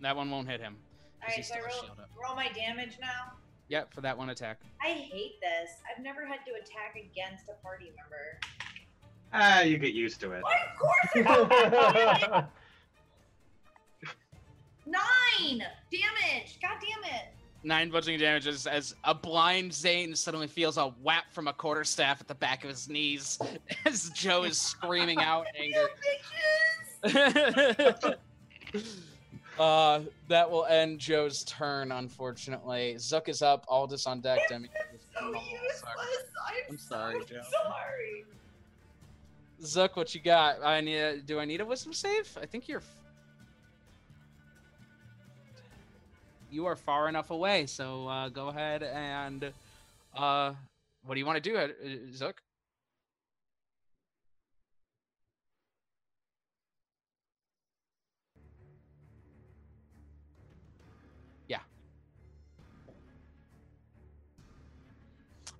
That one won't hit him. 'cause Alright, he's so I still roll, shield up. roll my damage now. Yep, for that one attack. I hate this. I've never had to attack against a party member. Ah, you get used to it. Of course I Nine damage. God damn it. Nine bludgeoning damage as, as a blind Zane suddenly feels a whap from a quarterstaff at the back of his knees as Joe is screaming out in anger. uh, that will end Joe's turn, unfortunately. Zook is up, Aldous on deck. Demi is in the hole, sorry. I'm sorry, Joe. Sorry. Zook, what you got? I need. Do I need a wisdom save? I think you're. You are far enough away, so uh, go ahead and. Uh, what do you want to do, uh, Zook?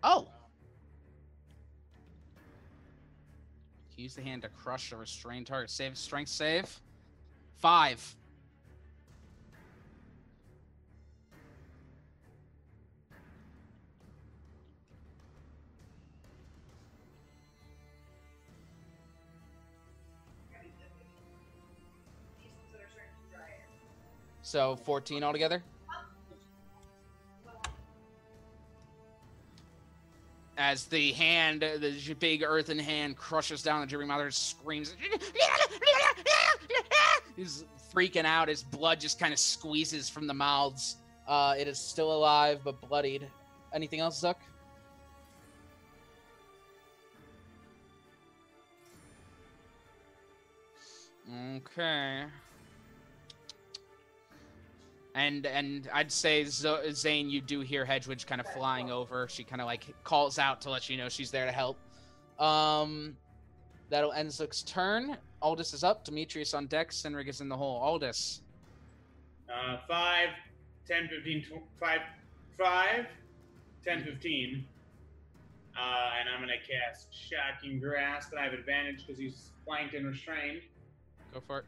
Oh. Use the hand to crush a restrained target. Save strength save. Five. So 14 altogether? As the hand, the big earthen hand crushes down the gibbering mouther, screams. He's freaking out. His blood just kind of squeezes from the mouths. Uh, it is still alive, but bloodied. Anything else, Zook? Okay. And and I'd say Z- Zane, you do hear Hedwig kind of flying over. She kind of like calls out to let you know she's there to help. Um, that'll end Zook's turn. Aldous is up. Demetrius on deck. Sinrig is in the hole. Aldous. Uh, 5, 10, 15, tw- 5, 5, 10, 15. Uh, and I'm going to cast Shocking Grasp, but I have advantage because he's flanked and restrained. Go for it.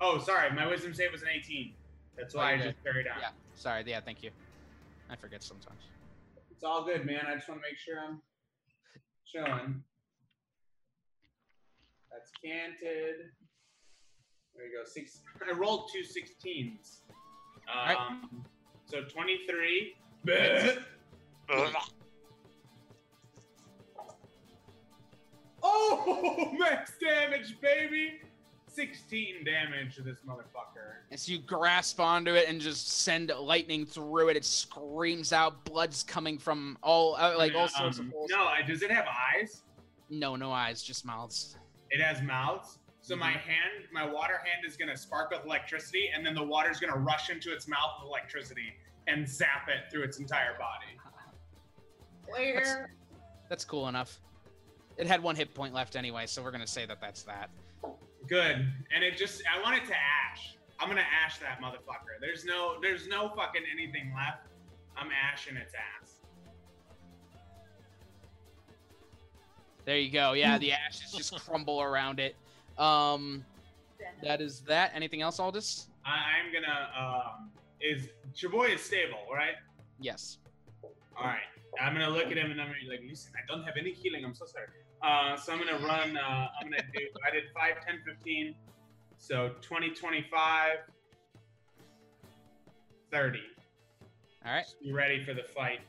Oh, sorry. My wisdom save was an 18. That's why Oh, I you're just carried on. Yeah. Sorry. Yeah. Thank you. I forget sometimes. It's all good, man. I just want to make sure I'm chilling. That's canted. There you go. Six. I rolled two 16s. Um, So 23. oh, max damage, baby! 16 damage to this motherfucker. As you grasp onto it and just send lightning through it, it screams out. Blood's coming from all uh, like all sorts of Um, holes. No, does it have eyes? No, no eyes, just mouths. It has mouths. So my Mhm. hand, my water hand is gonna spark with electricity, and then the water's gonna rush into its mouth with electricity and zap it through its entire body. Where? That's cool enough. It had one hit point left anyway, so we're gonna say that that's that. Good. And it just, I want it to ash. I'm gonna ash that motherfucker. There's no, there's no fucking anything left. I'm ashing its ass. There you go. Yeah, the ashes just crumble around it. Um, that is that. Anything else, Aldous? I, I'm gonna, um, is your boy is stable, right? Yes. All right. I'm gonna look at him and I'm gonna be like, listen, I don't have any healing. I'm so sorry. Uh, so I'm gonna run. Uh, I'm gonna do. I did 5, 10, 15. So 20, 25, 30. All right. You ready for the fight?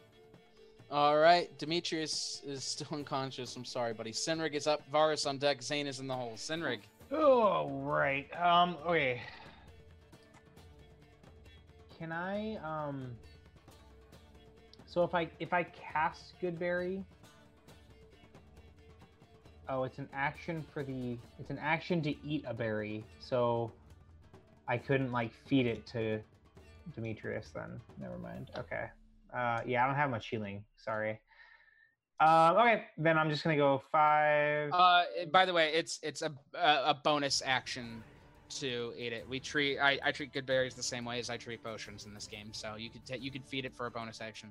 All right. Demetrius is still unconscious. I'm sorry, buddy. Sinrig is up. Varus on deck. Zane is in the hole. Sinrig. Oh, right. Um, okay. Can I um so if I if I cast Goodberry Oh, it's an action for the it's an action to eat a berry. So I couldn't like feed it to Demetrius then. Never mind. Okay. Uh yeah, I don't have much healing. Sorry. Um okay, then I'm just to go 5 Uh, by the way, it's it's a a, bonus action to eat it. We treat I, I treat good berries the same way as I treat potions in this game. So you could ta- you could feed it for a bonus action.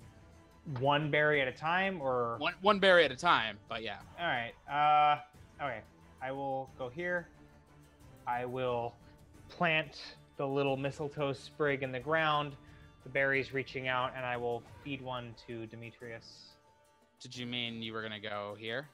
One berry at a time or One one berry at a time. But yeah. All right. Uh, okay. I will go here. I will plant the little mistletoe sprig in the ground. The berries reaching out, and I will feed one to Demetrius. Did you mean you were gonna go here?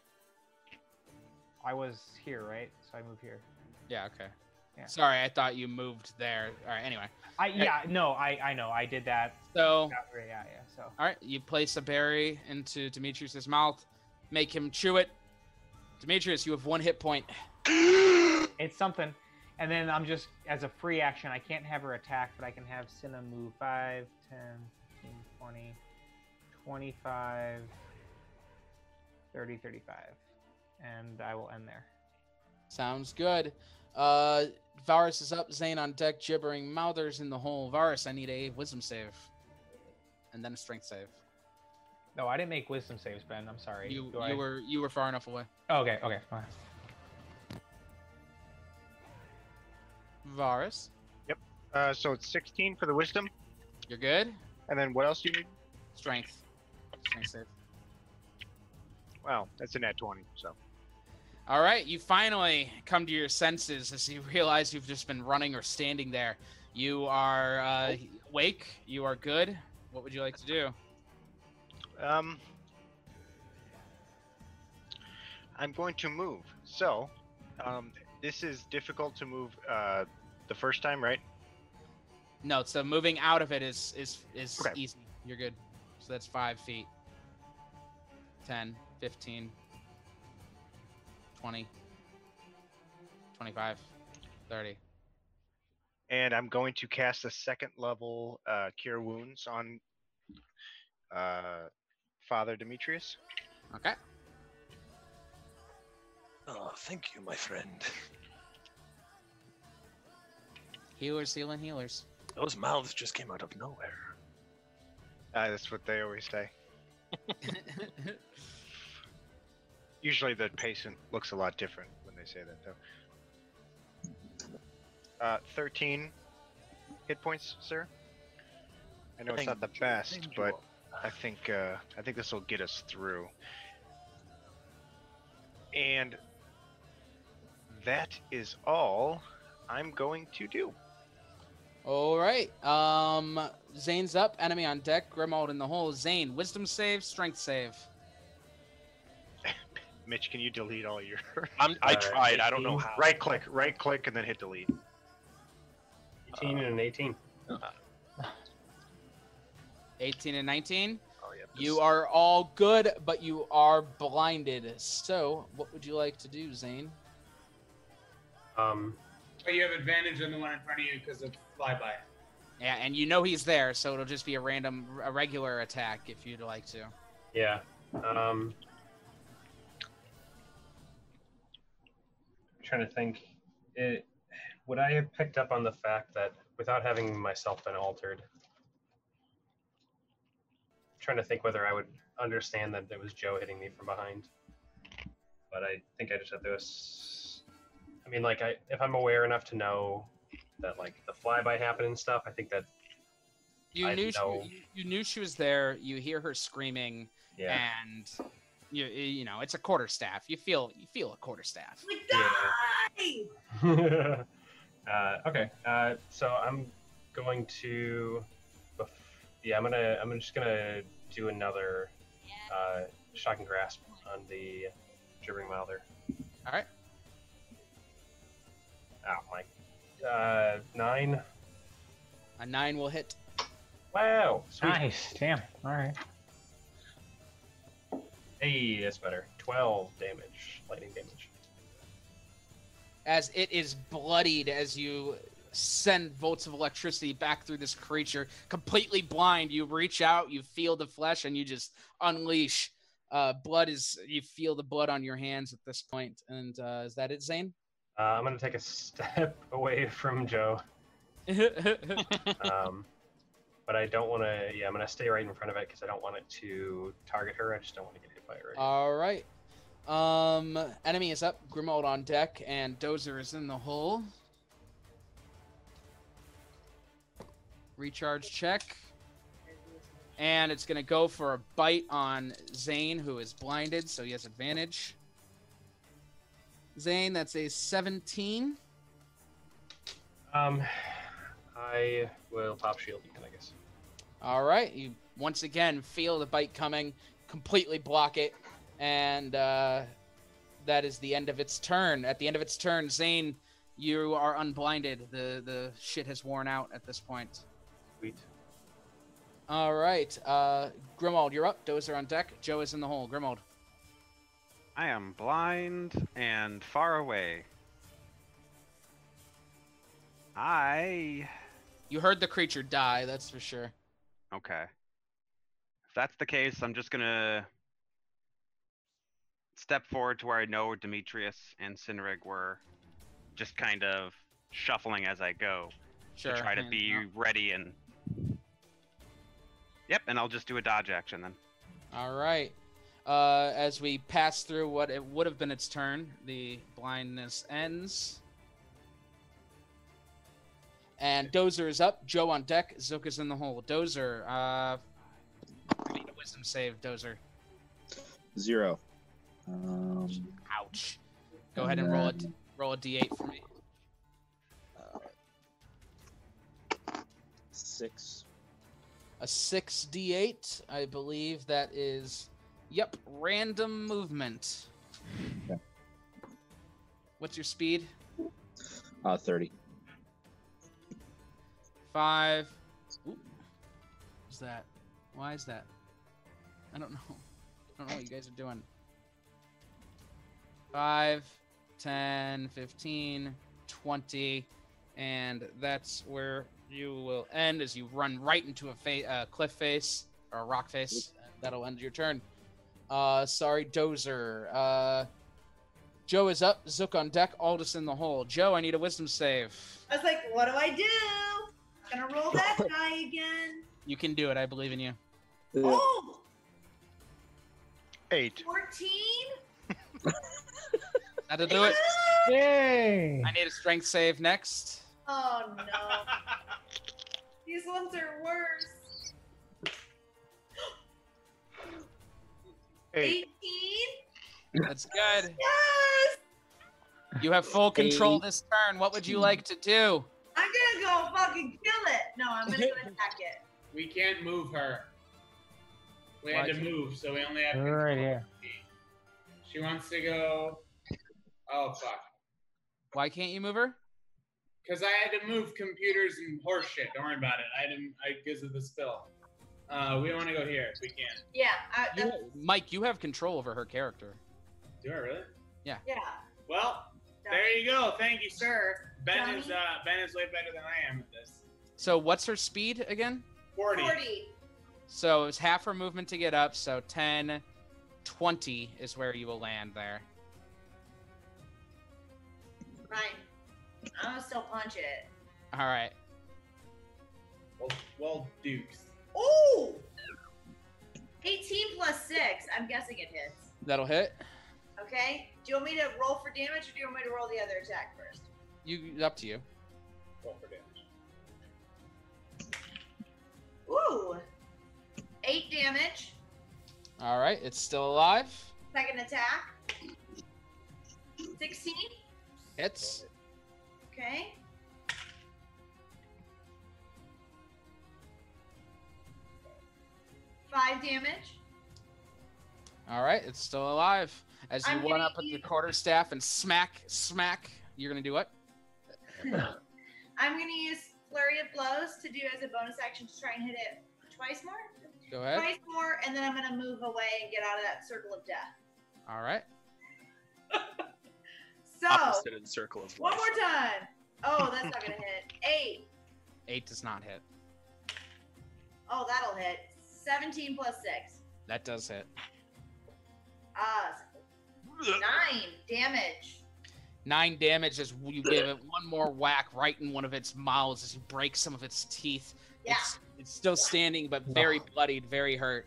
I was here, right? So I move here. Yeah. Okay. Yeah. Sorry, I thought you moved there. All right. Anyway. I yeah no I I know I did that. So Yeah yeah. So all right, you place a berry into Demetrius's mouth, make him chew it. Demetrius, you have one hit point. it's something. And then I'm just as a free action, I can't have her attack, but I can have Cinna move 5, 10, 15, 20, 25, 30, 35. And I will end there. Sounds good. Uh, Varus is up. Zane on deck, gibbering mouthers in the hole. Varus, I need a wisdom save, and then a strength save. No, I didn't make wisdom saves, Ben. I'm sorry. You you I- were you were far enough away. Okay, okay, fine. Varus, Yep. Uh, so it's 16 for the wisdom. you're good. And then what else do you need? Strength. Strength save. Wow, that's a nat 20. So All right, you finally come to your senses as you realize you've just been running or standing there. You are uh, awake. You are good. What would you like to do? um, I'm going to move. So um, this is difficult to move uh, the first time, right? No, so moving out of it is is is Okay. easy. You're good. So that's five feet. 10, 15, 20, 25, 30. And I'm going to cast a second level uh, Cure Wounds on uh, Father Demetrius. Okay. Oh, thank you, my friend. Healers, healing, healers. Those mouths just came out of nowhere. Uh, that's what they always say. Usually the patient looks a lot different when they say that, though. Uh, 13 hit points, sir. I know it's not the best, but I think uh, I think this will get us through. And that is all I'm going to do. All right. Um, Zane's up. Enemy on deck. Grimald in the hole. Zane, wisdom save, strength save. Mitch, can you delete all your? I'm, I tried. I don't know how. Right click, right click, and then hit delete. 18 and an 18. 18 and 19. Oh yeah. You are all good, but you are blinded. So, what would you like to do, Zane? Um, But you have advantage on the one in front of you because of flyby. Yeah, and you know he's there, so it'll just be a random, a regular attack if you'd like to. yeah. Um, trying to think. It, would I have picked up on the fact that without having myself been altered, trying to think whether I would understand that it was Joe hitting me from behind. But I think I just have ass- I mean, like, I if I'm aware enough to know that like the flyby happened and stuff, I think that You I knew she, know- you, you knew she was there. You hear her screaming, Yeah. and you you know it's a quarter staff. You feel you feel a quarter staff. uh, okay, uh, so I'm going to, yeah, I'm gonna, I'm just gonna do another uh, shocking grasp on the gibbering mouther. All right. Oh my, uh, nine. A nine will hit. Wow, sweet. Nice. Damn. All right. Hey, that's better. Twelve damage, lightning damage. as it is bloodied as you send volts of electricity back through this creature completely blind you reach out you feel the flesh and you just unleash uh, blood is you feel the blood on your hands at this point. point and uh, is that it zane Uh, I'm gonna take a step away from Joe. um, but I don't want to. Yeah, I'm gonna stay right in front of it because I don't want it to target her. I just don't want to get hit by it. Right. all right um enemy is up grimald on deck and dozer is in the hole recharge check and it's going to go for a bite on Zane, who is blinded, so he has advantage. Zane, that's a 17. Um, I will pop shield again, I guess. All right, you once again feel the bite coming, completely block it, and uh, that is the end of its turn. At the end of its turn, Zane, you are unblinded. The the shit has worn out at this point. Sweet. All right, uh, Grimald, you're up. Dozer on deck. Joe is in the hole. Grimald. I am blind and far away. I. You heard the creature die, that's for sure. Okay. If that's the case, I'm just gonna step forward to where I know Demetrius and Sinrig were, just kind of shuffling as I go Sure, to try to be ready and. Yep, and I'll just do a dodge action then. All right. Uh, as we pass through what it would have been its turn, the blindness ends. And Dozer is up. Joe on deck. Zook's in the hole. Dozer, uh, need a wisdom save, Dozer. Zero. Um, Ouch. Go ahead and roll a roll a d8 for me. Six. A six d8. I believe that is, yep, random movement. Okay. What's your speed? Uh, thirty. Five. Oop. What's that? Why is that? I don't know. I don't know what you guys are doing. Five, ten, fifteen, twenty, and that's where you will end as you run right into a fa- uh, cliff face or a rock face. That'll end your turn. Uh, sorry, Dozer. Uh, Joe is up. Zook on deck. Aldous in the hole. Joe, I need a wisdom save. I was like, what do I do? Gonna roll that die again. You can do it. I believe in you. Oh, Eight. 14? That'll do it. Yay! I need a strength save next. Oh no. These ones are worse. Eight. 18? That's good. Yes! You have full control this turn. What would you like to do? I'm gonna go fucking kill it. No, I'm gonna go attack it. We can't move her. We had Why to can't- move, so we only have. We're Right here. She wants to go. Oh fuck! Why can't you move her? Because I had to move computers and horse shit. Don't worry about it. I didn't. I because of the spill. Uh, we want to go here if we can. Yeah, I, You, Mike, you have control over her character. Do I really? Yeah. Yeah. Well, there you go. Thank you, sir. Ben is uh, Ben is way better than I am at this. So what's her speed again? 40. 40. So it's half her movement to get up. So 10, 20 is where you will land there. Fine. I'm gonna still punch it. All right. Well, well, Dukes. Ooh! 18 plus 6. I'm guessing it hits. That'll hit. Okay? Do you want me to roll for damage or do you want me to roll the other attack first? You up to you. Roll for damage. Ooh! 8 damage. All right. It's still alive. Second attack. 16. Hits. Okay. Five damage. All right. It's still alive. As you I'm one gonna up with your use- quarterstaff and smack, smack. You're gonna do what? I'm gonna use flurry of blows to do as a bonus action to try and hit it twice more. Go ahead. Twice more, and then I'm gonna move away and get out of that circle of death. All right. So Opposite in circle of one more time. Oh, that's not gonna hit. Eight. Eight does not hit. Oh, that'll hit. Seventeen plus six. That does hit. Uh, nine damage. Nine damage as you give it one more whack right in one of its mouths as you break some of its teeth. Yeah. It's, it's still standing, but very bloodied, very hurt.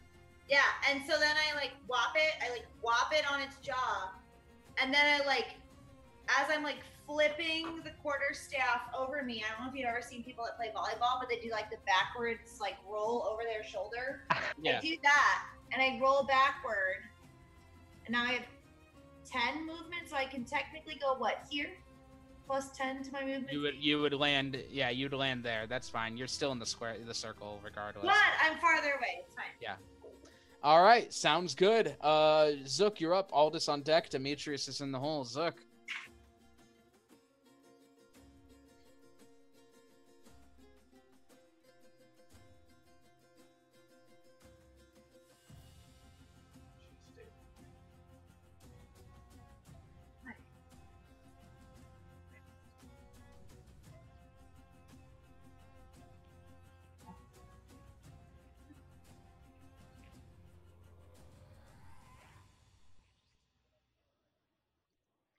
Yeah, and so then I like whop it. I like whop it on its jaw, and then I like, as I'm like flipping the quarter staff over me. I don't know if you've ever seen people that play volleyball, but they do like the backwards like roll over their shoulder. Yeah. I do that, and I roll backward, and now I have ten movement, so I can technically go what here, plus ten to my movement. You would you would land yeah, you'd land there. That's fine. You're still in the square the circle regardless. But I'm farther away. It's fine. Yeah. All right, sounds good. Uh Zook, you're up. Aldous on deck. Demetrius is in the hole. Zook.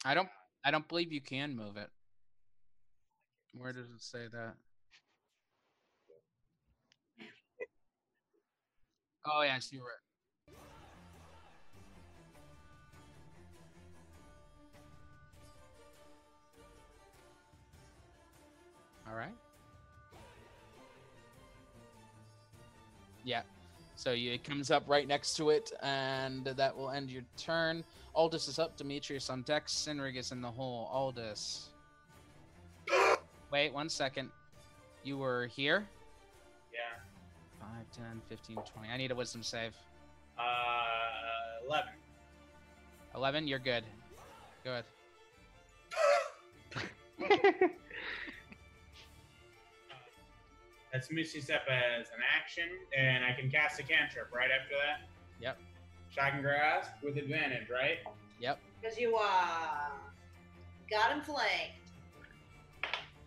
I don't I don't believe you can move it. Where does it say that? Oh yes, you're right. All right. Yeah. So you, it comes up right next to it, and that will end your turn. Aldous is up. Demetrius on deck. Sinrig is in the hole. Aldous. Wait one second. You were here? Yeah. 5, 10, 15, 20. I need a wisdom save. Uh, eleven. 11, you're good. Go That's Misty Step as an action, and I can cast a cantrip right after that. Yep. Shocking Grasp with advantage, right? Yep. Because you uh got him flanked.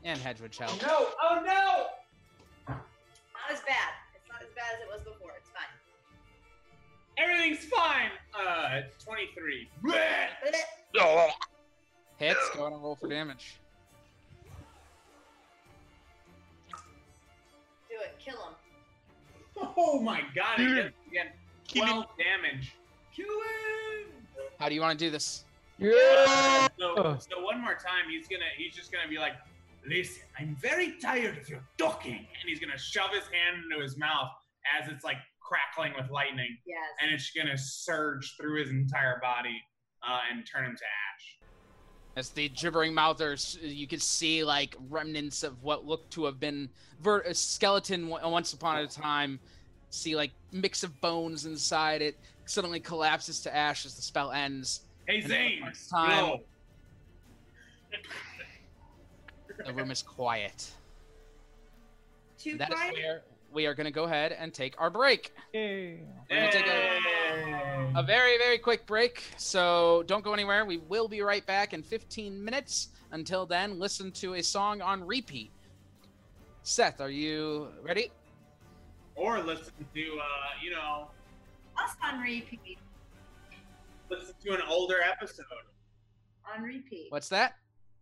And Hedgewitch help. No! Oh no! Not as bad. It's not as bad as it was before. It's fine. Everything's fine. Uh, twenty-three. Hits. Go on and roll for damage. Kill him. Oh my god! Kill He him. gets again. Kill. Twelve damage. Kill him. How do you want to do this? Yeah. So, so one more time, he's gonna he's just gonna be like, listen, I'm very tired of your talking, and he's gonna shove his hand into his mouth as it's like crackling with lightning, Yes. and it's gonna surge through his entire body uh, and turn him to ash. As the gibbering mouthers, you could see like remnants of what looked to have been ver- a skeleton o- once upon a time. See like mix of bones inside it. Suddenly collapses to ash as the spell ends. Hey And for the Zane, first time, go. the room is quiet. Too That is quiet. where we are going to go ahead and take our break. Yay. We're going to take a, a very, very quick break. So don't go anywhere. We will be right back in 15 minutes. Until then, listen to a song on repeat. Seth, are you ready? Or listen to uh, you know, Us on repeat. listen to an older episode. On repeat. What's that?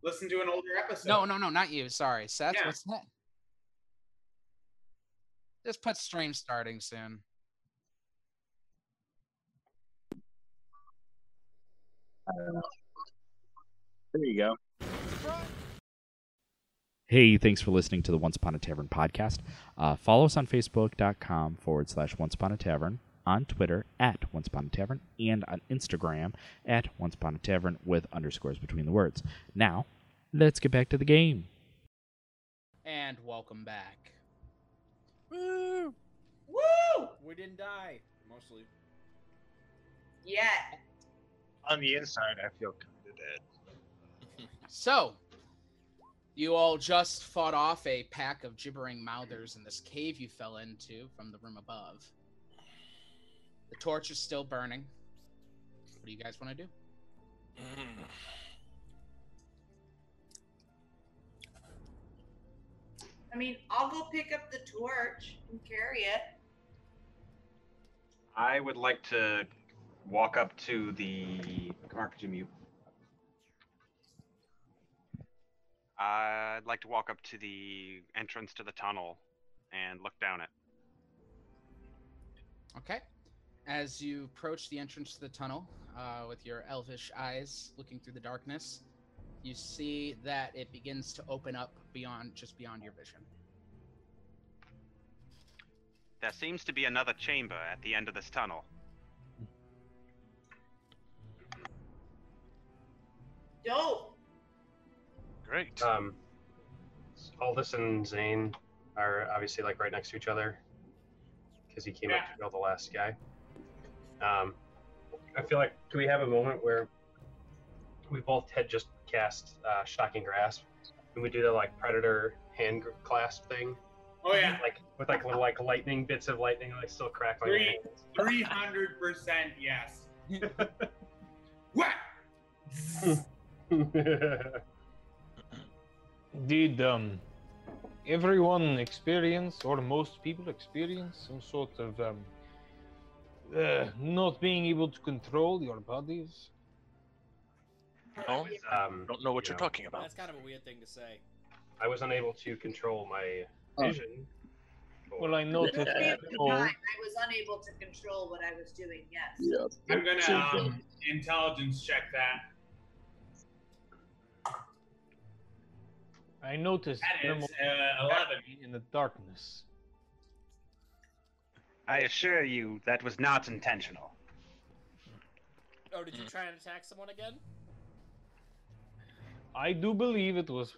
Listen to an older episode. No, no, no, not you. Sorry, Seth. Yeah. What's that? Just put stream starting soon. There you go. Hey, thanks for listening to the Once Upon a Tavern podcast. Uh, follow us on Facebook.com forward slash Once Upon a Tavern, on Twitter at Once Upon a Tavern, and on Instagram at Once Upon a Tavern with underscores between the words. Now, let's get back to the game. And welcome back. Woo! Woo! We didn't die. Mostly. Yeah. On the inside, I feel kind of dead. So, you all just fought off a pack of gibbering mouthers in this cave you fell into from the room above. The torch is still burning. What do you guys want to do? I mean, I'll go pick up the torch and carry it. I would like to walk up to the. Mark, could you mute? I'd like to walk up to the entrance to the tunnel and look down it. Okay. As you approach the entrance to the tunnel uh, with your elvish eyes looking through the darkness, you see that it begins to open up beyond just beyond your vision. There seems to be another chamber at the end of this tunnel. Dope. Great. Um, Aldous and Zane are obviously like right next to each other because he came up to kill the last guy. Um, I feel like do we have a moment where we both had just cast uh, shocking grasp and we do the like predator hand clasp thing? Oh yeah. Like with like little like lightning bits of lightning like still crackling. Three, three hundred percent yes. What? Did um, everyone experience, or most people experience, some sort of um, uh, not being able to control your bodies? No, um, don't know what you you're know, talking about. That's kind of a weird thing to say. I was unable to control my Oh. vision. Well, I noticed At that. the time, I was unable to control what I was doing. Yes. I'm gonna um, intelligence check that. I noticed That is uh, eleven. in the darkness. I assure you that was not intentional. Oh, did you try and attack someone again? I do believe it was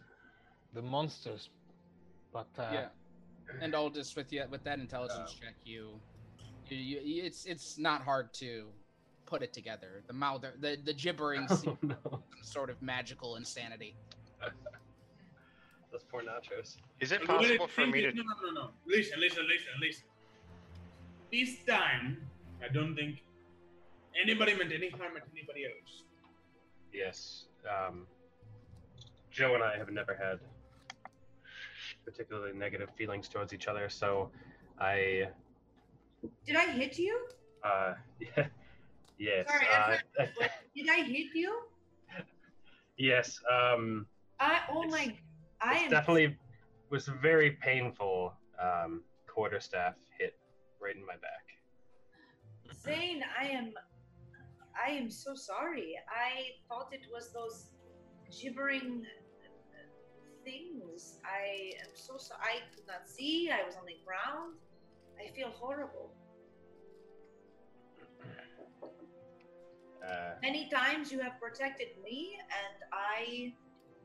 the monsters, but uh, Yeah. And I'll just with you with that intelligence check, you, you, you, it's it's not hard to put it together. The mouth, the the gibbering, Oh, seems no. some sort of magical insanity. Those poor nachos. Is it But what possible for think me is- to? No, no, no, no. Listen, listen, listen, listen. This time, I don't think anybody meant any harm at anybody else. Yes. Um, Joe and I have never had particularly negative feelings towards each other, so I, Did I hit you? uh, yes, Sorry, uh, not, did I hit you? Yes. Um, I oh my I it's am definitely was a very painful um, quarterstaff hit right in my back. Zane, I am I am so sorry. I thought it was those gibbering things. I am so sorry. I could not see. I was on the ground. I feel horrible. Uh, Many times you have protected me, and I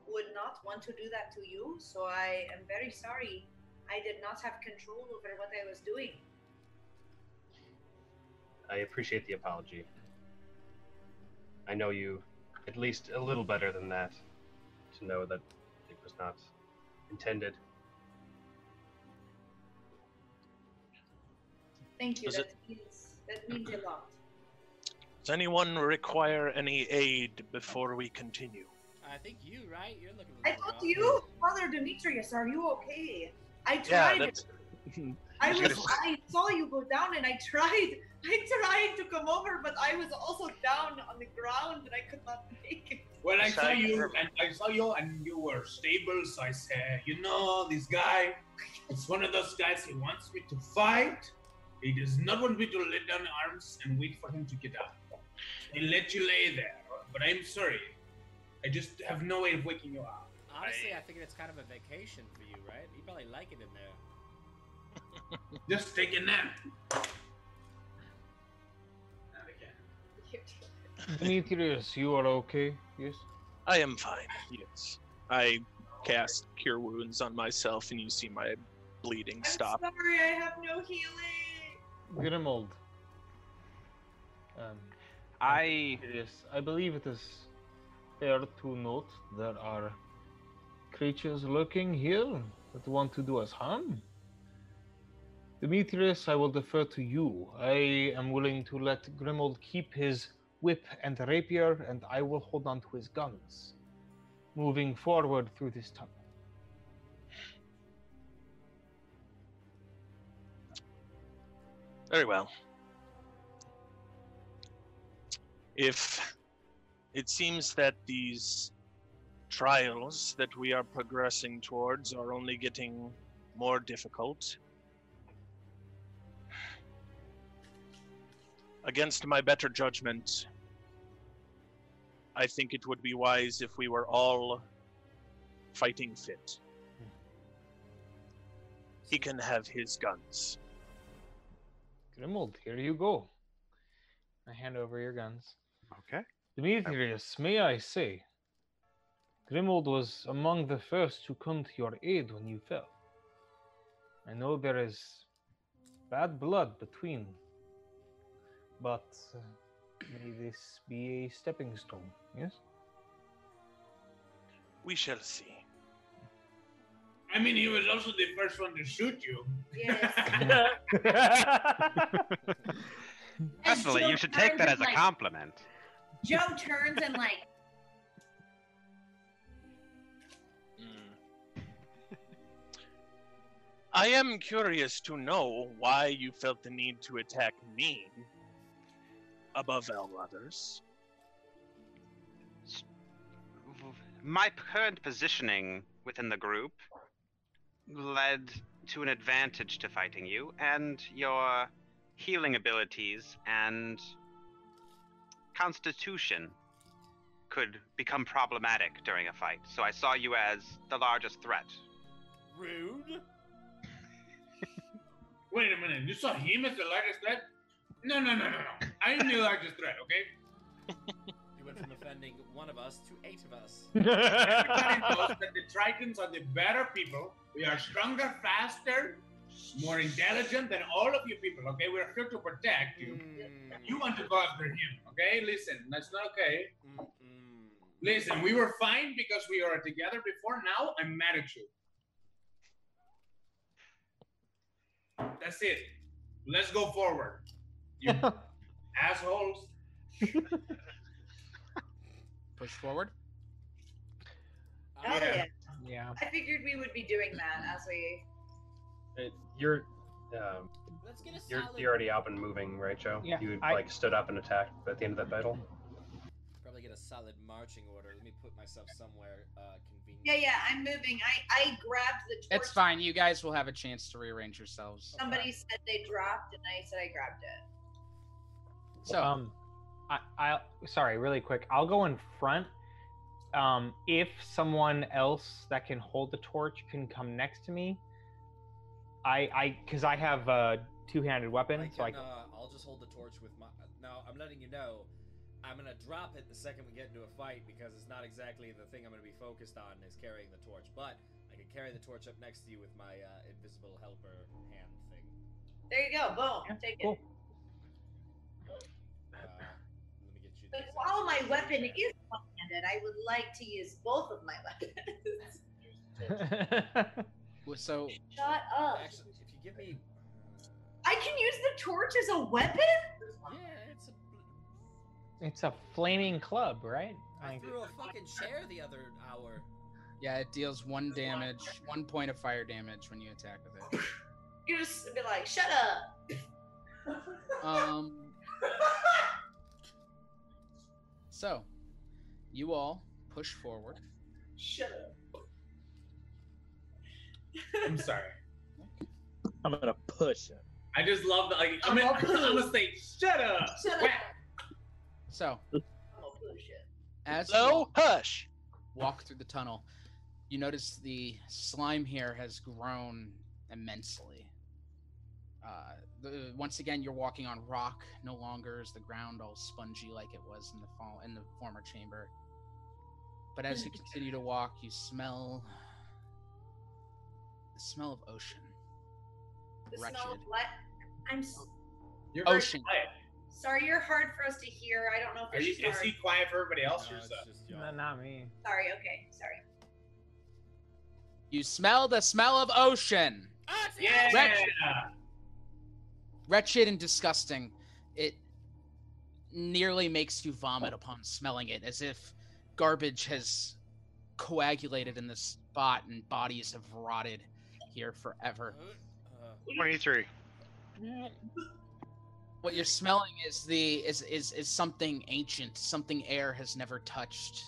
would not want to do that to you. So I am very sorry. I did not have control over what I was doing. I appreciate the apology. I know you at least a little better than that to know that it was not intended. Thank you. Was That means that means a lot. Does anyone require any aid before we continue? I think you, right? You're looking. I thought you, Father Demetrius, are you okay? I Yeah, tried. that's. I was was. gonna say- I saw you go down, and I tried. I tried to come over, but I was also down on the ground, and I could not make it. Well, I saw you, and I saw you, and you were stable. So I said, you know, this guy, it's one of those guys. He wants me to fight. He does not want me to let down arms and wait for him to get up. He let you lay there, but I'm sorry. I just have no way of waking you up. Honestly, I think it's kind of a vacation for you, right? You probably like it in there. Just take a nap. Demetrius, you are okay? Yes. I am fine. Yes. I cast Cure Wounds on myself, and you see my bleeding stop. Sorry, I have no healing. Grimald. Um, I Yes, I believe it is fair to note there are creatures lurking here that want to do us harm. Demetrius, I will defer to you. I am willing to let Grimald keep his whip and rapier, and I will hold on to his guns. Moving forward through this tunnel. Very well. If it seems that these trials that we are progressing towards are only getting more difficult, against my better judgment, I think it would be wise if we were all fighting fit. He can have his guns. Grimald, here you go. I hand over your guns. Okay. Demetrius, may I say, Grimald was among the first to come to your aid when you fell. I know there is bad blood between, but uh, may this be a stepping stone, yes? We shall see. I mean, he was also the first one to shoot you. Yes. Personally, you should take that turns as a like- compliment. Joe turns and like hmm. I am curious to know why you felt the need to attack me above all others. My current positioning within the group led to an advantage to fighting you, and your healing abilities and constitution could become problematic during a fight. So I saw you as the largest threat. Rude. Wait a minute, you saw him as the largest threat? No, no, no, no, no. I am the largest threat, okay? You from offending one of us to eight of us. Everybody knows that the Tritons are the better people. We are stronger, faster, more intelligent than all of you people, okay? We're here to protect you. Mm. You want to go after him, okay? Listen, that's not okay. Listen, we were fine because we were together before. Now I'm mad at you. That's it. Let's go forward. You assholes. Push forward. hell yeah. Yeah. I figured we would be doing that as we It, you're, um, Let's get a you're, solid. you're already up and moving, right, Joe? Yeah, You I- like stood up and attacked at the end of that battle. Probably get a solid marching order. Let me put myself somewhere uh, convenient. Yeah, yeah, I'm moving. I I grabbed the torch. It's fine. You guys will have a chance to rearrange yourselves. Somebody said they dropped, and I said I grabbed it. So, um, I, I sorry, really quick. I'll go in front. Um, if someone else that can hold the torch can come next to me, I I because I have a two-handed weapon, I so I can, uh, I'll just hold the torch with my. Now I'm letting you know, I'm gonna drop it the second we get into a fight because it's not exactly the thing I'm gonna be focused on is carrying the torch, but I can carry the torch up next to you with my uh, invisible helper hand thing. There you go. Boom. Take cool. Uh, But while my weapon is one-handed, I would like to use both of my weapons. Well, so Shut up. Actually, if you give me, I can use the torch as a weapon. yeah, it's a. it's a flaming club, right? I threw a fucking chair the other hour. yeah, it deals one damage, one point of fire damage when you attack with it. You just be like, shut up. Um. So, you all push forward. Shut up. I'm sorry. I'm gonna push him. I just love that. Like, I'm gonna, I'm gonna say, shut up. Shut up. So, I'm gonna push it. as you So hush. walk through the tunnel, you notice the slime here has grown immensely. Uh, the, once again, you're walking on rock. No longer is the ground all spongy like it was in the fall in the former chamber. But as you continue to walk, you smell the smell of ocean. The Wretched. smell of what? I'm s- You're very Ocean. quiet. sorry. You're hard for us to hear. I don't know if Are you, it's is he quiet for everybody else No, or it's just y'all. no, not me. Sorry. Okay. Sorry. You smell the smell of ocean. Yeah. Wretched. Wretched and disgusting. It nearly makes you vomit upon smelling it, as if garbage has coagulated in the spot and bodies have rotted here forever. Uh, 23. What you're smelling is the is is is something ancient, something air has never touched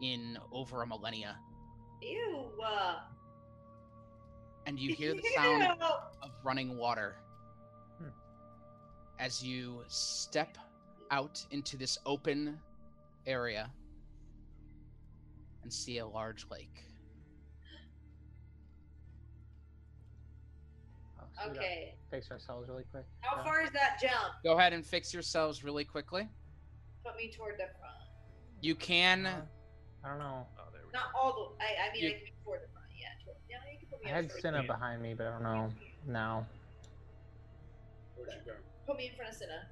in over a millennia. Ew. Uh, And you hear the sound Ew. of running water. As you step out into this open area and see a large lake. So Okay. Fix ourselves really quick. How Yeah. far is that jump? Go ahead and fix yourselves really quickly. Put me toward the front. You can. Uh, I don't know. Oh, there we Not all the. I, I mean, You- I can be toward the front. Yeah. Toward, yeah. You can put me I had toward Cinna behind me, but I don't know now. Where'd you go? Put me in front of Cinna.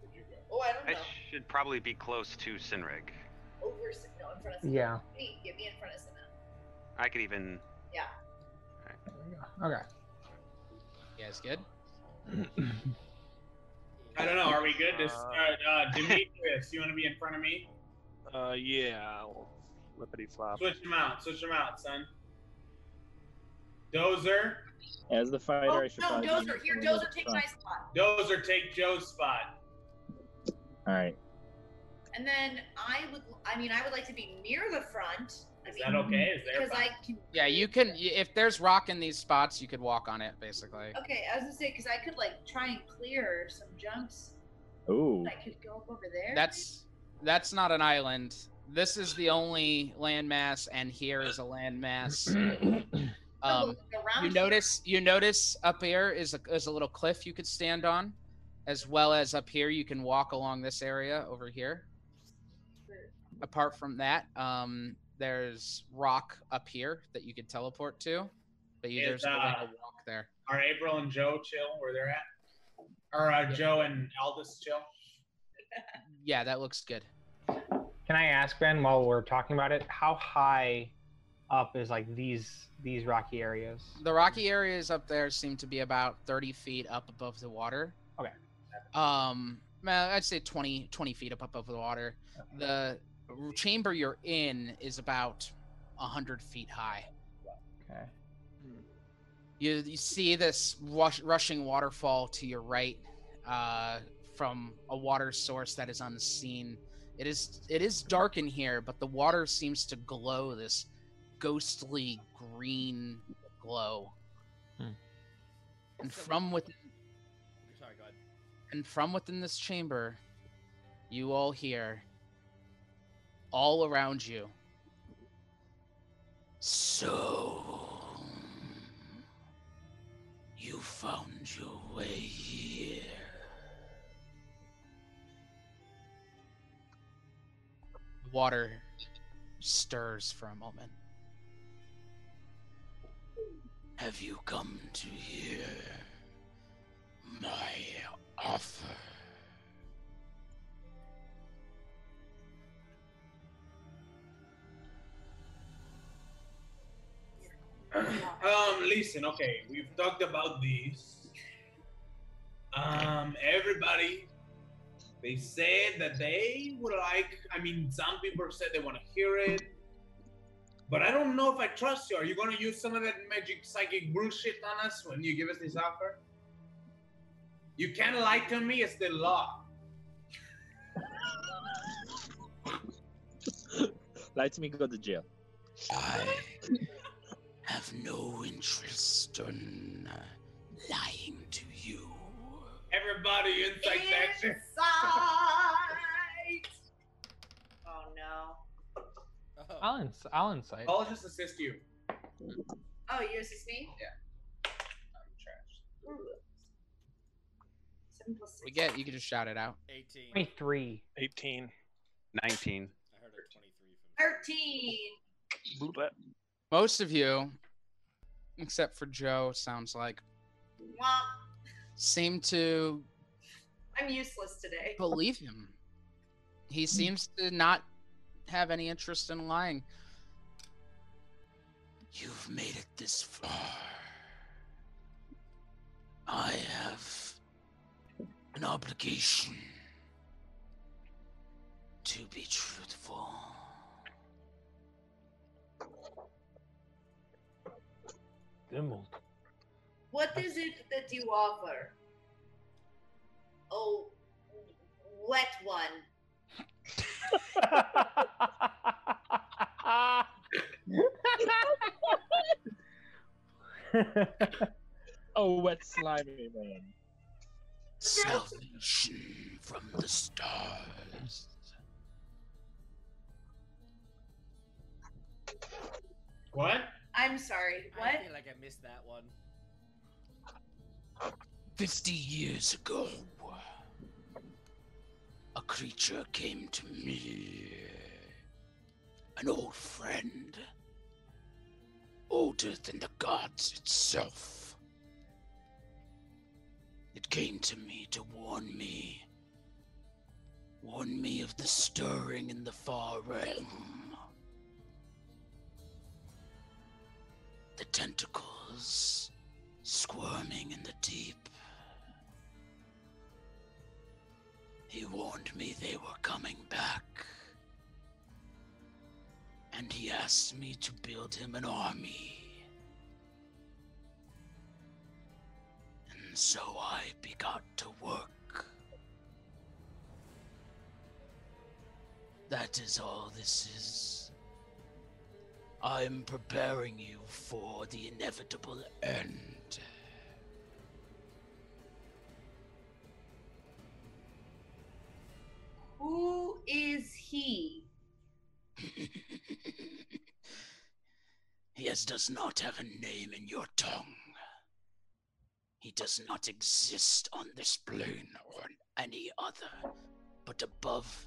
Where'd you go? Oh, I don't know. I should probably be close to Sinrig. Over. Cin- No, in front of Cinna. Yeah. Me. Get me in front of Cinna. I could even. Yeah. There we go. Okay. You guys good? I don't know. Are we good? This, Uh, uh, uh, Demetrius, you want to be in front of me? Uh, yeah. I'll Flippity flop. Switch them out. Switch them out, son. Dozer. As the fighter, Oh I should no, probably. Dozer. Here, Dozer, take front. my spot. Dozer, take Joe's spot. All right. And then I would. I mean, I would like to be near the front. I Is mean, that okay? Is there? Because I can. Yeah, you can. If there's rock in these spots, you could walk on it, basically. Okay, I was gonna say because I could like try and clear some jumps. Ooh. I could go up over there. That's that's not an island. This is the only landmass, and here is a landmass. Um, around you here. notice you notice up here is a is a little cliff you could stand on, as well as up here you can walk along this area over here. Apart from that, um, there's rock up here that you could teleport to, but you, Is, there's no way uh, to walk there. Are April and Joe chill where they're at? Or uh, Joe and Aldous chill? Yeah, that looks good. Can I ask Ben while we're talking about it, how high up is like these these rocky areas? The rocky areas up there seem to be about 30 feet up above the water. Okay. Um, well, I'd say 20, 20 feet up above the water. The chamber you're in is about 100 feet high. Okay. You, you see this rush, rushing waterfall to your right uh, from a water source that is unseen It is it is dark in here, but the water seems to glow this ghostly green glow. Hmm. And from within Sorry, go ahead. and from within this chamber, you all hear all around you. So you found your way here. Water stirs for a moment. Have you come to hear my offer? Um, listen, okay, we've talked about this. Um, everybody, they said that they would like. I mean, some people said they want to hear it, but I don't know if I trust you. Are you gonna use some of that magic psychic bullshit on us when you give us this offer? You can't lie to me. It's the law. Lie to me, go to jail. I have no interest in uh, lying to you. Everybody inside section. Inside. I'll, ins- I'll insight. I'll just assist you. Oh, you assist me? Yeah. I'm trash. Ooh. Seven plus six. We get you can just shout it out. 18. 23. 18. 19. I heard a 23 from Thirteen. Most of you, except for Joe, sounds like, Womp. seem to I'm useless today. believe him. He seems to not have any interest in lying. You've made it this far. I have an obligation to be truthful. Dimbled. What is it that you offer? Oh, wet one. oh, wet slimy man. Salvation from the stars. What? I'm sorry. What? I feel like I missed that one. Fifty years ago, a creature came to me. An old friend. Older than the gods itself. It came to me to warn me. Warn me of the stirring in the far realm. The tentacles squirming in the deep. He warned me they were coming back. And he asked me to build him an army. And so I begot to work. That is all this is. I'm preparing you for the inevitable end. Who is he? He as does not have a name in your tongue. He does not exist on this plane or on any other, but above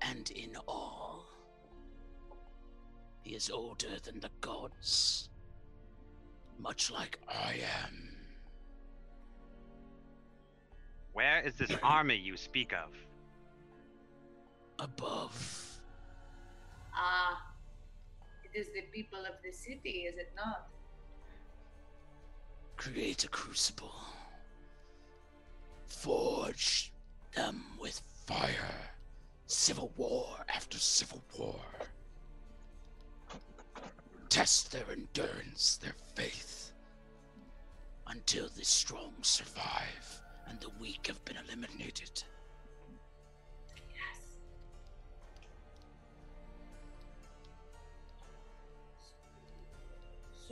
and in all. He is older than the gods, much like I am. Where is this army you speak of? Above. Ah, it is the people of the city, is it not? Create a crucible. Forge them with fire. Civil war after civil war. Test their endurance, their faith. Until the strong survive and the weak have been eliminated.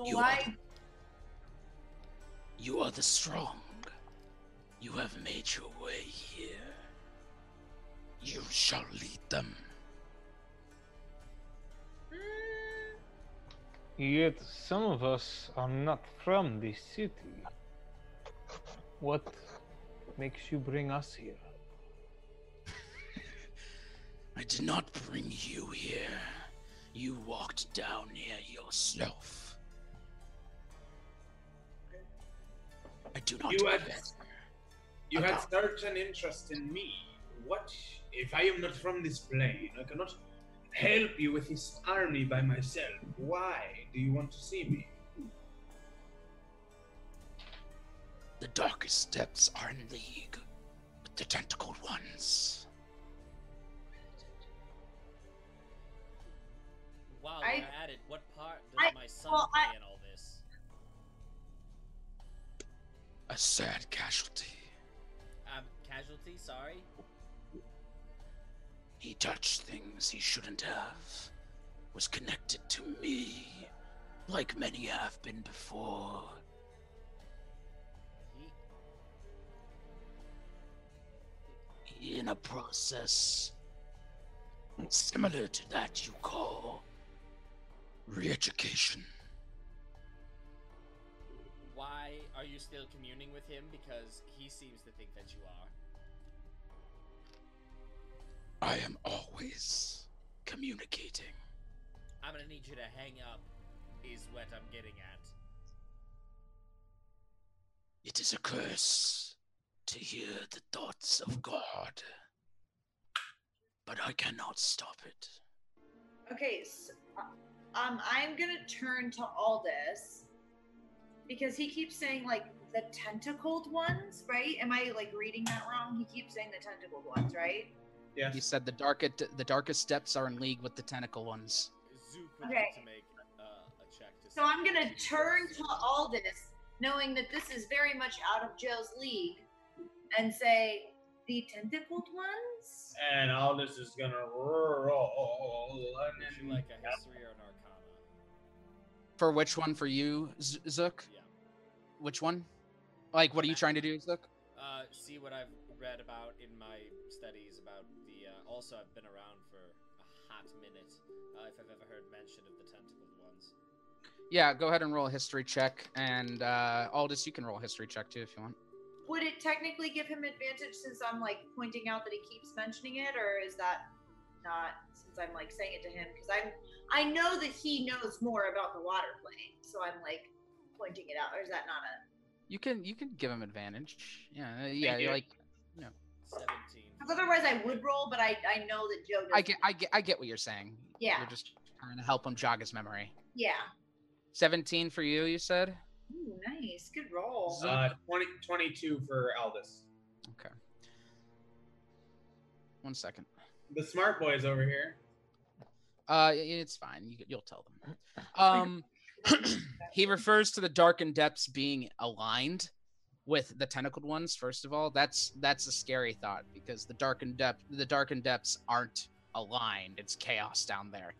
So You why? You are the strong. You have made your way here. You shall lead them. Hmm. Yet some of us are not from this city. What makes you bring us here? I did not bring you here. You walked down here yourself. I do not You had, care. you had about- such interest in me. What if I am not from this plane? I cannot help you with this army by myself. Why do you want to see me? The darkest depths are in league with the tentacled ones. While I- you're at it, what part does I- my son well, play I- in all A sad casualty. Um, casualty. Sorry. He touched things he shouldn't have. Was connected to me, like many have been before. In a process similar to that you call re-education. Why are you still communing with him? Because he seems to think that you are. I am always communicating. I'm gonna need you to hang up. Is what I'm getting at. It is a curse to hear the thoughts of God. But I cannot stop it. Okay, so, um, I'm gonna turn to Aldous because he keeps saying like the tentacled ones, right? Am I like reading that wrong? He keeps saying the tentacled ones, right? Yeah. He said the darkest the darkest depths are in league with the tentacle ones. Okay. to make uh, a check to So I'm gonna turn to Aldous, knowing that this is very much out of Joe's league, and say the tentacled ones. And Aldous is gonna roll. And Would you like a history or an arcana? For which one for you, Z- Zook? Yeah. Which one? Like, what are you trying to do, Zook? Uh, see what I've read about in my studies about the. Uh, also, I've been around for a hot minute. Uh, if I've ever heard mention of the tentacled ones. Yeah, go ahead and roll a history check, and uh, Aldous, you can roll a history check too if you want. Would it technically give him advantage since I'm like pointing out that he keeps mentioning it, or is that not since I'm like saying it to him? Because I'm I know that he knows more about the water plane, so I'm like pointing it out. Or is that not a? You can you can give him advantage. Yeah, uh, yeah, you. like you know, Seventeen. Because otherwise I would roll, but I I know that Joe. Does I get I get I get what you're saying. Yeah. You're just trying to help him jog his memory. Yeah. 17 for you, you said? Ooh, nice. Good roll. uh, 20, 22 for Aldous. Okay. One second. The smart boys over here. Uh, it's fine. You, you'll tell them. Um, he refers to the darkened depths being aligned with the tentacled ones. First of all, that's that's a scary thought because the darkened depth, the darkened depths aren't aligned. It's chaos down there.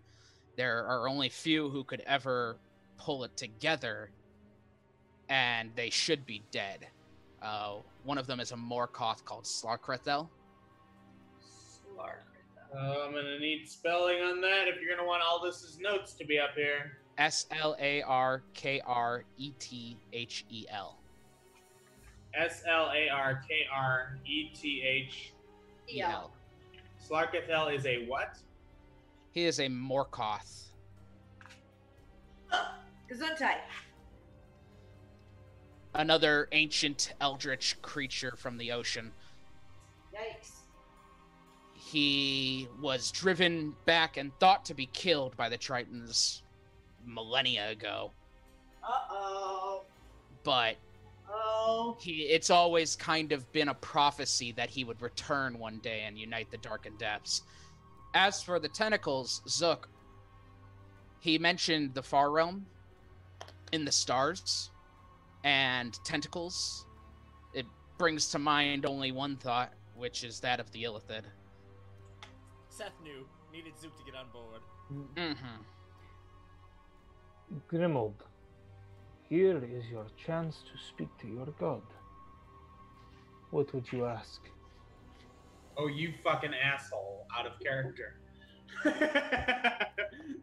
There are only few who could ever pull it together, and they should be dead. Uh, one of them is a Morkoth called Slarkrethel. Uh, I'm gonna need spelling on that if you're gonna want Aldous' notes to be up here. S L A R K R E T H E L. S L A R K R E T H E L. Slarkrethel is a what? He is a Morkoth. Gesundheit. another ancient eldritch creature from the ocean. Yikes. He was driven back and thought to be killed by the Tritons millennia ago, Uh oh. but Oh. he it's always kind of been a prophecy that he would return one day and unite the darkened depths. As for the tentacles, Zook, he mentioned the far realm in the stars and tentacles. It brings to mind only one thought, which is that of the Illithid. Seth knew. Needed Zook to get on board. Mm-hmm. Grimald, Here is your chance to speak to your god. What would you ask? Oh, you fucking asshole! Out of character.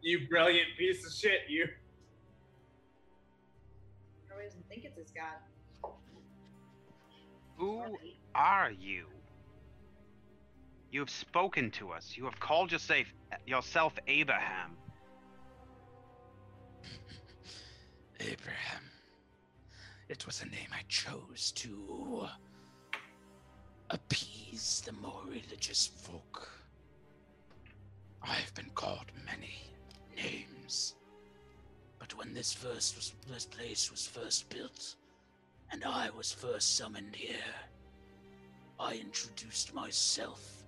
you brilliant piece of shit! You. I doesn't think it's his god. Who are you? You have spoken to us. You have called yourself, yourself Abraham. Abraham. It was a name I chose to appease the more religious folk. I've been called many names. But when this first was this place was first built, and I was first summoned here, I introduced myself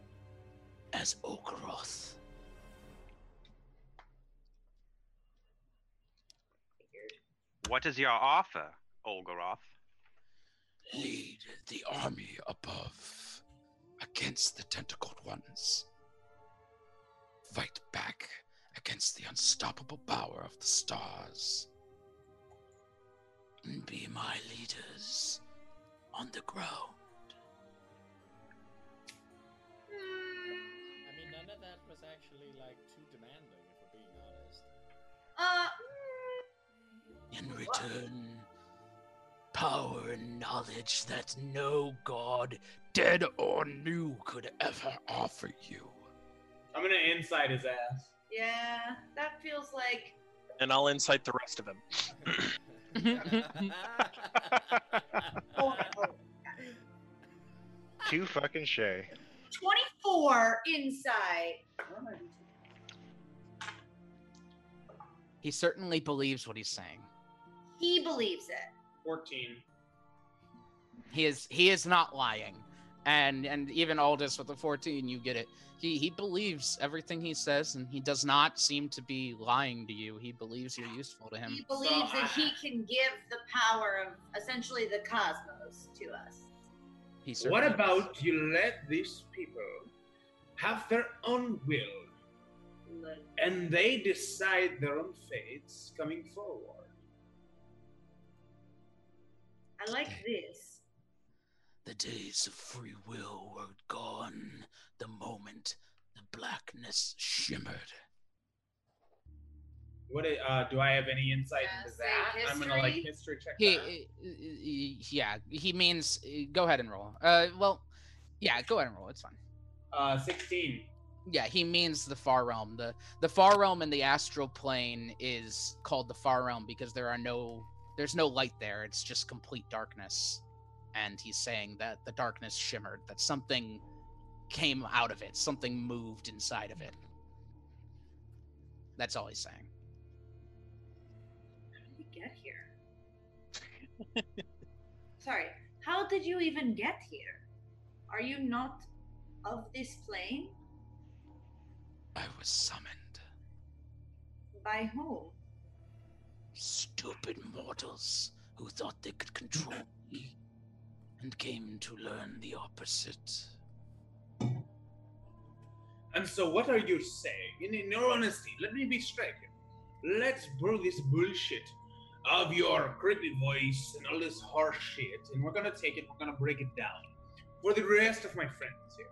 as Olgaroth. What is your offer, Olgaroth? Lead the army above against the tentacled ones. Fight back against the unstoppable power of the stars. And be my leaders on the ground. I mean, none of that was actually like too demanding, if we're being honest. Uh, In return, power and knowledge that no god, dead or new, could ever offer you. I'm gonna inside his ass. yeah, that feels like And I'll incite the rest of him. Too fucking shay. 24 insight. He certainly believes what he's saying. He believes it. 14. He is he is not lying. And and even Aldous with the 14, you get it. He he believes everything he says and he does not seem to be lying to you. He believes you're useful to him. He believes that he can give the power of essentially the cosmos to us. He What certainly does. about you let these people have their own will and they decide their own fates coming forward? I like this. The days of free will were gone the moment the blackness shimmered. What uh, do I have any insight into say that? I'm gonna like history? history check He, that. he- yeah, he means go ahead and roll. Uh well, yeah, go ahead and roll. It's fine. Uh, 16. Yeah, he means the far realm. The the far realm in the astral plane is called the far realm because there are no there's no light there. It's just complete darkness. And he's saying that the darkness shimmered, that something came out of it, something moved inside of it. That's all he's saying. How did we get here? Sorry, how did you even get here? Are you not of this plane? I was summoned. By whom? Stupid mortals who thought they could control me and came to learn the opposite. And so, what are you saying? In, in your honesty, let me be straight here. Let's brew this bullshit of your creepy voice and all this harsh shit, and we're gonna take it, we're gonna break it down for the rest of my friends here.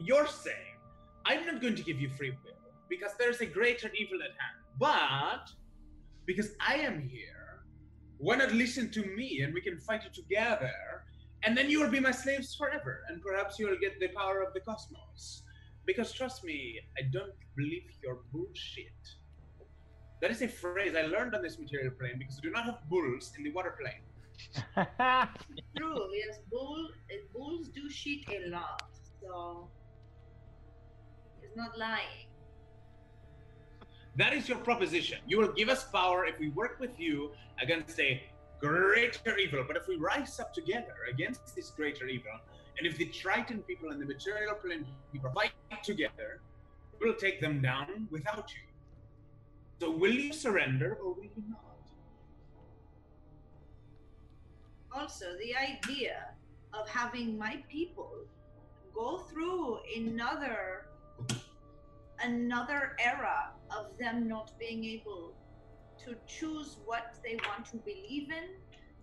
You're saying, I'm not going to give you free will because there's a greater evil at hand, but because I am here, why not listen to me and we can fight it together? And then you will be my slaves forever, and perhaps you will get the power of the cosmos. Because trust me, I don't believe your bullshit. That is a phrase I learned on this material plane because we do not have bulls in the water plane. True, yes, bull, uh, bulls do shit a lot, so he's not lying. That is your proposition. You will give us power if we work with you against a greater evil. But if we rise up together against this greater evil, and if the Triton people and the material people fight together, we'll take them down without you. So will you surrender or will you not? Also, the idea of having my people go through another another era of them not being able to choose what they want to believe in,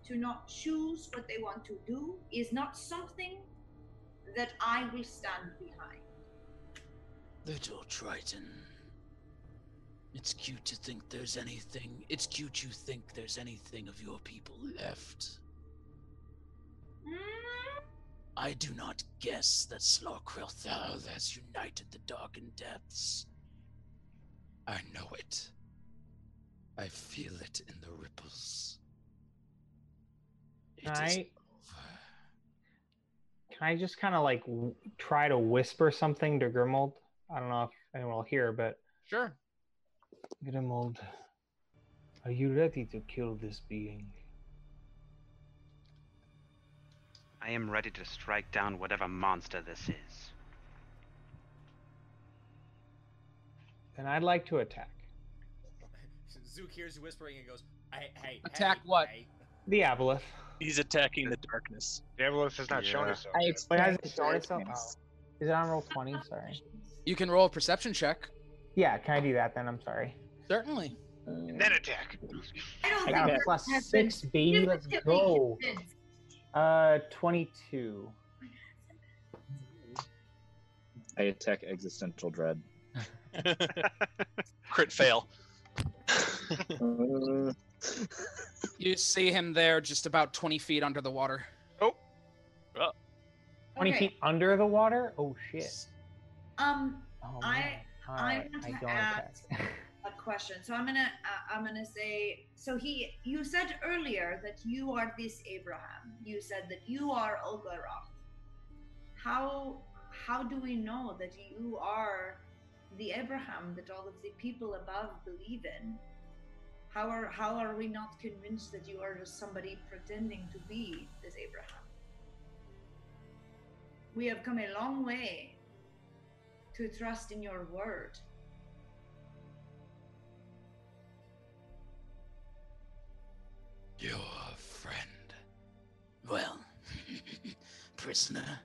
to not choose what they want to do, is not something that I will stand behind. Little Triton. It's cute to think there's anything. It's cute you think there's anything of your people left. Hmm? I do not guess that Slarkrethel has united the dark darkened depths. I know it. I feel it in the ripples. It Can is I, can I just kind of like w- try to whisper something to Grimald? I don't know if anyone will hear, but Sure. Grimald, are you ready to kill this being? I am ready to strike down whatever monster this is. then I'd like to attack. Zook hears you whispering and goes, "Hey, hey, Attack hey, what? hey." The Aboleth. He's attacking the darkness. Diabolus has not shown Yeah. itself. I yet. explained it hasn't shown itself. Oh. Is it on roll twenty? Sorry. You can roll a perception check. Yeah, can I do that then? I'm sorry. Certainly. And then attack. I don't I got a think plus has been six, baby. Let's go. Convinced. Uh, twenty-two. I attack existential dread. Crit fail. Uh, You see him there just about 20 feet under the water. Oh. Twenty Okay. feet under the water. Oh shit. Um, Oh, I man. I Alright, want I to don't ask attack. a question. So I'm gonna uh, I'm gonna say. So he, you said earlier that you are this Abraham. You said that you are Olgaroth. How how do we know that you are the Abraham that all of the people above believe in? How are how are we not convinced that you are just somebody pretending to be this Abraham? We have come a long way to trust in your word. Your friend. Well, prisoner,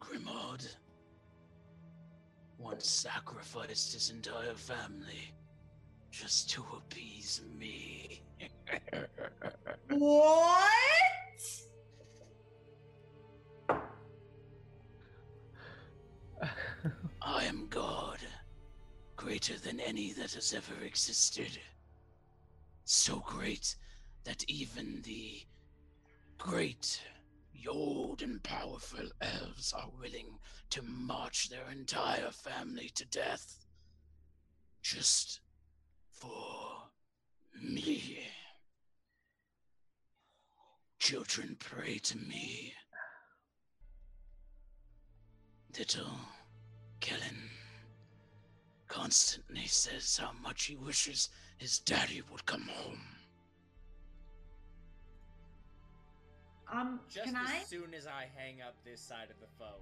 Grimald once sacrificed his entire family just to appease me. What? I am God, greater than any that has ever existed. So great that even the great, old, and powerful elves are willing to march their entire family to death just for me. Children pray to me. Little Kellen constantly says how much he wishes his daddy would come home. Um, Just can as I? soon as I hang up this side of the phone.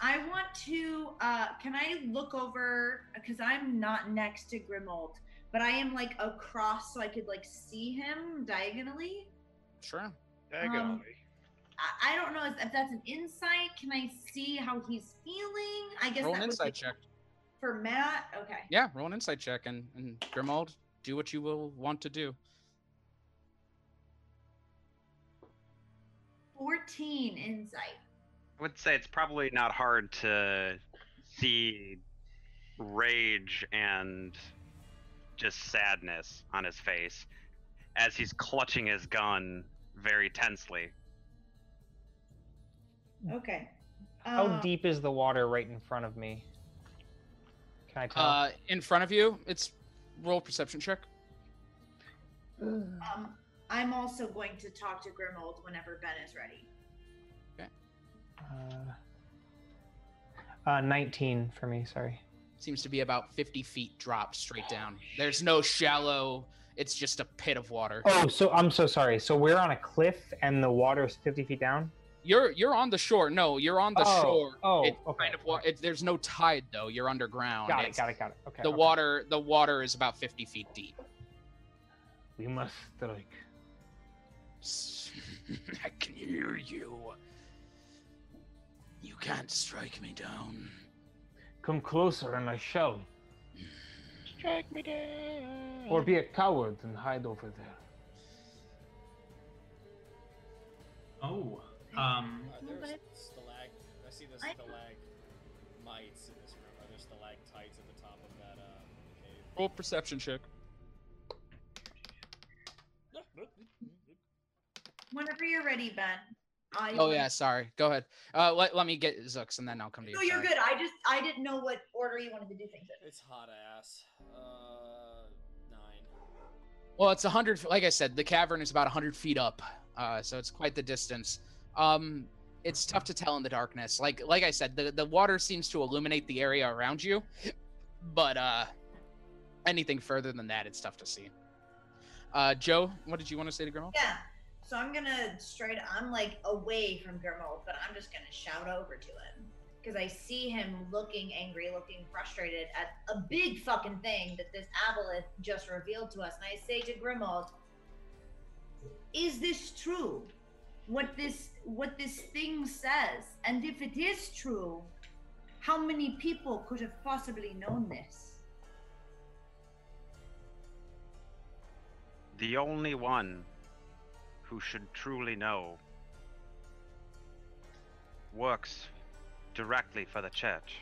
I want to. Uh, can I look over? Because I'm not next to Grimald, but I am like across, so I could like see him diagonally. Sure. Um, I, I don't know if that's an insight. Can I see how he's feeling? I guess Roll that an insight check. for Matt. Okay. Yeah, roll an insight check and, and Grimald, do what you will want to do. 14 insight. I would say it's probably not hard to see rage and just sadness on his face as he's clutching his gun very tensely. Okay. How Uh, deep is the water right in front of me? Can I tell? Uh, in front of you, it's roll perception check. Um, I'm also going to talk to Grimald whenever Ben is ready. Uh, uh, 19 for me, sorry. Seems to be about 50 feet drop straight down. There's no shallow, it's just a pit of water. Oh, so I'm so sorry. So we're on a cliff and the water is 50 feet down? You're you're on the shore. No, you're on the Oh, shore. oh, It kind of wa- it, there's no tide though. You're underground. Got it, It's- got it, got it. Okay. The okay. water the water is about 50 feet deep. We must strike. I can hear you. You can't strike me down. Come closer and I shall. Strike me down. Or be a coward and hide over there. Oh, um, Are there stalag? I see the stalagmites in this room. Are there stalactites at the top of that uh, cave? Roll perception check. Whenever you're ready, Ben. I Oh yeah, sorry. Go ahead. Uh, let, let me get Zook's and then I'll come to you. No, you're Sorry. good. I just I didn't know what order you wanted to do things in. It's hot ass. Uh, nine. Well, it's a hundred. Like I said, the cavern is about a hundred feet up, uh, so it's quite the distance. Um, it's tough to tell in the darkness. Like like I said, the the water seems to illuminate the area around you, but uh, anything further than that, it's tough to see. Uh, Joe, what did you want to say to Grimald? Yeah. So I'm gonna straight. I'm like away from Grimald, but I'm just gonna shout over to him because I see him looking angry, looking frustrated at a big fucking thing that this aboleth just revealed to us. And I say to Grimald, "Is this true? What this what this thing says? And if it is true, how many people could have possibly known this?" The only one who should truly know works directly for the church.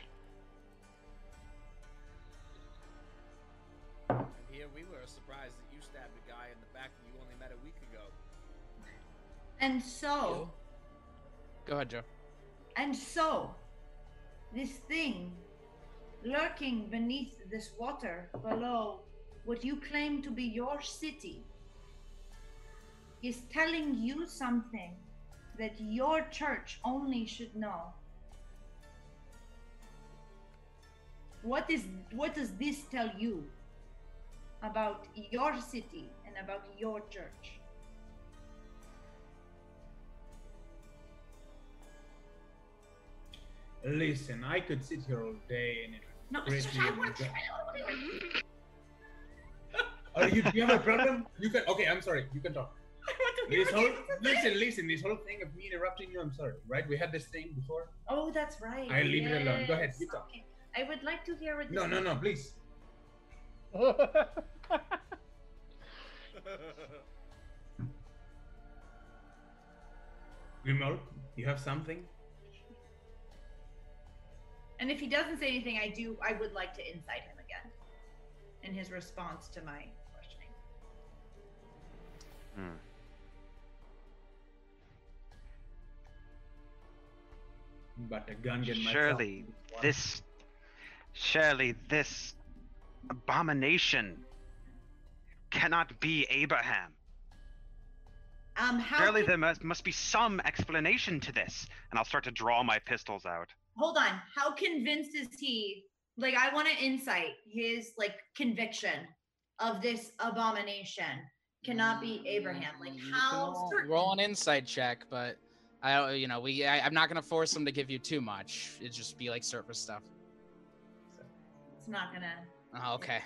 And here we were surprised that you stabbed a guy in the back that you only met a week ago. And so. Go ahead, Joe. And so, this thing lurking beneath this water below what you claim to be your city is telling you something that your church only should know. What is what does this tell you about your city and about your church? Listen, I could sit here all day and it No, Are you? Do you have a problem? You can. Okay, I'm sorry. You can talk. This whole listen, listen. This whole thing of me interrupting you. I'm sorry. Right? We had this thing before. Oh, that's right. I leave it alone. Go ahead. You talk. okay. I would like to hear what this No, no, is. no. Please. Grimald, you have something? And if he doesn't say anything, I do. I would like to insight him again in his response to my questioning. Hmm. But a gun get myself. Surely this, surely this abomination cannot be Abraham. Um, how? Surely con- there must, must be some explanation to this. And I'll start to draw my pistols out. Hold on. How convinced is he? Like, I want to insight his like conviction of this abomination cannot be Abraham. Like, how Roll- certain? Roll an insight check, but I don't. You know, we. I, I'm not gonna force him to give you too much. It'd just be like surface stuff. It's not gonna. Oh, okay.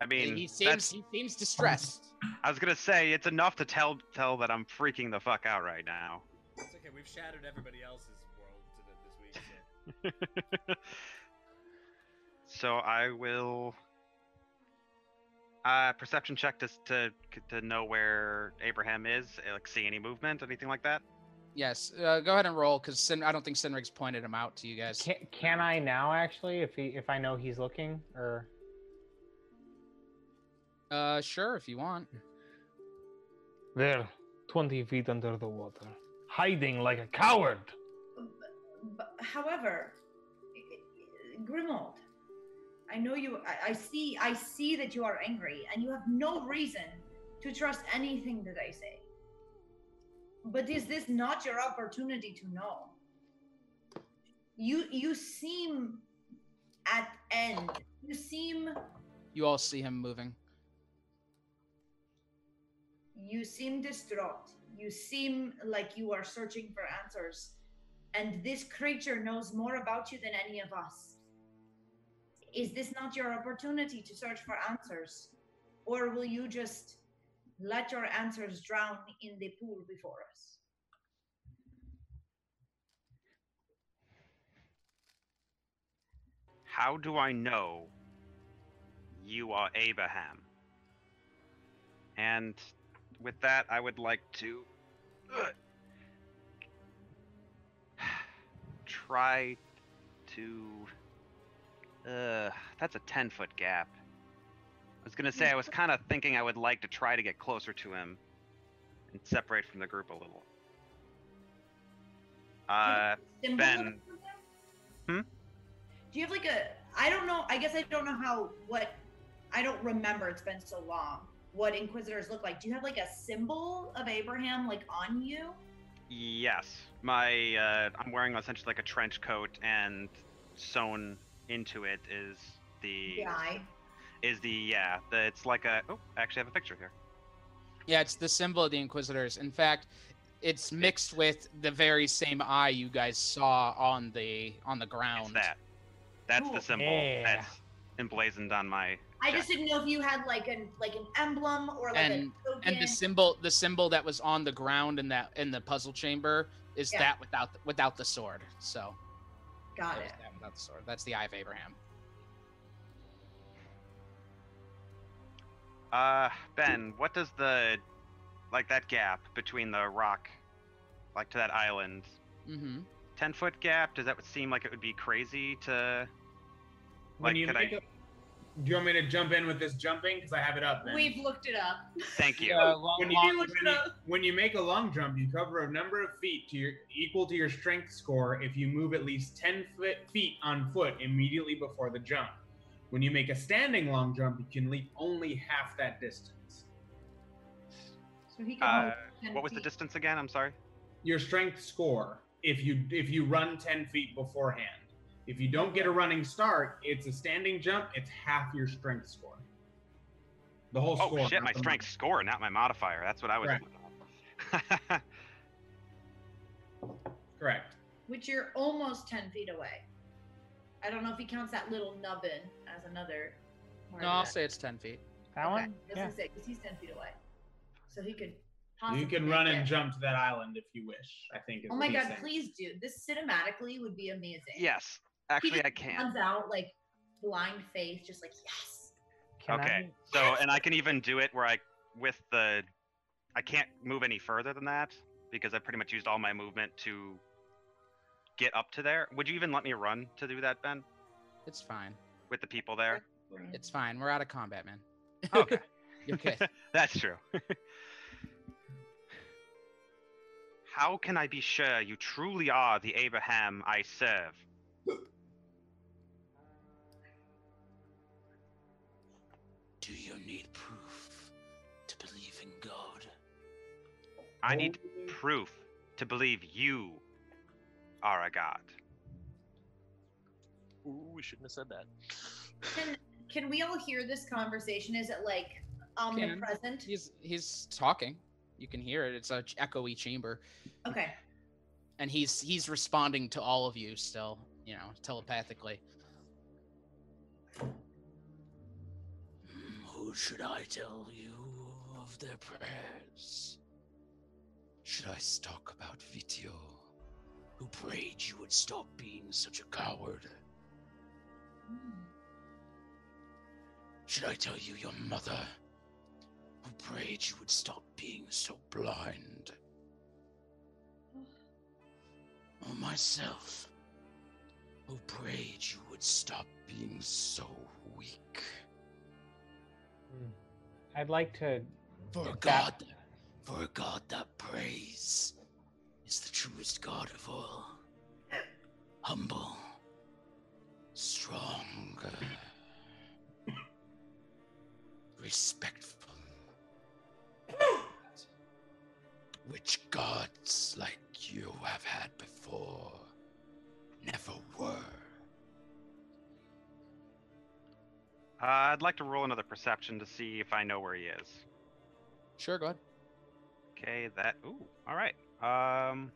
I mean, he that's- seems he seems distressed. I was gonna say it's enough to tell tell that I'm freaking the fuck out right now. It's okay. We've shattered everybody else's world to the, this week. So. So I will uh perception check to to to know where Abraham is, uh, like see any movement, anything like that. Yes. Uh, go ahead and roll, because Sin- I don't think Sinrig's pointed him out to you guys. Can, can I now actually, if he if I know he's looking, or Uh, sure, if you want. There, 20 feet under the water, hiding like a coward. But, however, Grimald, I know you. I, I see. I see that you are angry, and you have no reason to trust anything that I say. But is this not your opportunity to know? You you seem at end. You seem You all see him moving. you seem distraught. You seem like you are searching for answers. And this creature knows more about you than any of us. Is this not your opportunity to search for answers? Or will you just let your answers drown in the pool before us? How do I know you are Abraham. And with that, I would like to uh, try to. Uh, that's a 10 foot gap. I was gonna say, I was kind of thinking I would like to try to get closer to him and separate from the group a little. Uh, Ben, something? Do you have like a? I don't know. I guess I don't know how. What? I don't remember. It's been so long. What Inquisitors look like? Do you have like a symbol of Abraham like on you? Yes, my uh, I'm wearing essentially like a trench coat, and sewn into it is the The eye. Is the yeah. The, it's like a oh, I actually have a picture here. Yeah, it's the symbol of the Inquisitors. In fact, it's mixed with the very same eye you guys saw on the on the ground. that. That's Cool. the symbol Yeah. that's emblazoned on my. I just didn't know if you had like an like an emblem or like and a token. and the symbol the symbol that was on the ground in that in the puzzle chamber is Yeah. that without without the sword. So Got it. that without the sword. That's the eye of Abraham. Uh, Ben, what does the like that gap between the rock, like to that island, Mm-hmm. ten foot gap? Does that seem like it would be crazy to? When Like, you could make I? a, do you want me to jump in with this jumping? Because I have it up. Then. We've looked it up. Thank you. when, you, when, you, when you make a long jump, you cover a number of feet to your equal to your strength score if you move at least ten foot, feet on foot immediately before the jump. When you make a standing long jump, you can leap only half that distance. So he Uh, what was the distance again? I'm sorry. Your strength score if you if you run ten feet beforehand. If you don't get a running start, it's a standing jump. It's half your strength score. The whole Oh score. shit! My the strength score, not my modifier. That's what I was. Correct. Correct. Which you're almost ten feet away. I don't know if he counts that little nubbin as another. No, I'll that. say it's ten feet. That Okay, one? I was Yeah. say because he's ten feet away, so he could. You can run it. and jump to that island if you wish. I think. Is Oh what my god! saying. Please do this cinematically would be amazing. Yes, He actually, just I can. Comes out like blind faith, just like yes. okay. So, and I can even do it where I, with the, I can't move any further than that because I pretty much used all my movement to get up to there. Would you even let me run to do that, Ben? It's fine. With the people there? It's fine. We're out of combat, man. Okay. You're okay. That's true. How can I be sure you truly are the Abraham I serve? Do you need proof to believe in God? I need proof to believe you are a god. Ooh, we shouldn't have said that. Can can we all hear this conversation? Is it like um, omnipresent? He's he's talking. You can hear it. It's a ch- echoey chamber, Okay. and he's he's responding to all of you still. You know, telepathically. Who should I tell you of their prayers? Should I talk about Vitio, who prayed you would stop being such a coward? Should I tell you your mother, who prayed you would stop being so blind? Or myself, who prayed you would stop being so weak? Hmm. I'd like to. For a god, that- for a god that prays, is the truest god of all. Humble, strong, respectful. Which gods like you have had before never were. Uh, I'd like to roll another perception to see if I know where he is. Sure, go ahead. Okay, that. Ooh, all right. Um,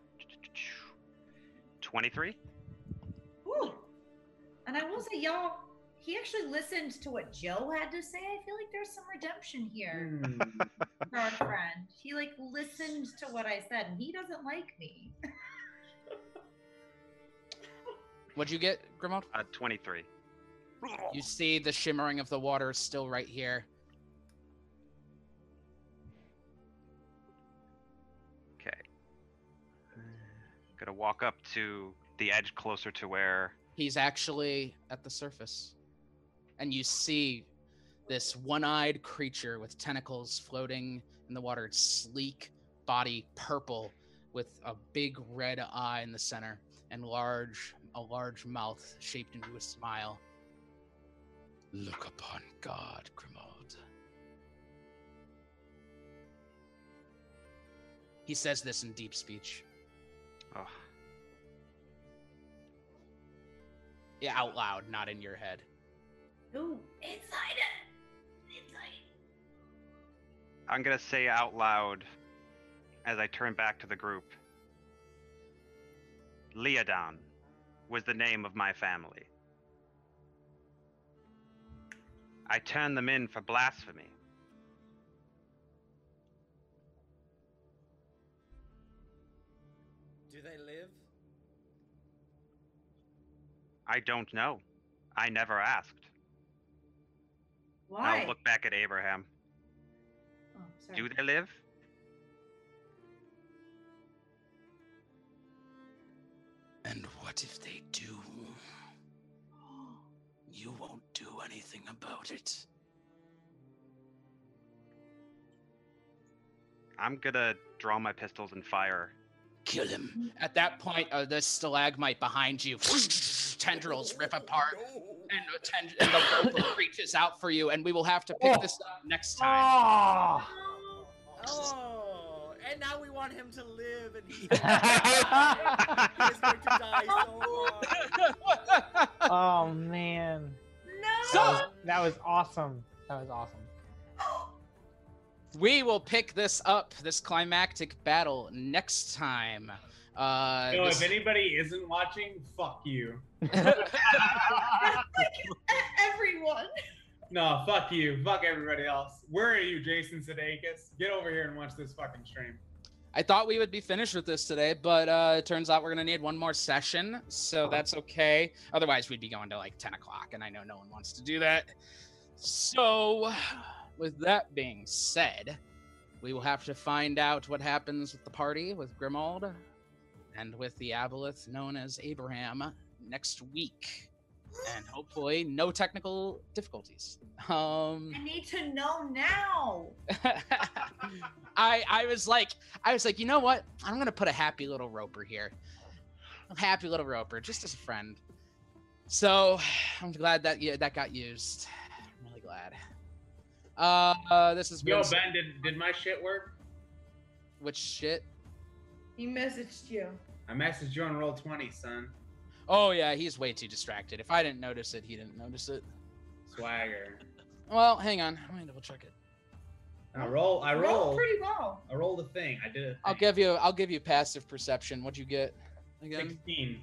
twenty-three. Ooh. And I will say, y'all, he actually listened to what Joe had to say. I feel like there's some redemption here for our friend. He like listened to what I said, and he doesn't like me. What'd you get, Grimald? Uh, twenty-three. You see the shimmering of the water is still right here. Gonna walk up to the edge closer to where. He's actually at the surface. And you see this one eyed creature with tentacles floating in the water. It's sleek body, purple, with a big red eye in the center and large a large mouth shaped into a smile. Look upon God, Grimald. He says this in deep speech. Oh, Yeah, out loud, not in your head. Ooh, inside it. Inside. I'm gonna say out loud as I turn back to the group. Leodon was the name of my family. I turned them in for blasphemy. They live? I don't know. I never asked. Why? I'll look back at Abraham. Oh, sorry. Do they live? And what if they do? You won't do anything about it. I'm gonna draw my pistols and fire. Kill him. At that point, uh, the stalagmite behind you, tendrils rip apart, and, a ten- and the rope reaches out for you, and we will have to pick this up next time. Oh, and now we want him to live, and he, he is going to die so hard. oh man. No. That was, that was awesome. That was awesome. We will pick this up, this climactic battle, next time. Uh, So this- if anybody isn't watching, fuck you. Everyone. No, fuck you. Fuck everybody else. Where are you, Jason Sudeikis? Get over here and watch this fucking stream. I thought we would be finished with this today, but uh, it turns out we're gonna need one more session, so that's okay. Otherwise, we'd be going to like 10 o'clock, and I know no one wants to do that. So, with that being said, we will have to find out what happens with the party with Grimald and with the aboleth known as Abraham next week, and hopefully no technical difficulties. Um, I need to know now. I I was like I was like, you know what? I'm gonna put a happy little roper here. A happy little roper, just as a friend. So I'm glad that yeah, that got used. I'm really glad. Uh, this is Yo, Ben, did, did my shit work? which shit? He messaged you. I messaged you on Roll20, son. Oh yeah, he's way too distracted. If I didn't notice it, he didn't notice it. Swagger. Well, hang on. Let me double check it. I roll. I Roll rolled. pretty well. I rolled a thing. I did a I'll give you I'll give you passive perception. What'd you get? Again? 16.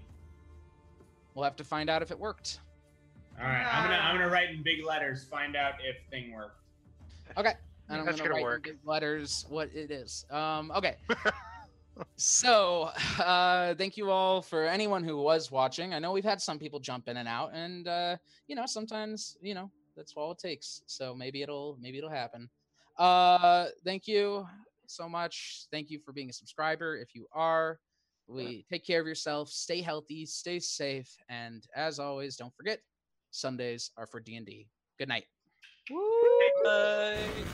We'll have to find out if it worked. All right, I'm gonna I'm gonna write in big letters. Find out if thing worked. Okay. And I'm That's gonna, gonna write work. letters what it is. Um, okay. so, uh, thank you all for anyone who was watching. I know we've had some people jump in and out, and uh, you know, sometimes you know that's all it takes. So maybe it'll maybe it'll happen. Uh, thank you so much. Thank you for being a subscriber. If you are, we take care of yourself. Stay healthy. Stay safe. And as always, don't forget Sundays are for D and D. Good night. Bye.